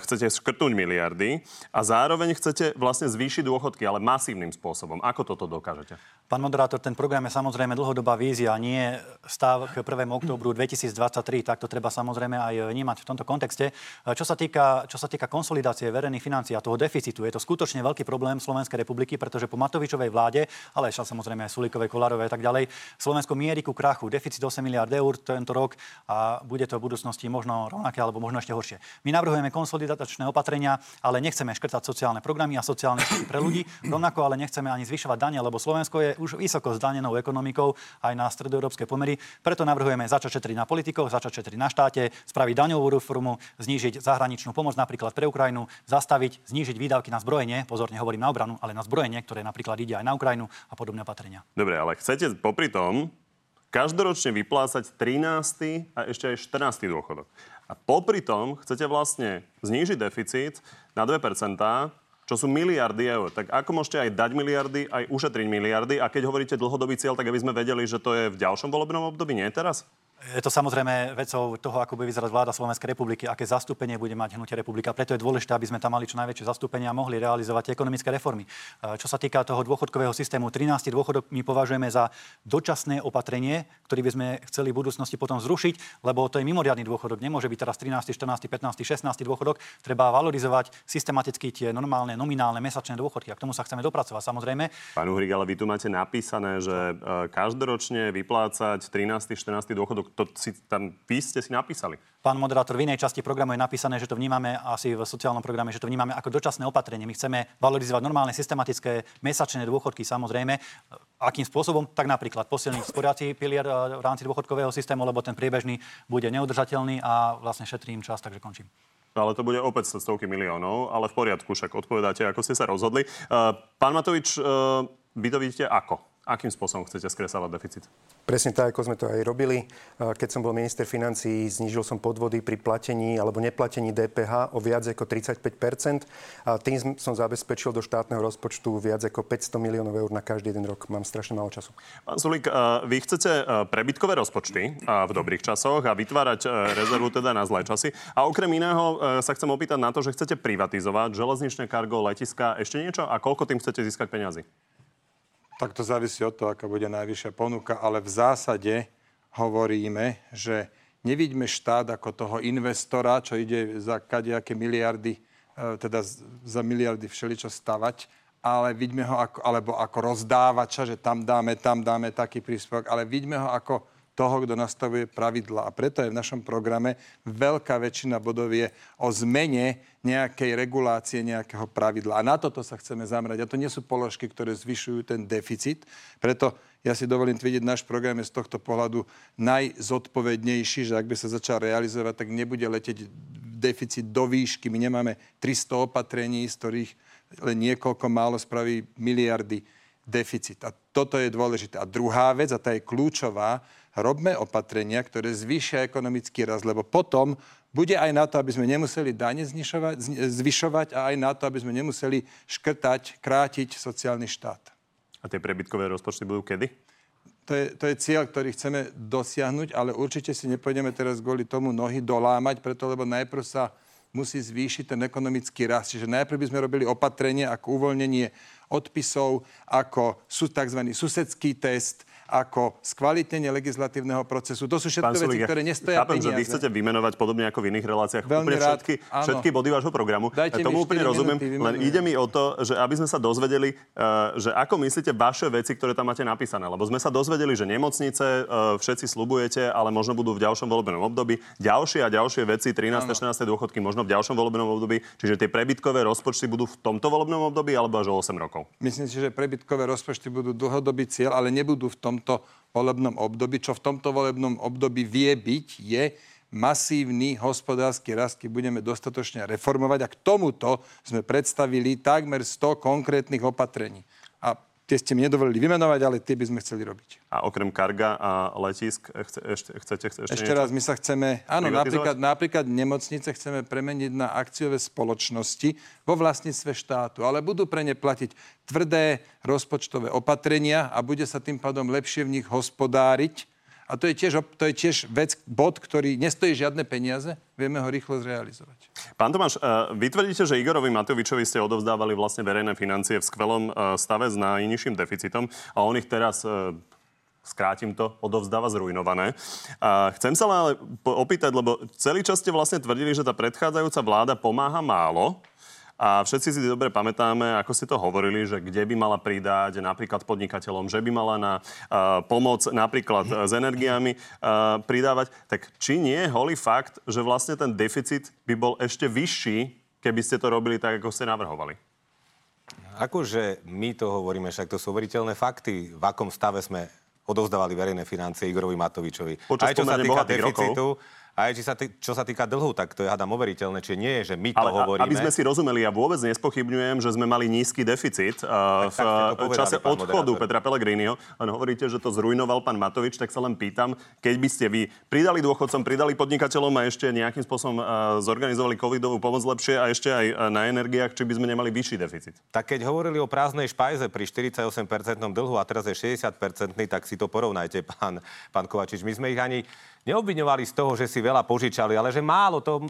chcete škrtnúť miliardy a zároveň chcete vlastne zvýšiť dôchodky, ale masívnym spôsobom. Ako toto dokážete?
Pán moderátor, ten program je samozrejme dlhodobá vízia, nie stav k 1. oktobru 2023, tak to treba samozrejme aj vnímať v tomto kontexte. Čo sa týka, čo sa týka konsolidácie verejných financií a toho deficitu, je to skutočne veľký problém Slovenskej republiky, pretože po Matovičovej vláde, ale ešte samozrejme aj Sulikovej, Kolárovej a tak ďalej, Slovensko mierí ku krachu, deficit 8 miliard eur tento rok a bude to v budúcnosti možno rovnaké alebo možno ešte horšie. My navrhujeme konsolidačné opatrenia, ale nechceme škrtať sociálne programy a sociálne pre ľudí, rovnako ale nechceme ani zvyšovať dane, lebo Slovensko je už vysoko zdanenou ekonomikou aj na stredoeurópske pomery. Preto navrhujeme začať šetriť na politikoch, začať šetriť na štáte, spraviť daňovú reformu, znížiť zahraničnú pomoc napríklad pre Ukrajinu, zastaviť, znížiť výdavky na zbrojenie, pozorne hovorím na obranu, ale na zbrojenie, ktoré napríklad ide aj na Ukrajinu a podobné opatrenia.
Dobre, ale chcete popri tom každoročne vyplácať 13. a ešte aj 14. dôchodok. A popri tom chcete vlastne znížiť deficit na 2%, čo sú miliardy eur. Tak ako môžete aj dať miliardy, aj ušetriť miliardy? A keď hovoríte dlhodobý cieľ, tak aby sme vedeli, že to je v ďalšom volebnom období, nie teraz?
Je to samozrejme vecou toho, ako bude vyzerať vláda Slovenskej republiky, aké zastúpenie bude mať hnutie republika. Preto je dôležité, aby sme tam mali čo najväčšie zastúpenie a mohli realizovať ekonomické reformy. Čo sa týka toho dôchodkového systému, 13. dôchodok my považujeme za dočasné opatrenie, ktorý by sme chceli v budúcnosti potom zrušiť, lebo to je mimoriadný dôchodok. Nemôže byť teraz 13., 14., 15., 16. dôchodok. Treba valorizovať systematicky tie normálne, nominálne mesačné dôchodky. A k tomu sa chceme dopracovať samozrejme.
Pán Uhrik, ale vy tu máte napísané, že e, každoročne vyplácať 13. 14. dôchodok to si tam vy ste si napísali.
Pán moderátor, v inej časti programu je napísané, že to vnímame asi v sociálnom programe, že to vnímame ako dočasné opatrenie. My chceme valorizovať normálne systematické mesačné dôchodky, samozrejme. Akým spôsobom? Tak napríklad posilniť sporiaci pilier eh, v rámci dôchodkového systému, lebo ten priebežný bude neudržateľný a vlastne šetrím čas, takže končím.
Ale to bude opäť stovky miliónov, ale v poriadku, však odpovedáte, ako ste sa rozhodli. Uh, pán Matovič, uh, vy to vidíte ako? Akým spôsobom chcete skresávať deficit?
Presne tak, ako sme to aj robili. Keď som bol minister financií, znížil som podvody pri platení alebo neplatení DPH o viac ako 35 a tým som zabezpečil do štátneho rozpočtu viac ako 500 miliónov eur na každý jeden rok. Mám strašne málo času.
Pán Sulík, vy chcete prebytkové rozpočty v dobrých časoch a vytvárať rezervu teda na zlé časy. A okrem iného sa chcem opýtať na to, že chcete privatizovať železničné kargo, letiska, ešte niečo a koľko tým chcete získať peniazy?
Tak to závisí od toho, aká bude najvyššia ponuka, ale v zásade hovoríme, že nevidíme štát ako toho investora, čo ide za kadejaké miliardy, e, teda za miliardy všeličo stavať, ale vidíme ho ako, alebo ako rozdávača, že tam dáme, tam dáme taký príspevok, ale vidíme ho ako toho, kto nastavuje pravidla. A preto je v našom programe veľká väčšina bodov je o zmene nejakej regulácie, nejakého pravidla. A na toto sa chceme zamerať. A to nie sú položky, ktoré zvyšujú ten deficit. Preto ja si dovolím tvrdiť, náš program je z tohto pohľadu najzodpovednejší, že ak by sa začal realizovať, tak nebude leteť deficit do výšky. My nemáme 300 opatrení, z ktorých len niekoľko málo spraví miliardy deficit. A toto je dôležité. A druhá vec, a tá je kľúčová, robme opatrenia, ktoré zvýšia ekonomický rast, lebo potom bude aj na to, aby sme nemuseli dane zvyšovať a aj na to, aby sme nemuseli škrtať, krátiť sociálny štát.
A tie prebytkové rozpočty budú kedy?
To je, to je cieľ, ktorý chceme dosiahnuť, ale určite si nepôjdeme teraz kvôli tomu nohy dolámať, preto lebo najprv sa musí zvýšiť ten ekonomický rast. Čiže najprv by sme robili opatrenie ako uvoľnenie odpisov, ako sú tzv. susedský test, ako skvalitnenie legislatívneho procesu. To sú všetko veci, ktoré nestoja
chápem,
peniaze.
že vy chcete vymenovať podobne ako v iných reláciách
Veľmi rád,
všetky, všetky body vášho programu.
Dajte
Tomu úplne rozumiem, len ide mi o to, že aby sme sa dozvedeli, eh, že ako myslíte vaše veci, ktoré tam máte napísané. Lebo sme sa dozvedeli, že nemocnice eh, všetci slubujete, ale možno budú v ďalšom volebnom období. Ďalšie a ďalšie veci, 13. a 14. dôchodky, možno v ďalšom volebnom období. Čiže tie prebytkové rozpočty budú v tomto volebnom období alebo až o 8 rokov?
Myslím si, že prebytkové rozpočty budú dlhodobý cieľ, ale nebudú v tomto volebnom období. Čo v tomto volebnom období vie byť, je masívny hospodársky rast, keď budeme dostatočne reformovať. A k tomuto sme predstavili takmer 100 konkrétnych opatrení. Tie ste mi nedovolili vymenovať, ale tie by sme chceli robiť.
A okrem karga a letisk chce, ešte, chcete ešte,
ešte niečo? raz, my sa chceme... Áno, napríklad, napríklad nemocnice chceme premeniť na akciové spoločnosti vo vlastníctve štátu, ale budú pre ne platiť tvrdé rozpočtové opatrenia a bude sa tým pádom lepšie v nich hospodáriť a to je tiež, to je tiež vec, bod, ktorý nestojí žiadne peniaze, vieme ho rýchlo zrealizovať.
Pán Tomáš, e, vy tvrdíte, že Igorovi Matovičovi ste odovzdávali vlastne verejné financie v skvelom e, stave s najnižším deficitom a on ich teraz e, skrátim to, odovzdáva zrujnované. A chcem sa ale opýtať, lebo celý čas ste vlastne tvrdili, že tá predchádzajúca vláda pomáha málo, a všetci si dobre pamätáme, ako ste to hovorili, že kde by mala pridať napríklad podnikateľom, že by mala na uh, pomoc napríklad uh, s energiami uh, pridávať. Tak či nie je holý fakt, že vlastne ten deficit by bol ešte vyšší, keby ste to robili tak, ako ste navrhovali?
Akože my to hovoríme, však to sú veriteľné fakty, v akom stave sme odovzdávali verejné financie Igorovi Matovičovi.
Počas Aj čo sa týka deficitu, rokov
aj či sa tý, čo sa týka dlhu, tak to je hádam overiteľné. Čiže nie je, že my to Ale hovoríme.
Aby sme si rozumeli, ja vôbec nespochybňujem, že sme mali nízky deficit uh, v povedali, čase odchodu moderátor. Petra Pellegriniho. Len hovoríte, že to zrujnoval pán Matovič, tak sa len pýtam, keď by ste vy pridali dôchodcom, pridali podnikateľom a ešte nejakým spôsobom uh, zorganizovali covidovú pomoc lepšie a ešte aj na energiách, či by sme nemali vyšší deficit.
Tak keď hovorili o prázdnej špajze pri 48% dlhu a teraz je 60%, tak si to porovnajte, pán, pán Kovačič. My sme ich ani neobviňovali z toho, že si veľa požičali, ale že málo to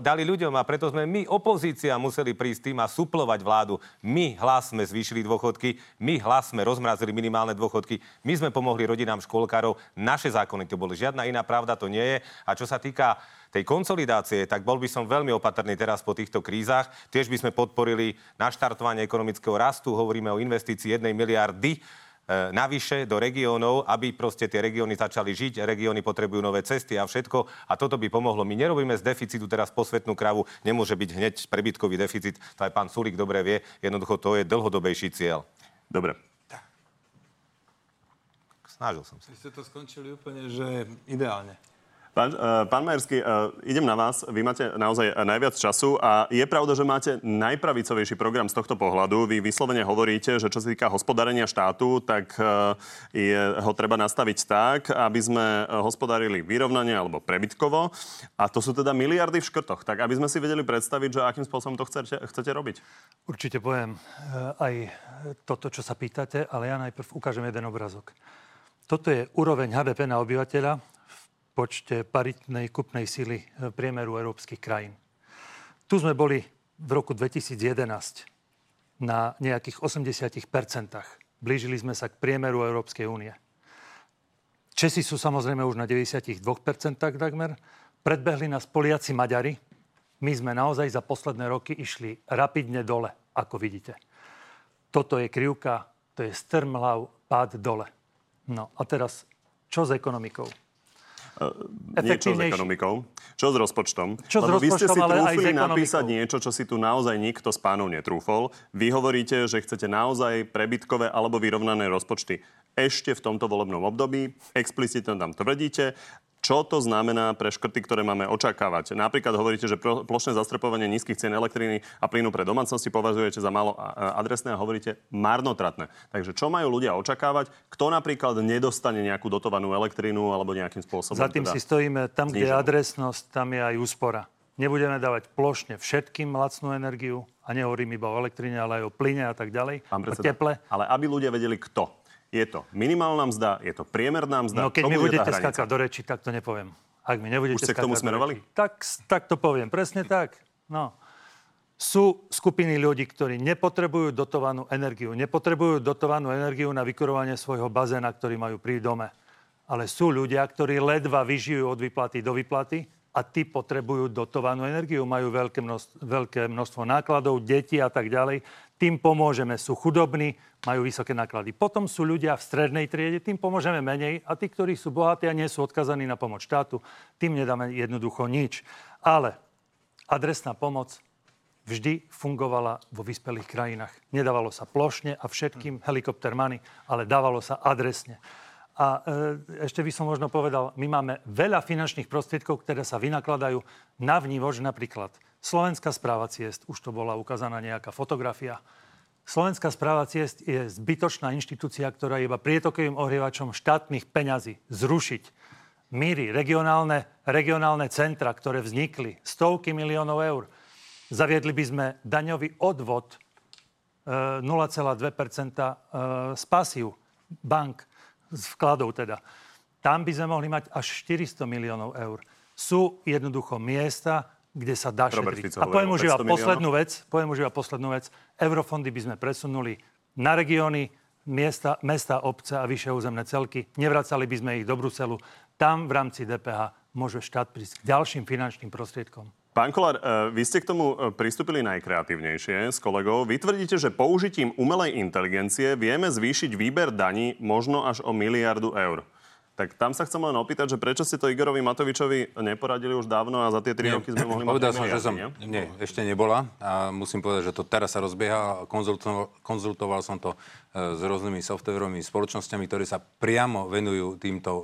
dali ľuďom a preto sme my, opozícia, museli prísť tým a suplovať vládu. My hlas sme zvýšili dôchodky, my hlas sme rozmrazili minimálne dôchodky, my sme pomohli rodinám školkárov, naše zákony to boli. Žiadna iná pravda to nie je. A čo sa týka tej konsolidácie, tak bol by som veľmi opatrný teraz po týchto krízach. Tiež by sme podporili naštartovanie ekonomického rastu, hovoríme o investícii 1 miliardy navyše do regiónov, aby proste tie regióny začali žiť, regióny potrebujú nové cesty a všetko a toto by pomohlo. My nerobíme z deficitu teraz posvetnú kravu, nemôže byť hneď prebytkový deficit, to aj pán Sulík dobre vie, jednoducho to je dlhodobejší cieľ.
Dobre.
Snažil som sa.
Vy ste to skončili úplne, že ideálne.
Pán, uh, pán Majersky, uh, idem na vás. Vy máte naozaj najviac času a je pravda, že máte najpravicovejší program z tohto pohľadu. Vy vyslovene hovoríte, že čo sa týka hospodárenia štátu, tak uh, je, ho treba nastaviť tak, aby sme hospodárili vyrovnanie alebo prebytkovo. A to sú teda miliardy v škrtoch. Tak aby sme si vedeli predstaviť, že akým spôsobom to chcete, chcete robiť.
Určite poviem aj toto, čo sa pýtate, ale ja najprv ukážem jeden obrazok. Toto je úroveň HDP na obyvateľa počte paritnej kupnej sily e, priemeru európskych krajín. Tu sme boli v roku 2011 na nejakých 80% Blížili sme sa k priemeru Európskej únie. Česi sú samozrejme už na 92% takmer. Predbehli nás Poliaci Maďari. My sme naozaj za posledné roky išli rapidne dole, ako vidíte. Toto je krivka, to je strmhlav pád dole. No a teraz, čo s ekonomikou?
Niečo s ekonomikou. Čo s rozpočtom?
Čo
Lebo
s rozpočtom,
vy ste si trúfli
s
napísať niečo, čo si tu naozaj nikto z pánov netrúfol. Vy hovoríte, že chcete naozaj prebytkové alebo vyrovnané rozpočty ešte v tomto volebnom období. Explicitne tam tvrdíte čo to znamená pre škrty, ktoré máme očakávať. Napríklad hovoríte, že plošné zastrepovanie nízkych cien elektriny a plynu pre domácnosti považujete za málo adresné a hovoríte marnotratné. Takže čo majú ľudia očakávať? Kto napríklad nedostane nejakú dotovanú elektrínu alebo nejakým spôsobom?
Za tým teda si stojíme tam, kde je adresnosť, tam je aj úspora. Nebudeme dávať plošne všetkým lacnú energiu a nehovorím iba o elektrine, ale aj o plyne a tak ďalej.
Pán predseda, o teple. Ale aby ľudia vedeli kto je to minimálna mzda, je to priemerná mzda.
No keď mi budete skákať do reči, tak to nepoviem. Ak mi nebudete
Už ste k tomu smerovali?
Reči, tak, tak to poviem. Presne tak. No. Sú skupiny ľudí, ktorí nepotrebujú dotovanú energiu. Nepotrebujú dotovanú energiu na vykurovanie svojho bazéna, ktorý majú pri dome. Ale sú ľudia, ktorí ledva vyžijú od výplaty do výplaty a tí potrebujú dotovanú energiu, majú veľké množstvo, veľké množstvo nákladov, deti a tak ďalej tým pomôžeme. Sú chudobní, majú vysoké náklady. Potom sú ľudia v strednej triede, tým pomôžeme menej a tí, ktorí sú bohatí a nie sú odkazaní na pomoc štátu, tým nedáme jednoducho nič. Ale adresná pomoc vždy fungovala vo vyspelých krajinách. Nedávalo sa plošne a všetkým helikopter money, ale dávalo sa adresne. A e, ešte by som možno povedal, my máme veľa finančných prostriedkov, ktoré sa vynakladajú na vnívoč napríklad Slovenská správa ciest, už to bola ukázaná nejaká fotografia. Slovenská správa ciest je zbytočná inštitúcia, ktorá je iba prietokovým ohrievačom štátnych peňazí. Zrušiť míry, regionálne, regionálne centra, ktoré vznikli, stovky miliónov eur. Zaviedli by sme daňový odvod 0,2 e, z pasív bank, z vkladov teda. Tam by sme mohli mať až 400 miliónov eur. Sú jednoducho miesta, kde sa dá šetriť. A poviem už iba poslednú vec, poviem už iba poslednú vec. Eurofondy by sme presunuli na regióny, miesta, mesta, obce a vyššie územné celky. Nevracali by sme ich do Bruselu. Tam v rámci DPH môže štát prísť k ďalším finančným prostriedkom.
Pán Kolár, e, vy ste k tomu e, pristúpili najkreatívnejšie s kolegou. Vy tvrdíte, že použitím umelej inteligencie vieme zvýšiť výber daní možno až o miliardu eur. Tak tam sa chcem len opýtať, že prečo ste to Igorovi Matovičovi neporadili už dávno a za tie tri roky sme mohli
Povedal som, že som... Nie? nie, ešte nebola. A musím povedať, že to teraz sa rozbieha. Konzultoval, konzultoval som to s rôznymi softwarovými spoločnosťami, ktoré sa priamo venujú týmto e,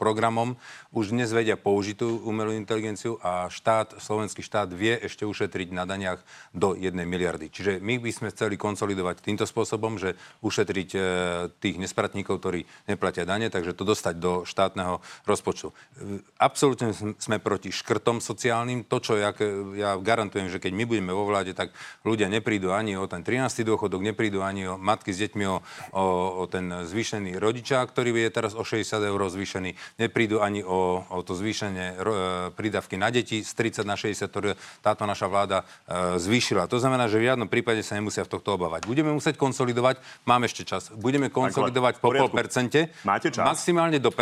programom. Už dnes vedia použiť tú umelú inteligenciu a štát, slovenský štát vie ešte ušetriť na daniach do 1 miliardy. Čiže my by sme chceli konsolidovať týmto spôsobom, že ušetriť e, tých nespratníkov, ktorí neplatia dane, takže to dostať do štátneho rozpočtu. Absolútne sme proti škrtom sociálnym. To, čo ja, ja garantujem, že keď my budeme vo vláde, tak ľudia neprídu ani o ten 13. dôchodok, neprídu ani o matky s deťmi, o, o, o ten zvýšený rodičák, ktorý je teraz o 60 eur zvýšený. Neprídu ani o, o to zvýšenie ro, e, prídavky na deti z 30 na 60, ktoré táto naša vláda e, zvýšila. To znamená, že v žiadnom prípade sa nemusia v tohto obávať. Budeme musieť konsolidovať, máme ešte čas, budeme konsolidovať po pol percente.
Máte čas?
Maximálne do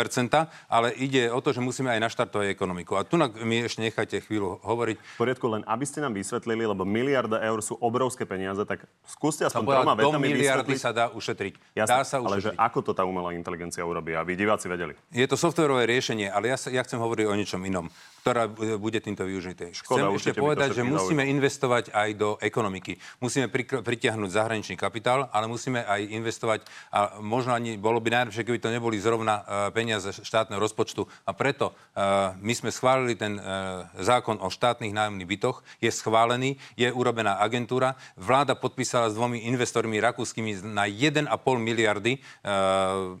ale ide o to, že musíme aj naštartovať ekonomiku. A tu mi ešte nechajte chvíľu hovoriť.
V poriadku, len aby ste nám vysvetlili, lebo miliarda eur sú obrovské peniaze, tak skúste aspoň troma vetami
miliardy sa dá ušetriť.
Jasne,
Dá sa
ale
ušetriť.
že ako to tá umelá inteligencia urobí, aby diváci vedeli?
Je to softverové riešenie, ale ja, sa, ja chcem hovoriť o niečom inom, ktorá e, bude týmto využité.
Škoda,
chcem ešte povedať, že musíme investovať aj do ekonomiky. Musíme pri, pritiahnuť zahraničný kapitál, ale musíme aj investovať a možno ani bolo by najlepšie, keby to neboli zrovna uh, peniaze štátneho rozpočtu. A preto uh, my sme schválili ten uh, zákon o štátnych nájomných bytoch. Je schválený, je urobená agentúra. Vláda podpísala s dvomi investormi rakúskymi na 1,5 miliardy uh,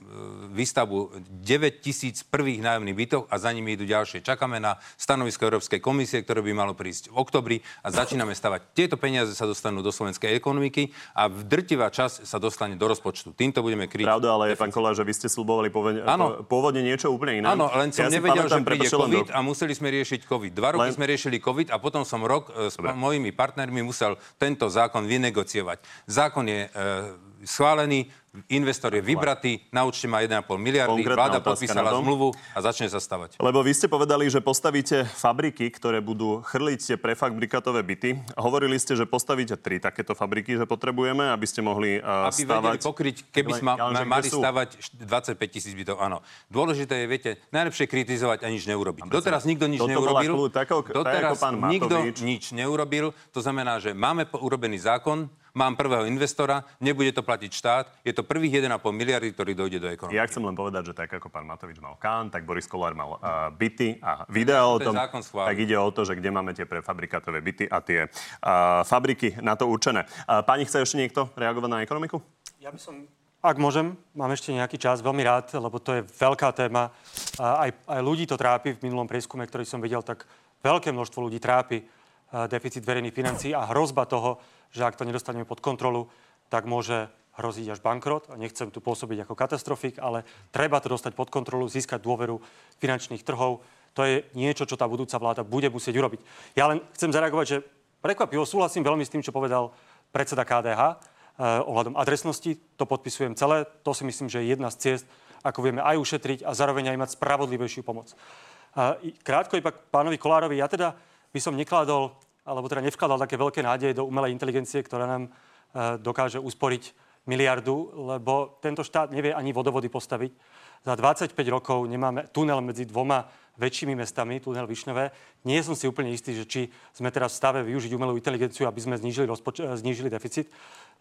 výstavbu 9 tisíc prvých nájomných bytov a za nimi idú ďalšie. Čakáme na stanovisko Európskej komisie, ktoré by malo prísť v oktobri a začíname stavať. Tieto peniaze sa dostanú do slovenskej ekonomiky a v drtivá časť sa dostane do rozpočtu. Týmto budeme kryť.
Pravda, ale je, pán Kolár, že vy ste slubovali pôvodne,
Áno.
pôvodne niečo úplne iné.
Áno, len som
Ja
nevedel,
pamätám,
že príde COVID
do-
a museli sme riešiť COVID. Dva roky
Len-
sme riešili COVID a potom som rok e, s mojimi partnermi musel tento zákon vynegociovať. Zákon je e, schválený, investor je vybratý, na účte má 1,5 miliardy,
Konkrétna
vláda podpísala zmluvu a začne sa stavať.
Lebo vy ste povedali, že postavíte fabriky, ktoré budú chrliť tie prefabrikatové byty. Hovorili ste, že postavíte tri takéto fabriky, že potrebujeme, aby ste mohli uh,
Aby
stavať...
vedeli pokryť, keby sme
že
mali stavať št- 25 tisíc bytov, áno. Dôležité je, viete, najlepšie kritizovať a nič neurobiť. Doteraz nikto nič
Toto
neurobil.
kľú- tak ako- tak
Doteraz
pán
nikto nič neurobil. To znamená, že máme urobený zákon, mám prvého investora, nebude to platiť štát, je to prvých 1,5 miliardy, ktorý dojde do ekonomiky.
Ja chcem len povedať, že tak ako pán Matovič mal Kán, tak Boris Kolár mal uh, byty a video o
Ten
tom. Tak ide o to, že kde máme tie prefabrikátové byty a tie uh, fabriky na to určené. Uh, pani, chce ešte niekto reagovať na ekonomiku?
Ja by som, ak môžem, mám ešte nejaký čas, veľmi rád, lebo to je veľká téma. A aj, aj ľudí to trápi. V minulom prieskume, ktorý som videl, tak veľké množstvo ľudí trápi deficit verejných financií a hrozba toho, že ak to nedostaneme pod kontrolu, tak môže hroziť až bankrot. A nechcem tu pôsobiť ako katastrofik, ale treba to dostať pod kontrolu, získať dôveru finančných trhov. To je niečo, čo tá budúca vláda bude musieť urobiť. Ja len chcem zareagovať, že prekvapivo súhlasím veľmi s tým, čo povedal predseda KDH eh, ohľadom adresnosti. To podpisujem celé. To si myslím, že je jedna z ciest, ako vieme aj ušetriť a zároveň aj mať spravodlivejšiu pomoc. I- krátko iba pánovi Kolárovi. Ja teda by som nekladol, alebo teda nevkladal také veľké nádeje do umelej inteligencie, ktorá nám eh, dokáže usporiť miliardu, lebo tento štát nevie ani vodovody postaviť. Za 25 rokov nemáme tunel medzi dvoma väčšími mestami, tunel Višňové. Nie som si úplne istý, že či sme teraz v stave využiť umelú inteligenciu, aby sme znížili, rozpoč- eh, znížili deficit.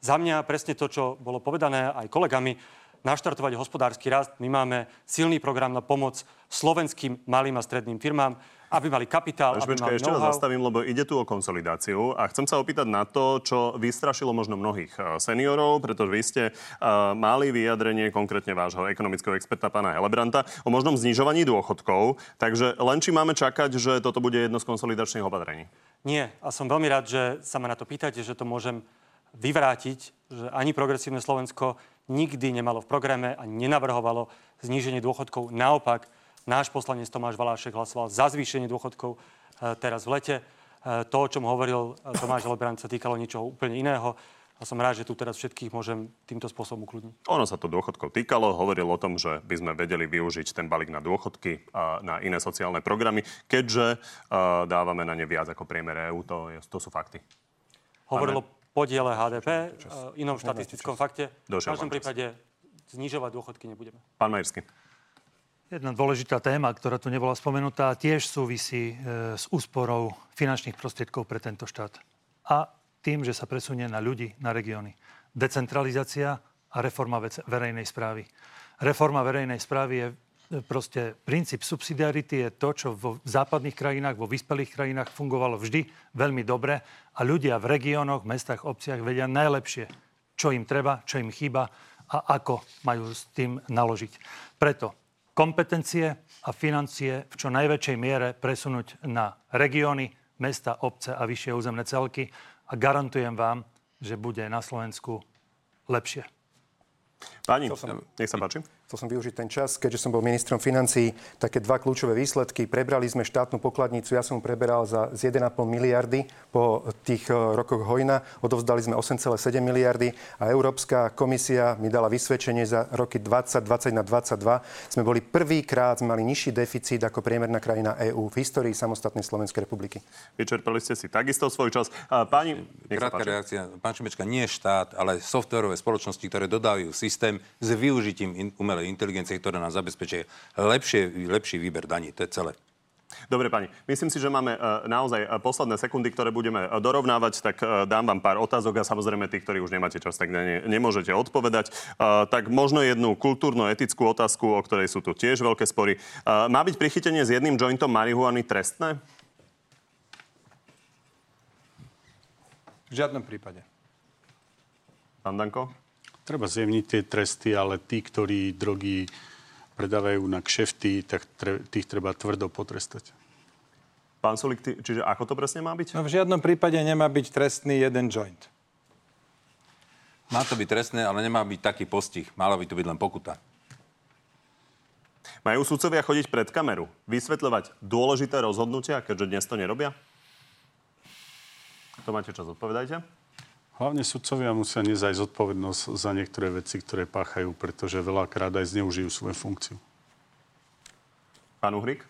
Za mňa presne to, čo bolo povedané aj kolegami, naštartovať hospodársky rast. My máme silný program na pomoc slovenským malým a stredným firmám, aby mali kapitál,
Ale
aby mali
ešte
know-how.
zastavím, lebo ide tu o konsolidáciu a chcem sa opýtať na to, čo vystrašilo možno mnohých eh, seniorov, pretože vy ste uh, mali vyjadrenie konkrétne vášho ekonomického experta pána Helebranta o možnom znižovaní dôchodkov. Takže len či máme čakať, že toto bude jedno z konsolidačných opatrení?
Nie. A som veľmi rád, že sa ma na to pýtate, že to môžem vyvrátiť, že ani progresívne Slovensko nikdy nemalo v programe a nenavrhovalo zníženie dôchodkov. Naopak, náš poslanec Tomáš Valášek hlasoval za zvýšenie dôchodkov e, teraz v lete. E, To, o čom hovoril e, Tomáš Lebrant, sa týkalo niečoho úplne iného. A som rád, že tu teraz všetkých môžem týmto spôsobom ukludniť.
Ono sa to dôchodkov týkalo, hovoril o tom, že by sme vedeli využiť ten balík na dôchodky a na iné sociálne programy, keďže uh, dávame na ne viac ako priemer EÚ, to, je, to sú fakty.
Hovoril o podiele HDP, e, inom štatistickom fakte. V každom
čas.
prípade znižovať dôchodky nebudeme.
Pán Majersky.
Jedna dôležitá téma, ktorá tu nebola spomenutá, tiež súvisí e, s úsporou finančných prostriedkov pre tento štát. A tým, že sa presunie na ľudí, na regióny. Decentralizácia a reforma vec- verejnej správy. Reforma verejnej správy je e, proste princíp subsidiarity je to, čo vo západných krajinách, vo vyspelých krajinách fungovalo vždy veľmi dobre a ľudia v regiónoch, mestách, obciach vedia najlepšie, čo im treba, čo im chýba a ako majú s tým naložiť. Preto kompetencie a financie v čo najväčšej miere presunúť na regióny, mesta, obce a vyššie územné celky a garantujem vám, že bude na Slovensku lepšie.
Pani, nech sa páči.
Chcel som využiť ten čas, keďže som bol ministrom financií, také dva kľúčové výsledky. Prebrali sme štátnu pokladnicu, ja som ju preberal za z 1,5 miliardy po tých e, rokoch hojna. Odovzdali sme 8,7 miliardy a Európska komisia mi dala vysvedčenie za roky 20, 20 na 22. Sme boli prvýkrát, sme mali nižší deficit ako priemerná krajina EÚ v histórii samostatnej Slovenskej republiky.
Vyčerpali ste si takisto svoj čas. Pani,
Krátka reakcia. Pán Šimečka, nie štát, ale softverové spoločnosti, ktoré dodávajú systém s využitím umelej umelej inteligencie, ktorá nám zabezpečí lepšie, lepší výber daní. To je celé.
Dobre, pani, myslím si, že máme uh, naozaj uh, posledné sekundy, ktoré budeme uh, dorovnávať, tak dám vám pár otázok a samozrejme tí, ktorí už nemáte čas, tak ne, nemôžete odpovedať. Tak možno jednu kultúrno-etickú otázku, o ktorej sú tu tiež veľké spory. Má byť prichytenie s jedným jointom marihuany trestné?
V žiadnom prípade.
Pán Danko?
Treba zjemniť tie tresty, ale tí, ktorí drogy predávajú na kšefty, tak tre, tých treba tvrdo potrestať.
Pán Solik, ty, čiže ako to presne má byť?
No v žiadnom prípade nemá byť trestný jeden joint.
Má to byť trestné, ale nemá byť taký postih. Mala by to byť len pokuta.
Majú sudcovia chodiť pred kameru, vysvetľovať dôležité rozhodnutia, keďže dnes to nerobia? To máte čas, odpovedajte.
Hlavne sudcovia musia niesť aj zodpovednosť za niektoré veci, ktoré páchajú, pretože veľakrát aj zneužijú svoju funkciu.
Pán Uhrik?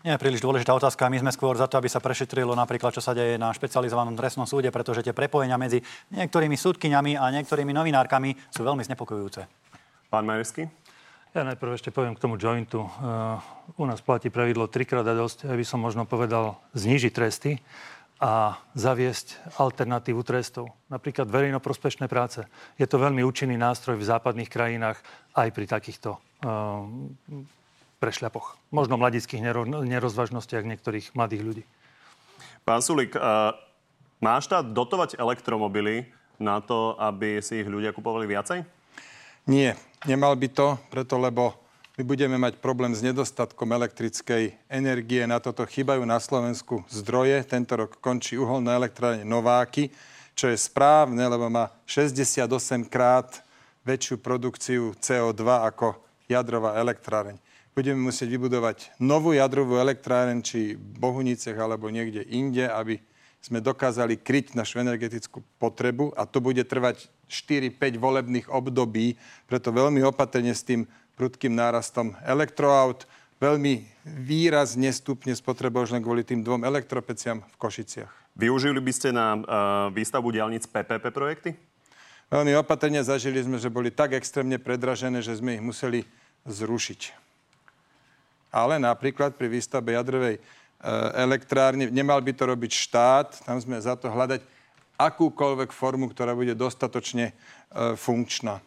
Nie je príliš dôležitá otázka. My sme skôr za to, aby sa prešetrilo napríklad, čo sa deje na špecializovanom trestnom súde, pretože tie prepojenia medzi niektorými súdkyňami a niektorými novinárkami sú veľmi znepokojujúce.
Pán Majerský?
Ja najprv ešte poviem k tomu jointu. Uh, u nás platí pravidlo trikrát a dosť, aby som možno povedal, znížiť tresty a zaviesť alternatívu trestov. Napríklad verejnoprospešné práce. Je to veľmi účinný nástroj v západných krajinách aj pri takýchto uh, prešľapoch. Možno mladických nero- nerozvažnostiach niektorých mladých ľudí.
Pán Sulik, uh, má štát dotovať elektromobily na to, aby si ich ľudia kupovali viacej?
Nie, nemal by to, preto lebo my budeme mať problém s nedostatkom elektrickej energie. Na toto chýbajú na Slovensku zdroje. Tento rok končí uholná elektrárne Nováky, čo je správne, lebo má 68 krát väčšiu produkciu CO2 ako jadrová elektráreň. Budeme musieť vybudovať novú jadrovú elektráreň, či v Bohunicech alebo niekde inde, aby sme dokázali kryť našu energetickú potrebu a to bude trvať 4-5 volebných období, preto veľmi opatrne s tým prudkým nárastom elektroaut. Veľmi výrazne stupne spotreba už len kvôli tým dvom elektropeciam v Košiciach.
Využili by ste na uh, výstavbu diálnic PPP projekty?
Veľmi opatrne zažili sme, že boli tak extrémne predražené, že sme ich museli zrušiť. Ale napríklad pri výstavbe jadrovej uh, elektrárne nemal by to robiť štát, tam sme za to hľadať akúkoľvek formu, ktorá bude dostatočne uh, funkčná.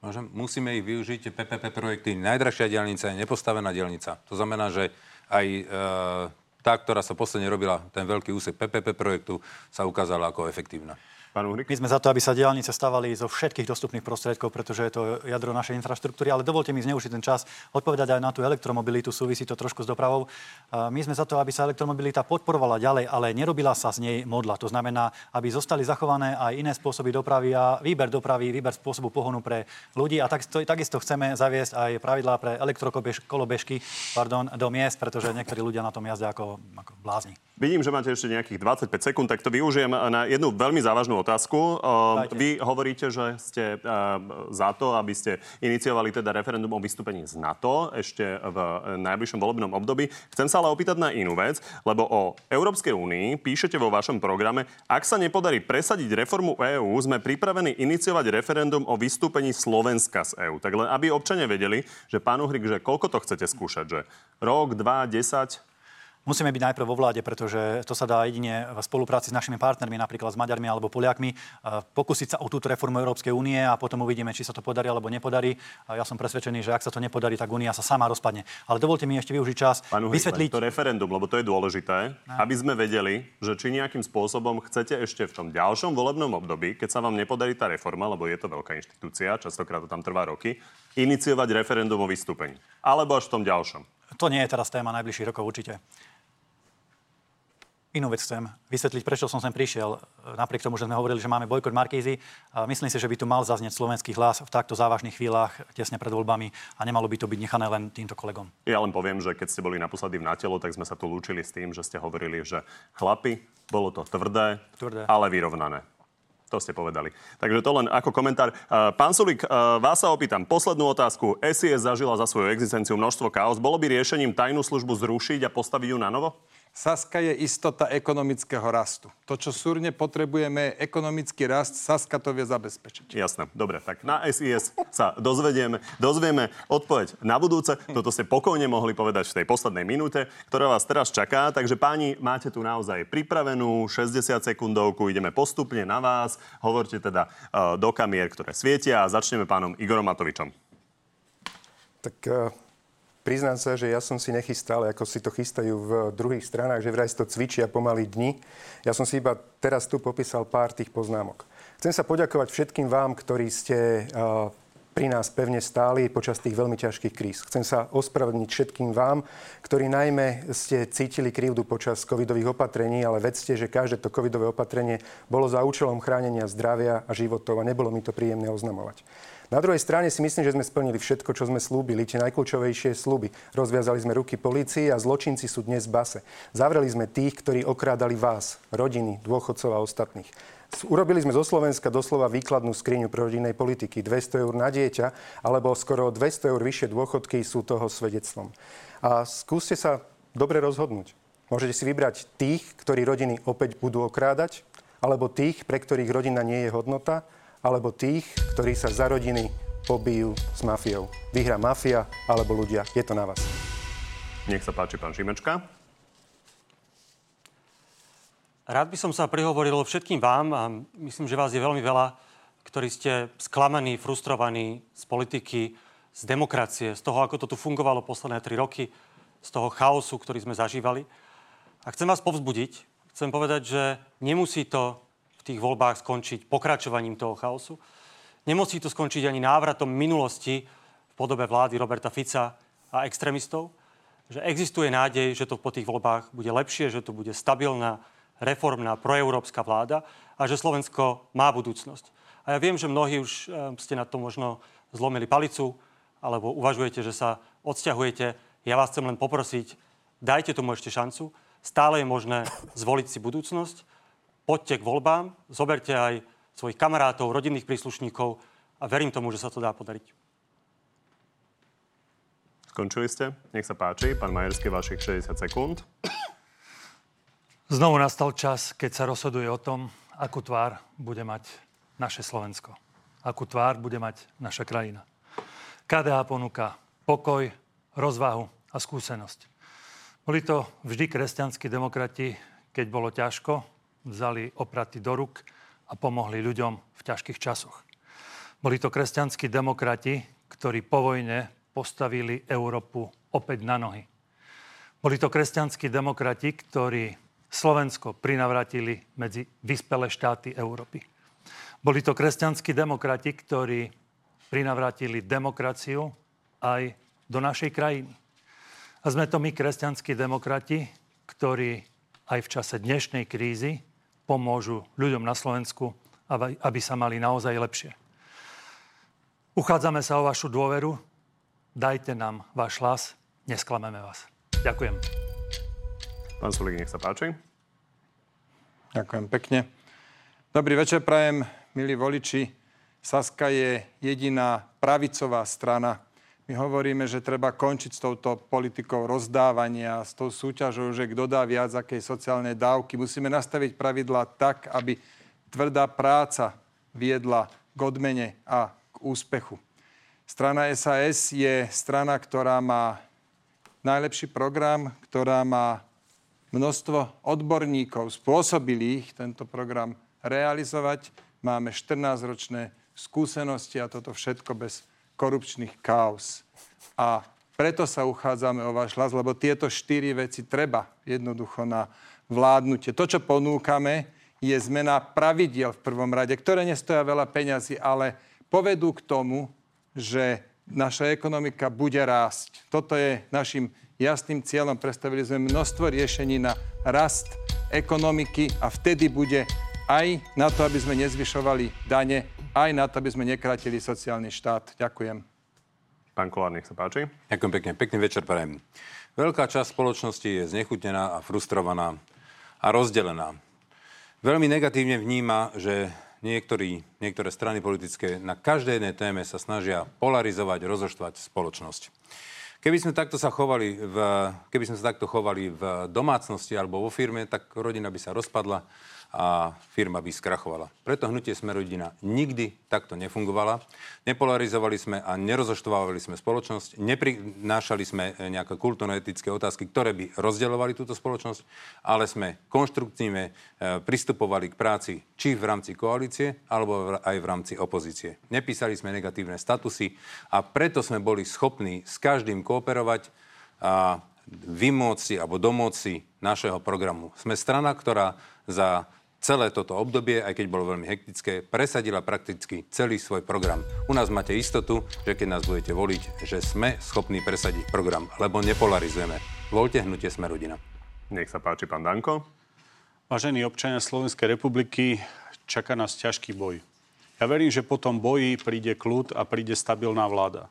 Môžem? Musíme ich využiť. PPP projekty. Najdražšia dielnica je nepostavená dielnica. To znamená, že aj e, tá, ktorá sa posledne robila, ten veľký úsek PPP projektu, sa ukázala ako efektívna.
Pán Uhrik? My sme za to, aby sa diálnice stavali zo všetkých dostupných prostriedkov, pretože je to jadro našej infraštruktúry, ale dovolte mi zneužiť ten čas odpovedať aj na tú elektromobilitu, súvisí to trošku s dopravou. My sme za to, aby sa elektromobilita podporovala ďalej, ale nerobila sa z nej modla. To znamená, aby zostali zachované aj iné spôsoby dopravy a výber dopravy, výber spôsobu pohonu pre ľudí. A tak, takisto chceme zaviesť aj pravidlá pre elektrokolobežky pardon, do miest, pretože niektorí ľudia na tom jazdia ako, ako blázni.
Vidím, že máte ešte nejakých 25 sekúnd, tak to využijem na jednu veľmi závažnú otázku. Dajte. Vy hovoríte, že ste za to, aby ste iniciovali teda referendum o vystúpení z NATO ešte v najbližšom volebnom období. Chcem sa ale opýtať na inú vec, lebo o Európskej únii píšete vo vašom programe, ak sa nepodarí presadiť reformu EÚ, sme pripravení iniciovať referendum o vystúpení Slovenska z EÚ. Tak len aby občania vedeli, že pán Uhrik, že koľko to chcete skúšať, že rok, dva, desať?
Musíme byť najprv vo vláde, pretože to sa dá jedine v spolupráci s našimi partnermi, napríklad s Maďarmi alebo Poliakmi, pokúsiť sa o túto reformu Európskej únie a potom uvidíme, či sa to podarí alebo nepodarí. Ja som presvedčený, že ak sa to nepodarí, tak únia sa sama rozpadne. Ale dovolte mi ešte využiť čas
Pán vysvetliť... to referendum, lebo to je dôležité, aby sme vedeli, že či nejakým spôsobom chcete ešte v tom ďalšom volebnom období, keď sa vám nepodarí tá reforma, lebo je to veľká inštitúcia, častokrát to tam trvá roky, iniciovať referendum o vystúpení. Alebo až v tom ďalšom.
To nie je teraz téma najbližších rokov určite. Inú vec chcem vysvetliť, prečo som sem prišiel. Napriek tomu, že sme hovorili, že máme bojkot Markízy, myslím si, že by tu mal zaznieť slovenský hlas v takto závažných chvíľach, tesne pred voľbami a nemalo by to byť nechané len týmto kolegom.
Ja len poviem, že keď ste boli naposledy v Natelo, tak sme sa tu lúčili s tým, že ste hovorili, že chlapi, bolo to tvrdé, tvrdé. ale vyrovnané. To ste povedali. Takže to len ako komentár. Pán Sulík, vás sa opýtam. Poslednú otázku. SIS zažila za svoju existenciu množstvo chaos. Bolo by riešením tajnú službu zrušiť a postaviť ju na novo?
Saska je istota ekonomického rastu. To, čo súrne potrebujeme, je ekonomický rast. Saska to vie zabezpečiť.
Jasné. Dobre, tak na SIS sa dozvedieme, dozvieme odpoveď na budúce. Toto ste pokojne mohli povedať v tej poslednej minúte, ktorá vás teraz čaká. Takže páni, máte tu naozaj pripravenú 60 sekundovku. Ideme postupne na vás. Hovorte teda uh, do kamier, ktoré svietia a začneme pánom Igorom Matovičom.
Tak uh priznám sa, že ja som si nechystal, ako si to chystajú v druhých stranách, že vraj si to cvičia pomaly dni. Ja som si iba teraz tu popísal pár tých poznámok. Chcem sa poďakovať všetkým vám, ktorí ste pri nás pevne stáli počas tých veľmi ťažkých kríz. Chcem sa ospravedlniť všetkým vám, ktorí najmä ste cítili krivdu počas covidových opatrení, ale vedzte, že každé to covidové opatrenie bolo za účelom chránenia zdravia a životov a nebolo mi to príjemné oznamovať. Na druhej strane si myslím, že sme splnili všetko, čo sme slúbili, tie najkľúčovejšie sluby. Rozviazali sme ruky polícii a zločinci sú dnes v base. Zavreli sme tých, ktorí okrádali vás, rodiny, dôchodcov a ostatných. Urobili sme zo Slovenska doslova výkladnú skriňu pro rodinnej politiky. 200 eur na dieťa alebo skoro 200 eur vyššie dôchodky sú toho svedectvom. A skúste sa dobre rozhodnúť. Môžete si vybrať tých, ktorí rodiny opäť budú okrádať, alebo tých, pre ktorých rodina nie je hodnota, alebo tých, ktorí sa za rodiny pobijú s mafiou. Vyhrá mafia alebo ľudia. Je to na vás.
Nech sa páči, pán Šimečka.
Rád by som sa prihovoril všetkým vám a myslím, že vás je veľmi veľa, ktorí ste sklamaní, frustrovaní z politiky, z demokracie, z toho, ako to tu fungovalo posledné tri roky, z toho chaosu, ktorý sme zažívali. A chcem vás povzbudiť. Chcem povedať, že nemusí to tých voľbách skončiť pokračovaním toho chaosu. Nemusí to skončiť ani návratom minulosti v podobe vlády Roberta Fica a extrémistov. Že existuje nádej, že to po tých voľbách bude lepšie, že to bude stabilná, reformná, proeurópska vláda a že Slovensko má budúcnosť. A ja viem, že mnohí už eh, ste na to možno zlomili palicu, alebo uvažujete, že sa odsťahujete. Ja vás chcem len poprosiť, dajte tomu ešte šancu. Stále je možné zvoliť si budúcnosť poďte k voľbám, zoberte aj svojich kamarátov, rodinných príslušníkov a verím tomu, že sa to dá podariť.
Skončili ste? Nech sa páči. Pán Majerský, vašich 60 sekúnd.
Znovu nastal čas, keď sa rozhoduje o tom, akú tvár bude mať naše Slovensko. Akú tvár bude mať naša krajina. KDH ponúka pokoj, rozvahu a skúsenosť. Boli to vždy kresťanskí demokrati, keď bolo ťažko, vzali opraty do ruk a pomohli ľuďom v ťažkých časoch. Boli to kresťanskí demokrati, ktorí po vojne postavili Európu opäť na nohy. Boli to kresťanskí demokrati, ktorí Slovensko prinavratili medzi vyspelé štáty Európy. Boli to kresťanskí demokrati, ktorí prinavratili demokraciu aj do našej krajiny. A sme to my, kresťanskí demokrati, ktorí aj v čase dnešnej krízy pomôžu ľuďom na Slovensku, aby sa mali naozaj lepšie. Uchádzame sa o vašu dôveru. Dajte nám váš hlas. Nesklameme vás. Ďakujem.
Pán Sulík, nech sa páči.
Ďakujem pekne. Dobrý večer, prajem, milí voliči. Saska je jediná pravicová strana, my hovoríme, že treba končiť s touto politikou rozdávania, s tou súťažou, že kto dá viac akej sociálnej dávky. Musíme nastaviť pravidla tak, aby tvrdá práca viedla k odmene a k úspechu. Strana SAS je strana, ktorá má najlepší program, ktorá má množstvo odborníkov spôsobilých tento program realizovať. Máme 14-ročné skúsenosti a toto všetko bez korupčných kaos. A preto sa uchádzame o váš hlas, lebo tieto štyri veci treba jednoducho na vládnutie. To, čo ponúkame, je zmena pravidiel v prvom rade, ktoré nestoja veľa peňazí, ale povedú k tomu, že naša ekonomika bude rásť. Toto je našim jasným cieľom. Predstavili sme množstvo riešení na rast ekonomiky a vtedy bude aj na to, aby sme nezvyšovali dane, aj na to, aby sme nekratili sociálny štát. Ďakujem.
Pán Kolár, nech sa páči.
Ďakujem pekne. Pekný večer prajem. Veľká časť spoločnosti je znechutnená a frustrovaná a rozdelená. Veľmi negatívne vníma, že niektorí, niektoré strany politické na každej jednej téme sa snažia polarizovať, rozoštvať spoločnosť. Keby sme, takto sa chovali v, keby sme sa takto chovali v domácnosti alebo vo firme, tak rodina by sa rozpadla a firma by skrachovala. Preto hnutie Sme rodina nikdy takto nefungovala. Nepolarizovali sme a nerozoštvávali sme spoločnosť, neprinášali sme nejaké kultúrno-etické otázky, ktoré by rozdeľovali túto spoločnosť, ale sme konštruktívne e, pristupovali k práci či v rámci koalície, alebo aj v rámci opozície. Nepísali sme negatívne statusy a preto sme boli schopní s každým kooperovať a vymôcť alebo domôcť našeho programu. Sme strana, ktorá za celé toto obdobie, aj keď bolo veľmi hektické, presadila prakticky celý svoj program. U nás máte istotu, že keď nás budete voliť, že sme schopní presadiť program, lebo nepolarizujeme. Voľte hnutie Sme rodina.
Nech sa páči, pán Danko.
Vážení občania Slovenskej republiky, čaká nás ťažký boj. Ja verím, že po tom boji príde kľud a príde stabilná vláda.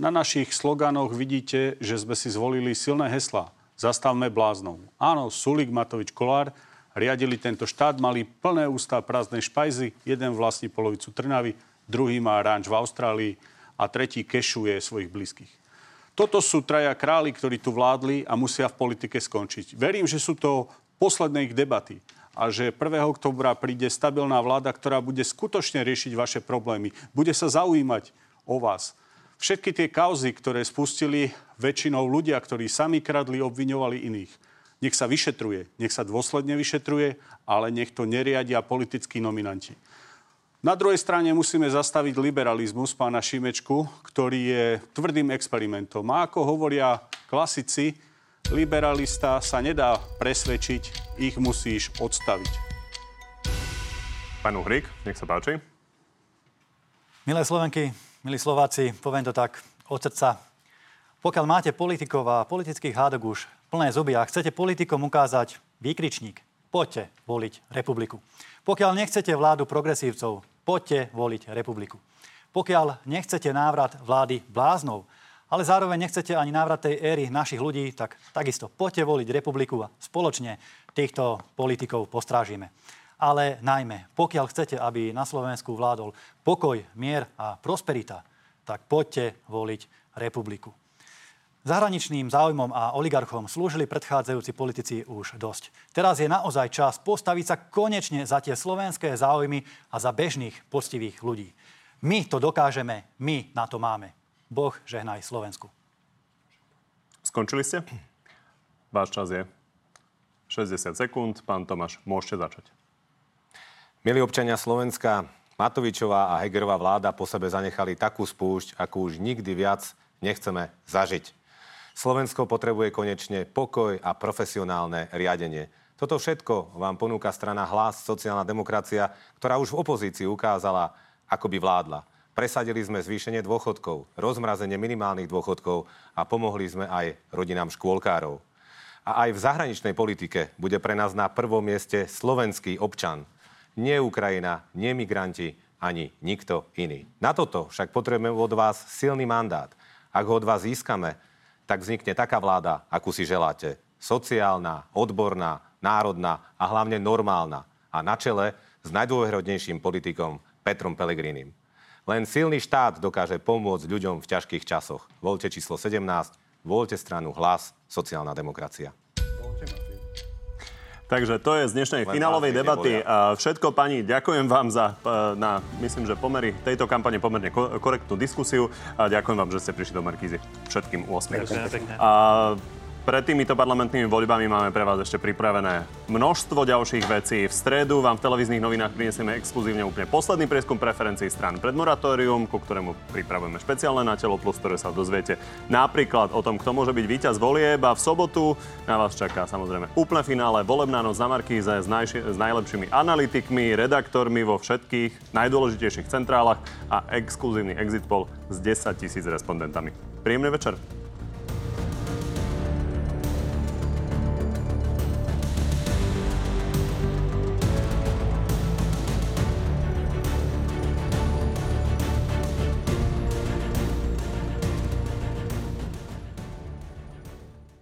Na našich sloganoch vidíte, že sme si zvolili silné hesla. Zastavme bláznou. Áno, Sulik, Matovič, Kolár riadili tento štát, mali plné ústa prázdnej špajzy, jeden vlastní polovicu Trnavy, druhý má ranč v Austrálii a tretí kešuje svojich blízkych. Toto sú traja králi, ktorí tu vládli a musia v politike skončiť. Verím, že sú to posledné ich debaty a že 1. oktobra príde stabilná vláda, ktorá bude skutočne riešiť vaše problémy. Bude sa zaujímať o vás. Všetky tie kauzy, ktoré spustili väčšinou ľudia, ktorí sami kradli, obviňovali iných nech sa vyšetruje, nech sa dôsledne vyšetruje, ale nech to neriadia politickí nominanti. Na druhej strane musíme zastaviť liberalizmus pána Šimečku, ktorý je tvrdým experimentom. A ako hovoria klasici, liberalista sa nedá presvedčiť, ich musíš odstaviť.
Pán Uhrik, nech sa páči.
Milé Slovenky, milí Slováci, poviem to tak od srdca. Pokiaľ máte politikov a politických hádok už plné zuby a chcete politikom ukázať výkričník, poďte voliť republiku. Pokiaľ nechcete vládu progresívcov, poďte voliť republiku. Pokiaľ nechcete návrat vlády bláznov, ale zároveň nechcete ani návrat tej éry našich ľudí, tak takisto poďte voliť republiku a spoločne týchto politikov postrážime. Ale najmä, pokiaľ chcete, aby na Slovensku vládol pokoj, mier a prosperita, tak poďte voliť republiku. Zahraničným záujmom a oligarchom slúžili predchádzajúci politici už dosť. Teraz je naozaj čas postaviť sa konečne za tie slovenské záujmy a za bežných, poctivých ľudí. My to dokážeme, my na to máme. Boh žehnaj Slovensku.
Skončili ste? Váš čas je 60 sekúnd. Pán Tomáš, môžete začať.
Milí občania Slovenska, Matovičová a Hegerová vláda po sebe zanechali takú spúšť, akú už nikdy viac nechceme zažiť. Slovensko potrebuje konečne pokoj a profesionálne riadenie. Toto všetko vám ponúka strana Hlas, sociálna demokracia, ktorá už v opozícii ukázala, ako by vládla. Presadili sme zvýšenie dôchodkov, rozmrazenie minimálnych dôchodkov a pomohli sme aj rodinám škôlkárov. A aj v zahraničnej politike bude pre nás na prvom mieste slovenský občan. Nie Ukrajina, nie migranti, ani nikto iný. Na toto však potrebujeme od vás silný mandát. Ak ho od vás získame, tak vznikne taká vláda, akú si želáte. Sociálna, odborná, národná a hlavne normálna. A na čele s najdôverodnejším politikom Petrom Pelegrinim. Len silný štát dokáže pomôcť ľuďom v ťažkých časoch. Voľte číslo 17, voľte stranu Hlas, sociálna demokracia.
Takže to je z dnešnej Len finálovej debaty. A všetko, pani, ďakujem vám za, e, na, myslím, že pomery tejto kampane pomerne korektnú diskusiu. A ďakujem vám, že ste prišli do Markízy všetkým 8. Ďakujem pekne. A pred týmito parlamentnými voľbami máme pre vás ešte pripravené množstvo ďalších vecí. V stredu vám v televíznych novinách prinesieme exkluzívne úplne posledný prieskum preferencií stran pred moratórium, ku ktorému pripravujeme špeciálne na telo plus, ktoré sa dozviete napríklad o tom, kto môže byť víťaz volieb a v sobotu na vás čaká samozrejme úplné finále volebná noc na Markíze s, najši- s najlepšími analytikmi, redaktormi vo všetkých najdôležitejších centrálach a exkluzívny exit poll s 10 tisíc respondentami. Príjemný večer.